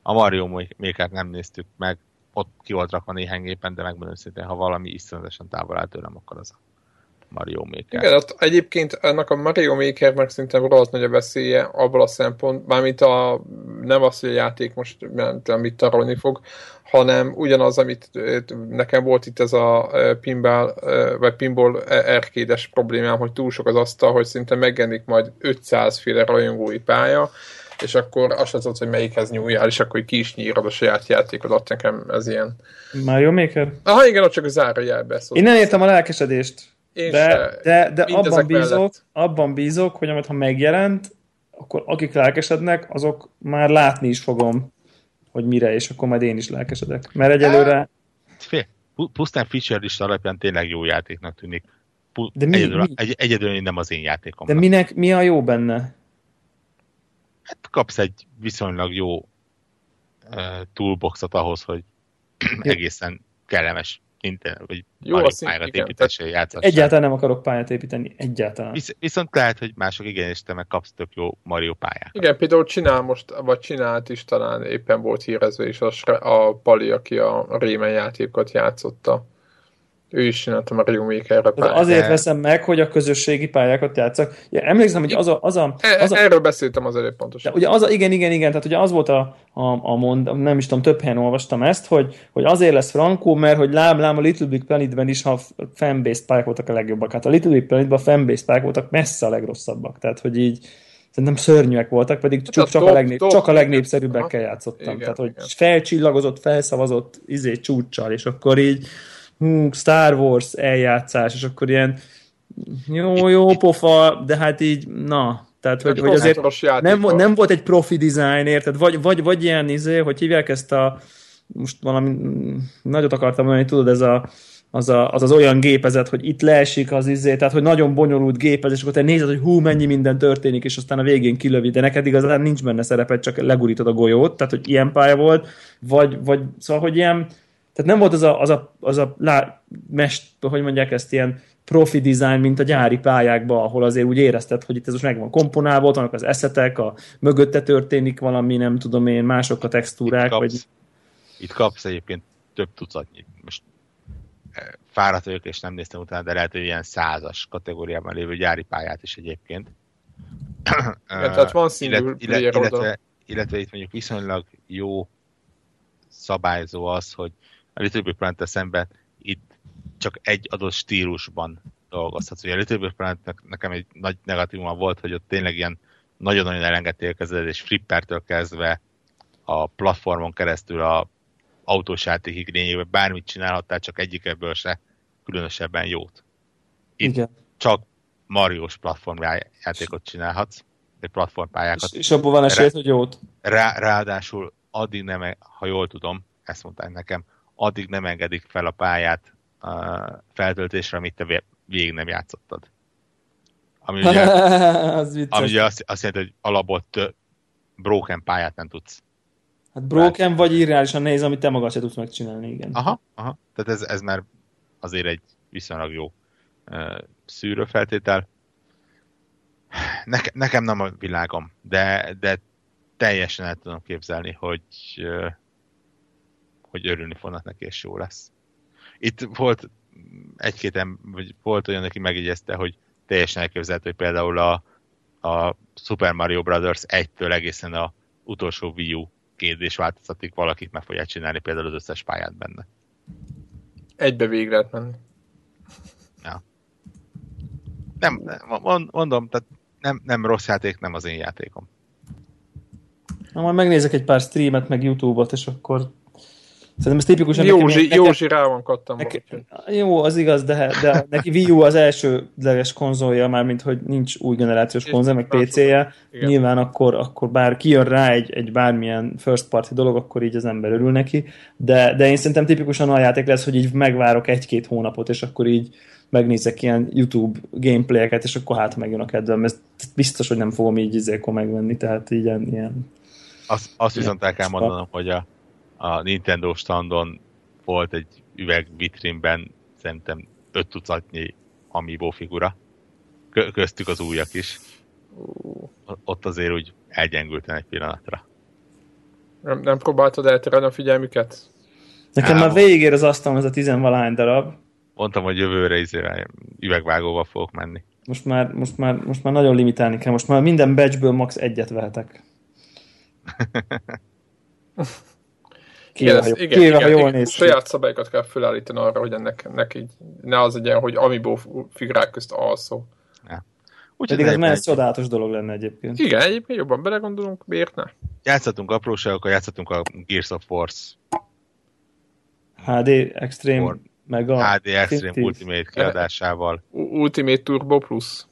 Speaker 3: A Mario Maker-t nem néztük meg, ott ki volt rakva néhány gépen, de megmondom őszintén, ha valami iszonyatosan távol áll tőlem, akkor az a Mario Maker.
Speaker 1: Igen, ott egyébként ennek a Mario Maker meg szerintem rohadt nagy a veszélye abból a szempont, mármint a, nem az, hogy a játék most nem mit tarolni fog, hanem ugyanaz, amit nekem volt itt ez a pinball, vagy pinball erkédes problémám, hogy túl sok az asztal, hogy szinte megjelenik majd 500 féle rajongói pálya, és akkor azt az hogy melyikhez nyúljál, és akkor ki is nyírod a saját játékodat, nekem ez ilyen.
Speaker 4: Mario Maker?
Speaker 1: Aha, igen, ott csak a zárójelbe
Speaker 4: szólt. Én nem értem a lelkesedést. Én de, de, de abban, bízok, abban bízok, hogy amit ha megjelent, akkor akik lelkesednek, azok már látni is fogom, hogy mire, és akkor majd én is lelkesedek. Mert egyelőre...
Speaker 3: Fél, pusztán feature lista alapján tényleg jó játéknak tűnik. De mi, egyedül, mi? Egy, egyedül nem az én játékom.
Speaker 4: De minek, mi a jó benne?
Speaker 3: Hát kapsz egy viszonylag jó uh, toolboxot ahhoz, hogy egészen kellemes internet, vagy
Speaker 1: Jó, Mario pályát
Speaker 3: építéssel játszás.
Speaker 4: Egyáltalán nem akarok pályát építeni, egyáltalán.
Speaker 3: Visz, viszont lehet, hogy mások igen, és te meg kapsz tök jó Mario pályát.
Speaker 1: Igen, például csinál most, vagy csinált is talán éppen volt hírezve is a, a Pali, aki a Rémen játékot játszotta. Ő is csinálta Mario Maker-re
Speaker 4: pályát. Azért veszem meg, hogy a közösségi pályákat játszak. Ja, emlékszem, hogy az a... Az a,
Speaker 1: e,
Speaker 4: az a
Speaker 1: Erről beszéltem az előbb pontosan.
Speaker 4: De ugye az a, igen, igen, igen, tehát ugye az volt a, a, a mond, nem is tudom, több helyen olvastam ezt, hogy, hogy azért lesz frankó, mert hogy lám, lám a Little Big Planetben is, ha fanbase pályák voltak a legjobbak. Hát a Little Big Planetben a fanbase pályák voltak messze a legrosszabbak. Tehát, hogy így szerintem szörnyűek voltak, pedig hát csak, csak, top, a, legnép, top, csak a legnépszerűbbekkel játszottam. Igen, Tehát, hogy igen. felcsillagozott, felszavazott izé csúccsal, és akkor így hú, Star Wars eljátszás, és akkor ilyen jó, jó pofa, de hát így, na, tehát, hogy, hogy azért nem, nem volt egy profi design, érted? Vagy, vagy, vagy ilyen izé, hogy hívják ezt a most valami nagyot akartam mondani, tudod, ez a az, a, az az olyan gépezet, hogy itt leesik az izé, tehát hogy nagyon bonyolult gépezet, és akkor te nézed, hogy hú, mennyi minden történik, és aztán a végén kilövi, de neked igazán nincs benne szerepet, csak legurítod a golyót, tehát hogy ilyen pálya volt, vagy, vagy szóval, hogy ilyen, tehát nem volt az a, az a, az a lá, mest, hogy mondják ezt, ilyen profi design, mint a gyári pályákban, ahol azért úgy érezted, hogy itt ez most meg van komponálva, ott vannak az eszetek, a mögötte történik valami, nem tudom én, mások a textúrák. Itt
Speaker 3: kapsz, vagy... itt kapsz egyébként több tucatnyi. Most eh, fáradt vagyok, és nem néztem utána, de lehet, hogy ilyen százas kategóriában lévő gyári pályát is egyébként. <clears throat>
Speaker 1: Ja, tehát van single
Speaker 3: illet, illet, illetve, illetve itt mondjuk viszonylag jó szabályzó az, hogy a Little Big Planet szemben itt csak egy adott stílusban dolgozhatsz. Ugye a Little Big Planet nekem egy nagy negatívuma volt, hogy ott tényleg ilyen nagyon-nagyon elengedték kezdet, és flippertől kezdve a platformon keresztül a autós játékig lényegében bármit csinálhattál, csak egyik ebből se különösebben jót. Itt Igen. csak Mariós platformjátékot csinálhatsz, egy platformpályákat.
Speaker 4: És, és abban van esély, hogy jót.
Speaker 3: Rá, ráadásul addig nem, ha jól tudom, ezt mondták nekem, addig nem engedik fel a pályát uh, feltöltésre, amit te végig nem játszottad. Ami <laughs> ugye, az ami ugye azt, azt jelenti, hogy alapból broken pályát nem tudsz.
Speaker 4: Hát broken vagy irreálisan nehéz, amit te magad se tudsz megcsinálni, igen.
Speaker 3: Aha, aha. Tehát ez, ez már azért egy viszonylag jó uh, szűrőfeltétel. Neke, nekem nem a világom, de, de teljesen el tudom képzelni, hogy, uh, hogy örülni fognak neki, és jó lesz. Itt volt egy-két vagy volt olyan, aki megjegyezte, hogy teljesen elképzelhető, hogy például a, a Super Mario Brothers 1-től egészen a utolsó Wii U kérdés változatig valakit meg fogják csinálni például az összes pályát benne.
Speaker 1: Egybe végre lehet menni.
Speaker 3: Ja. Nem, mondom, tehát nem, nem rossz játék, nem az én játékom.
Speaker 4: Na, majd megnézek egy pár streamet, meg YouTube-ot, és akkor Szerintem ez tipikusan...
Speaker 1: Józsi, nekem, Józsi rá van kattam. Neke,
Speaker 4: jó, az igaz, de, de neki Wii U az elsődleges konzolja, már mint hogy nincs új generációs konzol, meg PC-je. Nyilván akkor, akkor bár kijön rá egy, egy bármilyen first party dolog, akkor így az ember örül neki. De, de én szerintem tipikusan olyan játék lesz, hogy így megvárok egy-két hónapot, és akkor így megnézek ilyen YouTube gameplayeket, és akkor hát megjön a kedvem. Ez biztos, hogy nem fogom így izékon megvenni, tehát így ilyen... ilyen
Speaker 3: azt, azt viszont el kell mondanom, hogy a a Nintendo standon volt egy üveg vitrínben szerintem öt tucatnyi Amiibo figura. Köztük az újak is. Ott azért úgy elgyengülten egy pillanatra.
Speaker 1: Nem, nem próbáltad elterelni a figyelmüket?
Speaker 4: Nekem nem. már végigér az asztalon ez a tizenvalány darab.
Speaker 3: Mondtam, hogy jövőre izé, üvegvágóval fogok menni.
Speaker 4: Most már, most, már, most már nagyon limitálni kell. Most már minden batchből max. egyet vehetek. <laughs>
Speaker 1: Kivéve, igen, ha, igen, kivéve, igen, ha jól igen, néz Saját szabályokat kell felállítani arra, hogy ennek, ennek így ne az legyen, hogy amiból figurák közt alszó.
Speaker 4: Ja. Úgy Pedig ez már csodálatos dolog lenne egyébként.
Speaker 1: Igen, egyébként jobban belegondolunk, miért ne?
Speaker 3: Játszhatunk apróságokkal, játszhatunk a Gears of Force.
Speaker 4: HD Extreme, For... meg a
Speaker 3: HD Extreme 50. Ultimate kiadásával.
Speaker 1: Ultimate Turbo Plus.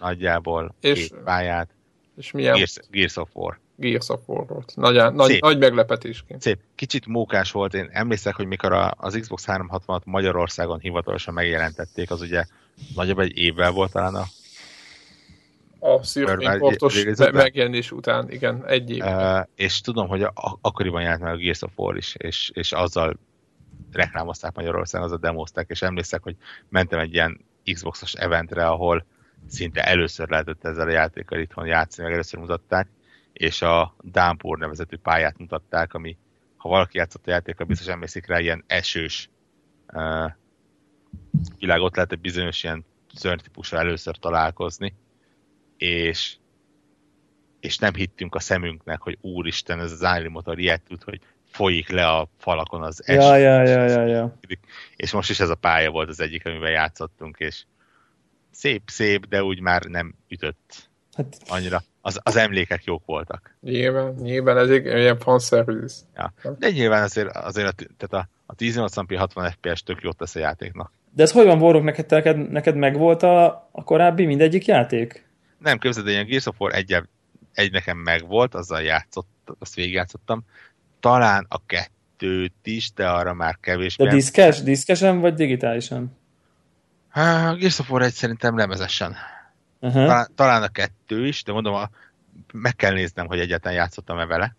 Speaker 3: Nagyjából és, két pályát.
Speaker 1: És milyen?
Speaker 3: Gears, Gears of War.
Speaker 1: Gears of War volt. Nagy, nagy, nagy meglepetésként.
Speaker 3: Szép. Kicsit mókás volt. Én emlékszek, hogy mikor a, az Xbox 360-at Magyarországon hivatalosan megjelentették, az ugye nagyobb egy évvel volt talán a
Speaker 1: a szürfényportos megjelenés után, igen, egy év. Uh,
Speaker 3: és tudom, hogy a, akkoriban jelent meg a Gears of War is, és, és azzal reklámozták Magyarországon, azzal demozták, és emlékszek, hogy mentem egy ilyen Xbox-os eventre, ahol szinte először lehetett ezzel a játékkal itthon játszani, meg először mutatták, és a Dámpor nevezetű pályát mutatták, ami ha valaki játszott a játékkal, biztos emlékszik rá, ilyen esős uh, világ ott lehet egy bizonyos ilyen szörnytípusra először találkozni, és, és nem hittünk a szemünknek, hogy úristen, ez az Iron Motor ilyet tud, hogy folyik le a falakon az
Speaker 4: es. Ja, ja, ja, ja, ja.
Speaker 3: És most is ez a pálya volt az egyik, amiben játszottunk, és szép, szép, de úgy már nem ütött hát... annyira. Az, az emlékek jók voltak.
Speaker 1: Nyilván, nyilván ez egy ilyen fanservice.
Speaker 3: Ja. De nyilván azért, azért a, tehát a, a 1080p 60 FPS tök jót tesz a játéknak.
Speaker 4: De ez hogy van, Warrock, neked, neked, neked megvolt a, a korábbi mindegyik játék?
Speaker 3: Nem, képzeld, ilyen Gears of War egy, egy nekem megvolt, azzal játszott, azt végigjátszottam. Talán a kettőt is, de arra már kevés.
Speaker 4: De diszkes, diszkesen vagy digitálisan?
Speaker 3: A Gears of War egy szerintem lemezesen. Uh-huh. Talán, talán a kettő is, de mondom, a, meg kell néznem, hogy egyáltalán játszottam-e vele.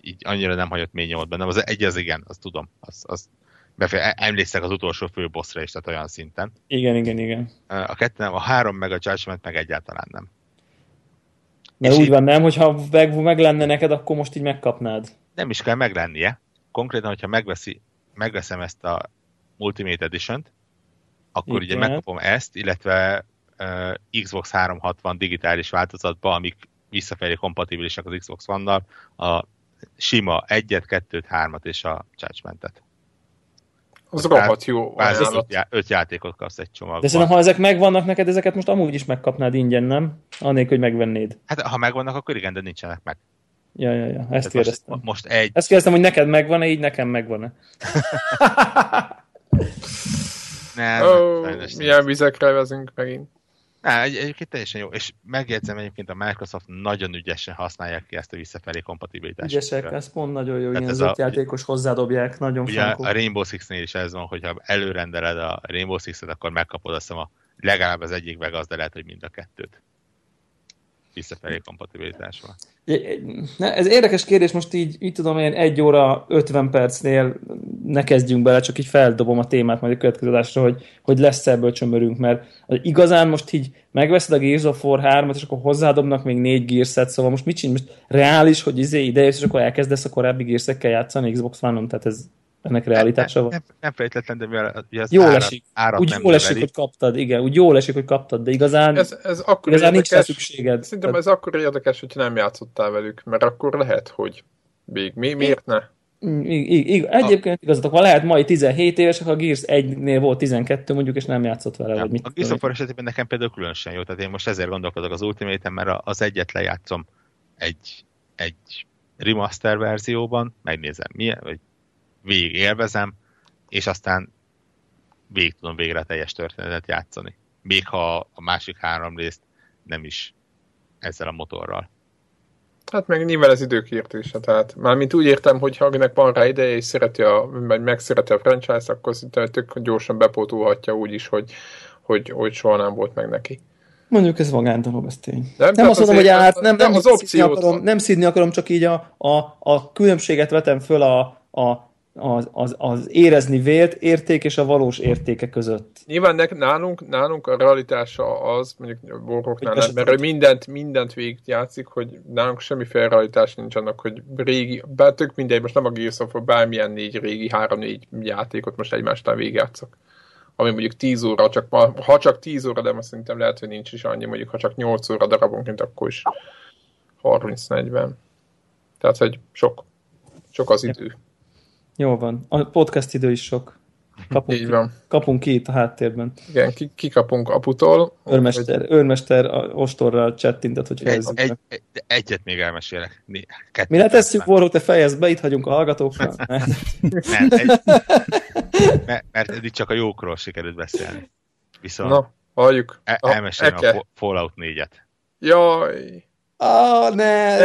Speaker 3: Így, annyira nem hagyott mély nyomot bennem. Az egy az igen, azt tudom. Az, az befél, e, emlékszek az utolsó főbosszra is, tehát olyan szinten.
Speaker 4: Igen, igen, igen.
Speaker 3: A kettő nem, a három meg a Judgment meg egyáltalán nem.
Speaker 4: És úgy így, van, nem, hogyha meg, meg lenne neked, akkor most így megkapnád.
Speaker 3: Nem is kell meglennie. Konkrétan, hogyha megveszi, megveszem ezt a Ultimate Edition-t, akkor Igen. ugye megkapom ezt, illetve uh, Xbox 360 digitális változatba, amik visszafelé kompatibilisek az Xbox One-nal, a sima 1-et, 2-t, 3-at és a Judgment-et.
Speaker 1: Az rohadt jó.
Speaker 3: Az öt, já- öt játékot kapsz egy csomagban.
Speaker 4: De szerintem, ha ezek megvannak neked, ezeket most amúgy is megkapnád ingyen, nem? Annélkül, hogy megvennéd.
Speaker 3: Hát ha megvannak, akkor igen, de nincsenek meg.
Speaker 4: Ja, ja, ja, ezt kérdeztem.
Speaker 3: Most, most egy...
Speaker 4: Ezt kérdeztem, hogy neked megvan-e, így nekem megvan-e. <laughs>
Speaker 3: nem,
Speaker 1: oh, milyen vizekre vezünk megint.
Speaker 3: Ne, egy, egyébként teljesen jó, és megjegyzem egyébként a Microsoft nagyon ügyesen használják ki ezt a visszafelé kompatibilitást.
Speaker 4: Ügyesek, ez pont nagyon jó, ilyen az a, játékos hozzádobják, nagyon
Speaker 3: ugye frankó. a Rainbow Six-nél is ez van, hogyha előrendeled a Rainbow Six-et, akkor megkapod azt a legalább az egyik meg az, de lehet, hogy mind a kettőt visszafelé kompatibilitásban.
Speaker 4: Ez érdekes kérdés, most így, így tudom én egy óra 50 percnél ne kezdjünk bele, csak így feldobom a témát majd a következő adásra, hogy, hogy lesz ebből csömörünk, mert igazán most így megveszed a Gears of War 3-at, és akkor hozzádobnak még négy gears szóval most mit csinál? Most reális, hogy izé ide és akkor elkezdesz a korábbi gears játszani Xbox One-on, tehát ez ennek realitása van?
Speaker 3: Nem, nem, nem feltétlen, de mivel
Speaker 4: az jól árat, esik. Árat úgy jól esik, hogy kaptad, igen, úgy jól esik, hogy kaptad, de igazán, ez, ez akkor igazán érdekes, nincs szükséged.
Speaker 1: Szerintem tehát... ez akkor érdekes, hogy nem játszottál velük, mert akkor lehet, hogy még mi, miért ne?
Speaker 4: I, I, egyébként igazatok van, lehet mai 17 éves, a Gears 1-nél volt 12 mondjuk, és nem játszott vele. Ja, vagy mit
Speaker 3: a Gears of esetében nekem például különösen jó, tehát én most ezért gondolkodok az Ultimate-en, mert az egyet lejátszom egy, egy remaster verzióban, megnézem milyen, vagy végig élvezem, és aztán végig tudom végre a teljes történetet játszani. Még ha a másik három részt nem is ezzel a motorral.
Speaker 1: Hát meg nyilván ez időkértése, tehát mármint úgy értem, hogy ha akinek van rá ideje és szereti a, meg megszereti a franchise akkor szinte tök gyorsan bepótolhatja úgy is, hogy, hogy, hogy soha nem volt meg neki.
Speaker 4: Mondjuk ez magándolog, ez tény. Nem, nem azt mondom, hogy nem, nem, nem, az szídni akarom, nem szídni akarom, csak így a, a, a különbséget vetem föl a, a az, az, az érezni vélt érték és a valós értéke között.
Speaker 1: Nyilván nek, nálunk, nálunk a realitása az, mondjuk boroknál nem, mert mindent, mindent végig játszik, hogy nálunk semmiféle realitás nincs annak, hogy régi, bár tök mindegy, most nem a Gears of bármilyen négy régi, három-négy játékot most egymástán végigjátszok. Ami mondjuk 10 óra, csak ma, ha csak 10 óra, de most szerintem lehet, hogy nincs is annyi, mondjuk ha csak 8 óra darabonként, akkor is 30-40. Tehát, hogy sok. Sok az idő.
Speaker 4: Jó van. A podcast idő is sok. Kapunk, <laughs> Így van. Kapunk ki itt a háttérben.
Speaker 1: Igen, ki, kikapunk aputól.
Speaker 4: Őrmester, hogy... őrmester a ostorral csettintet, hogy
Speaker 3: fejezzük egy, egy, egy, Egyet még elmesélek.
Speaker 4: Kettőt Mi letesszük, Voró, te fejezd be, itt hagyunk a hallgatókra. <laughs>
Speaker 3: Nem, egy, mert, mert eddig csak a jókról sikerült beszélni. Viszont
Speaker 1: Na, halljuk.
Speaker 3: El, elmesélem a Fallout 4-et.
Speaker 1: Jaj!
Speaker 4: Ah, ne,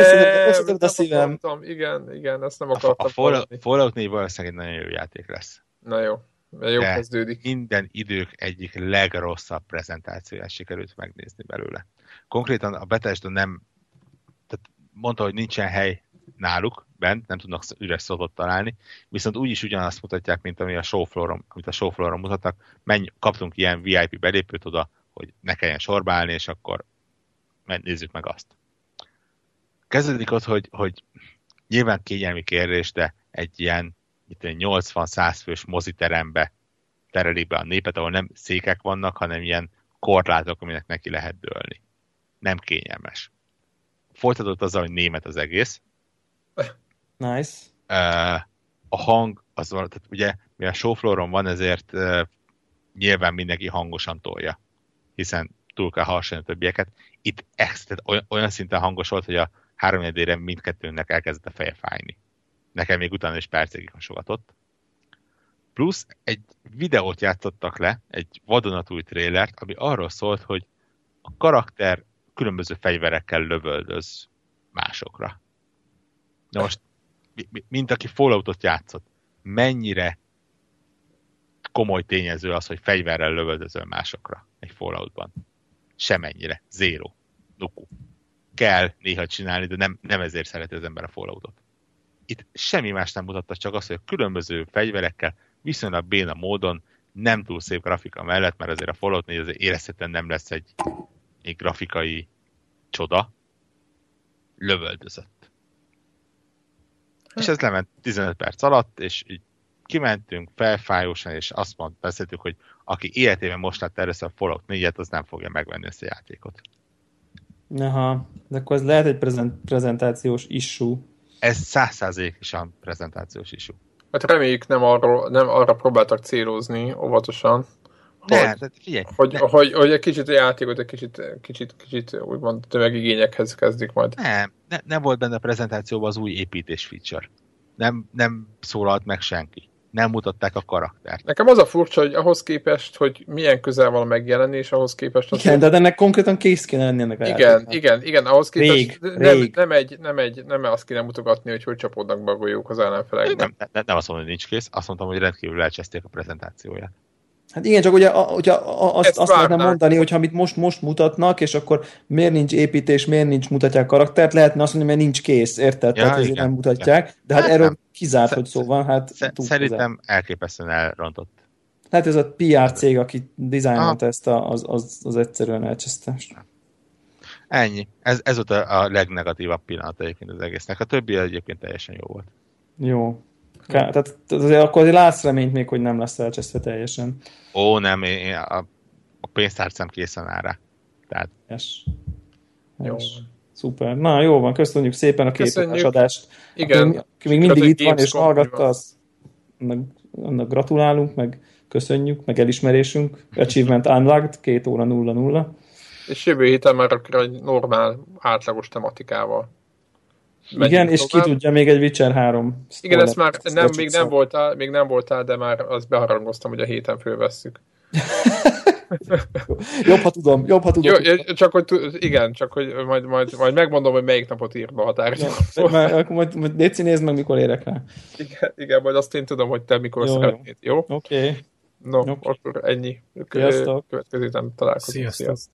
Speaker 4: összetört a szívem.
Speaker 1: Akartam. Igen, igen, ezt nem akartam.
Speaker 3: A, a Fallout, Fallout 4 valószínűleg egy nagyon jó játék lesz.
Speaker 1: Na jó, jó De kezdődik.
Speaker 3: minden idők egyik legrosszabb prezentációját sikerült megnézni belőle. Konkrétan a Bethesda nem, tehát mondta, hogy nincsen hely náluk, bent, nem tudnak üres szót találni, viszont úgyis ugyanazt mutatják, mint ami a showflooron, amit a showflooron mutatnak. Menj, kaptunk ilyen VIP belépőt oda, hogy ne kelljen sorba állni, és akkor nézzük meg azt kezdődik ott, hogy, hogy nyilván kényelmi kérdés, de egy ilyen 80-100 fős moziterembe terelik be a népet, ahol nem székek vannak, hanem ilyen korlátok, aminek neki lehet dőlni. Nem kényelmes. Folytatott azzal, hogy német az egész.
Speaker 4: Nice.
Speaker 3: A hang, az van, tehát ugye, mivel showflooron van, ezért nyilván mindenki hangosan tolja, hiszen túl kell hasonlítani a többieket. Itt extra, olyan, olyan szinten hangos volt, hogy a háromnyedére mindkettőnknek elkezdett a feje fájni. Nekem még utána is percekig hasogatott. Plusz egy videót játszottak le, egy vadonatúj trélert, ami arról szólt, hogy a karakter különböző fegyverekkel lövöldöz másokra. Na most, mint aki Falloutot játszott, mennyire komoly tényező az, hogy fegyverrel lövöldözöl másokra egy Falloutban. Semennyire. Zéro. Nuku. Kell néha csinálni, de nem, nem ezért szereti az ember a Falloutot. Itt semmi más nem mutatta, csak az, hogy a különböző fegyverekkel viszonylag béna módon, nem túl szép grafika mellett, mert azért a Fallout 4 azért érezhetően nem lesz egy, egy grafikai csoda, lövöldözött. És ez lement 15 perc alatt, és így kimentünk felfájósan, és azt mond, beszéltük, hogy aki életében most látta először a Fallout 4-et, az nem fogja megvenni ezt a játékot.
Speaker 4: Aha, de akkor ez lehet egy prezent, prezentációs issue.
Speaker 3: Ez százszázalékosan prezentációs issue.
Speaker 1: Hát reméljük nem, arról, nem arra próbáltak célozni óvatosan,
Speaker 3: hogy, ne, tehát figyelj,
Speaker 1: hogy, ne. Hogy, hogy, egy kicsit a játékot egy kicsit, kicsit, kicsit úgymond tömegigényekhez kezdik majd.
Speaker 3: Nem, ne, nem volt benne a prezentációban az új építés feature. Nem, nem szólalt meg senki nem mutatták a karaktert.
Speaker 1: Nekem az a furcsa, hogy ahhoz képest, hogy milyen közel van a megjelenés, ahhoz képest...
Speaker 4: Az igen, de ennek konkrétan kész kéne lenni ennek
Speaker 1: Igen, játéknak. igen, igen, ahhoz képest rég, nem, rég. Nem, egy, nem, egy, nem azt kéne mutogatni, hogy hogy csapódnak be a golyók az ellenfelekben.
Speaker 3: Nem, nem, nem azt mondom, hogy nincs kész, azt mondtam, hogy rendkívül elcseszték a prezentációját.
Speaker 4: Hát igen, csak ugye, ugye azt, azt lehetne mondani, hogy amit most, most mutatnak, és akkor miért nincs építés, miért nincs mutatják karaktert, lehetne azt mondani, mert nincs kész, érted? Ja, Tehát ezért nem mutatják. Ja. De hát, hát erről nem. kizárt, hogy szó van. Hát
Speaker 3: Szerintem elképesztően elrontott.
Speaker 4: Hát ez a PR cég, aki dizájnolta ezt, a, az, az, az egyszerűen elcseszte.
Speaker 3: Ennyi. Ez, ez volt a, a legnegatívabb pillanat egyébként az egésznek. A többi egyébként teljesen jó volt.
Speaker 4: Jó. Ká, tehát azért akkor azért látsz reményt még, hogy nem lesz elcseszve teljesen.
Speaker 3: Ó, nem, én, a, a pénztárcám készen áll rá. Tehát...
Speaker 4: Yes. Jó. Szuper. Na, jó van, köszönjük szépen a két adást.
Speaker 1: Igen. Aki,
Speaker 4: aki még mindig itt van és hallgatta, az, annak, annak gratulálunk, meg köszönjük, meg elismerésünk. Achievement Unlocked, két óra 0-0.
Speaker 1: És jövő héten már akkor egy normál, átlagos tematikával.
Speaker 4: Igen, és tovább. ki tudja, még egy Witcher 3.
Speaker 1: Igen, ezt már nem, még, nem voltál, még nem voltál, de már azt beharangoztam, hogy a héten fölvesszük. <laughs>
Speaker 4: jobb, ha tudom, jobb, ha tudom.
Speaker 1: Jó, csak hogy, igen, csak hogy majd, majd, majd megmondom, hogy melyik napot ír be a határidőt.
Speaker 4: Ja, majd, majd, Déci, nézd meg, mikor érek rá.
Speaker 1: Igen, igen, majd azt én tudom, hogy te mikor jó, szeretnéd, jó?
Speaker 4: Oké. Okay.
Speaker 1: No, okay. akkor ennyi. Sziasztok. Következő találkozunk.
Speaker 2: Sziasztok. Sziasztok.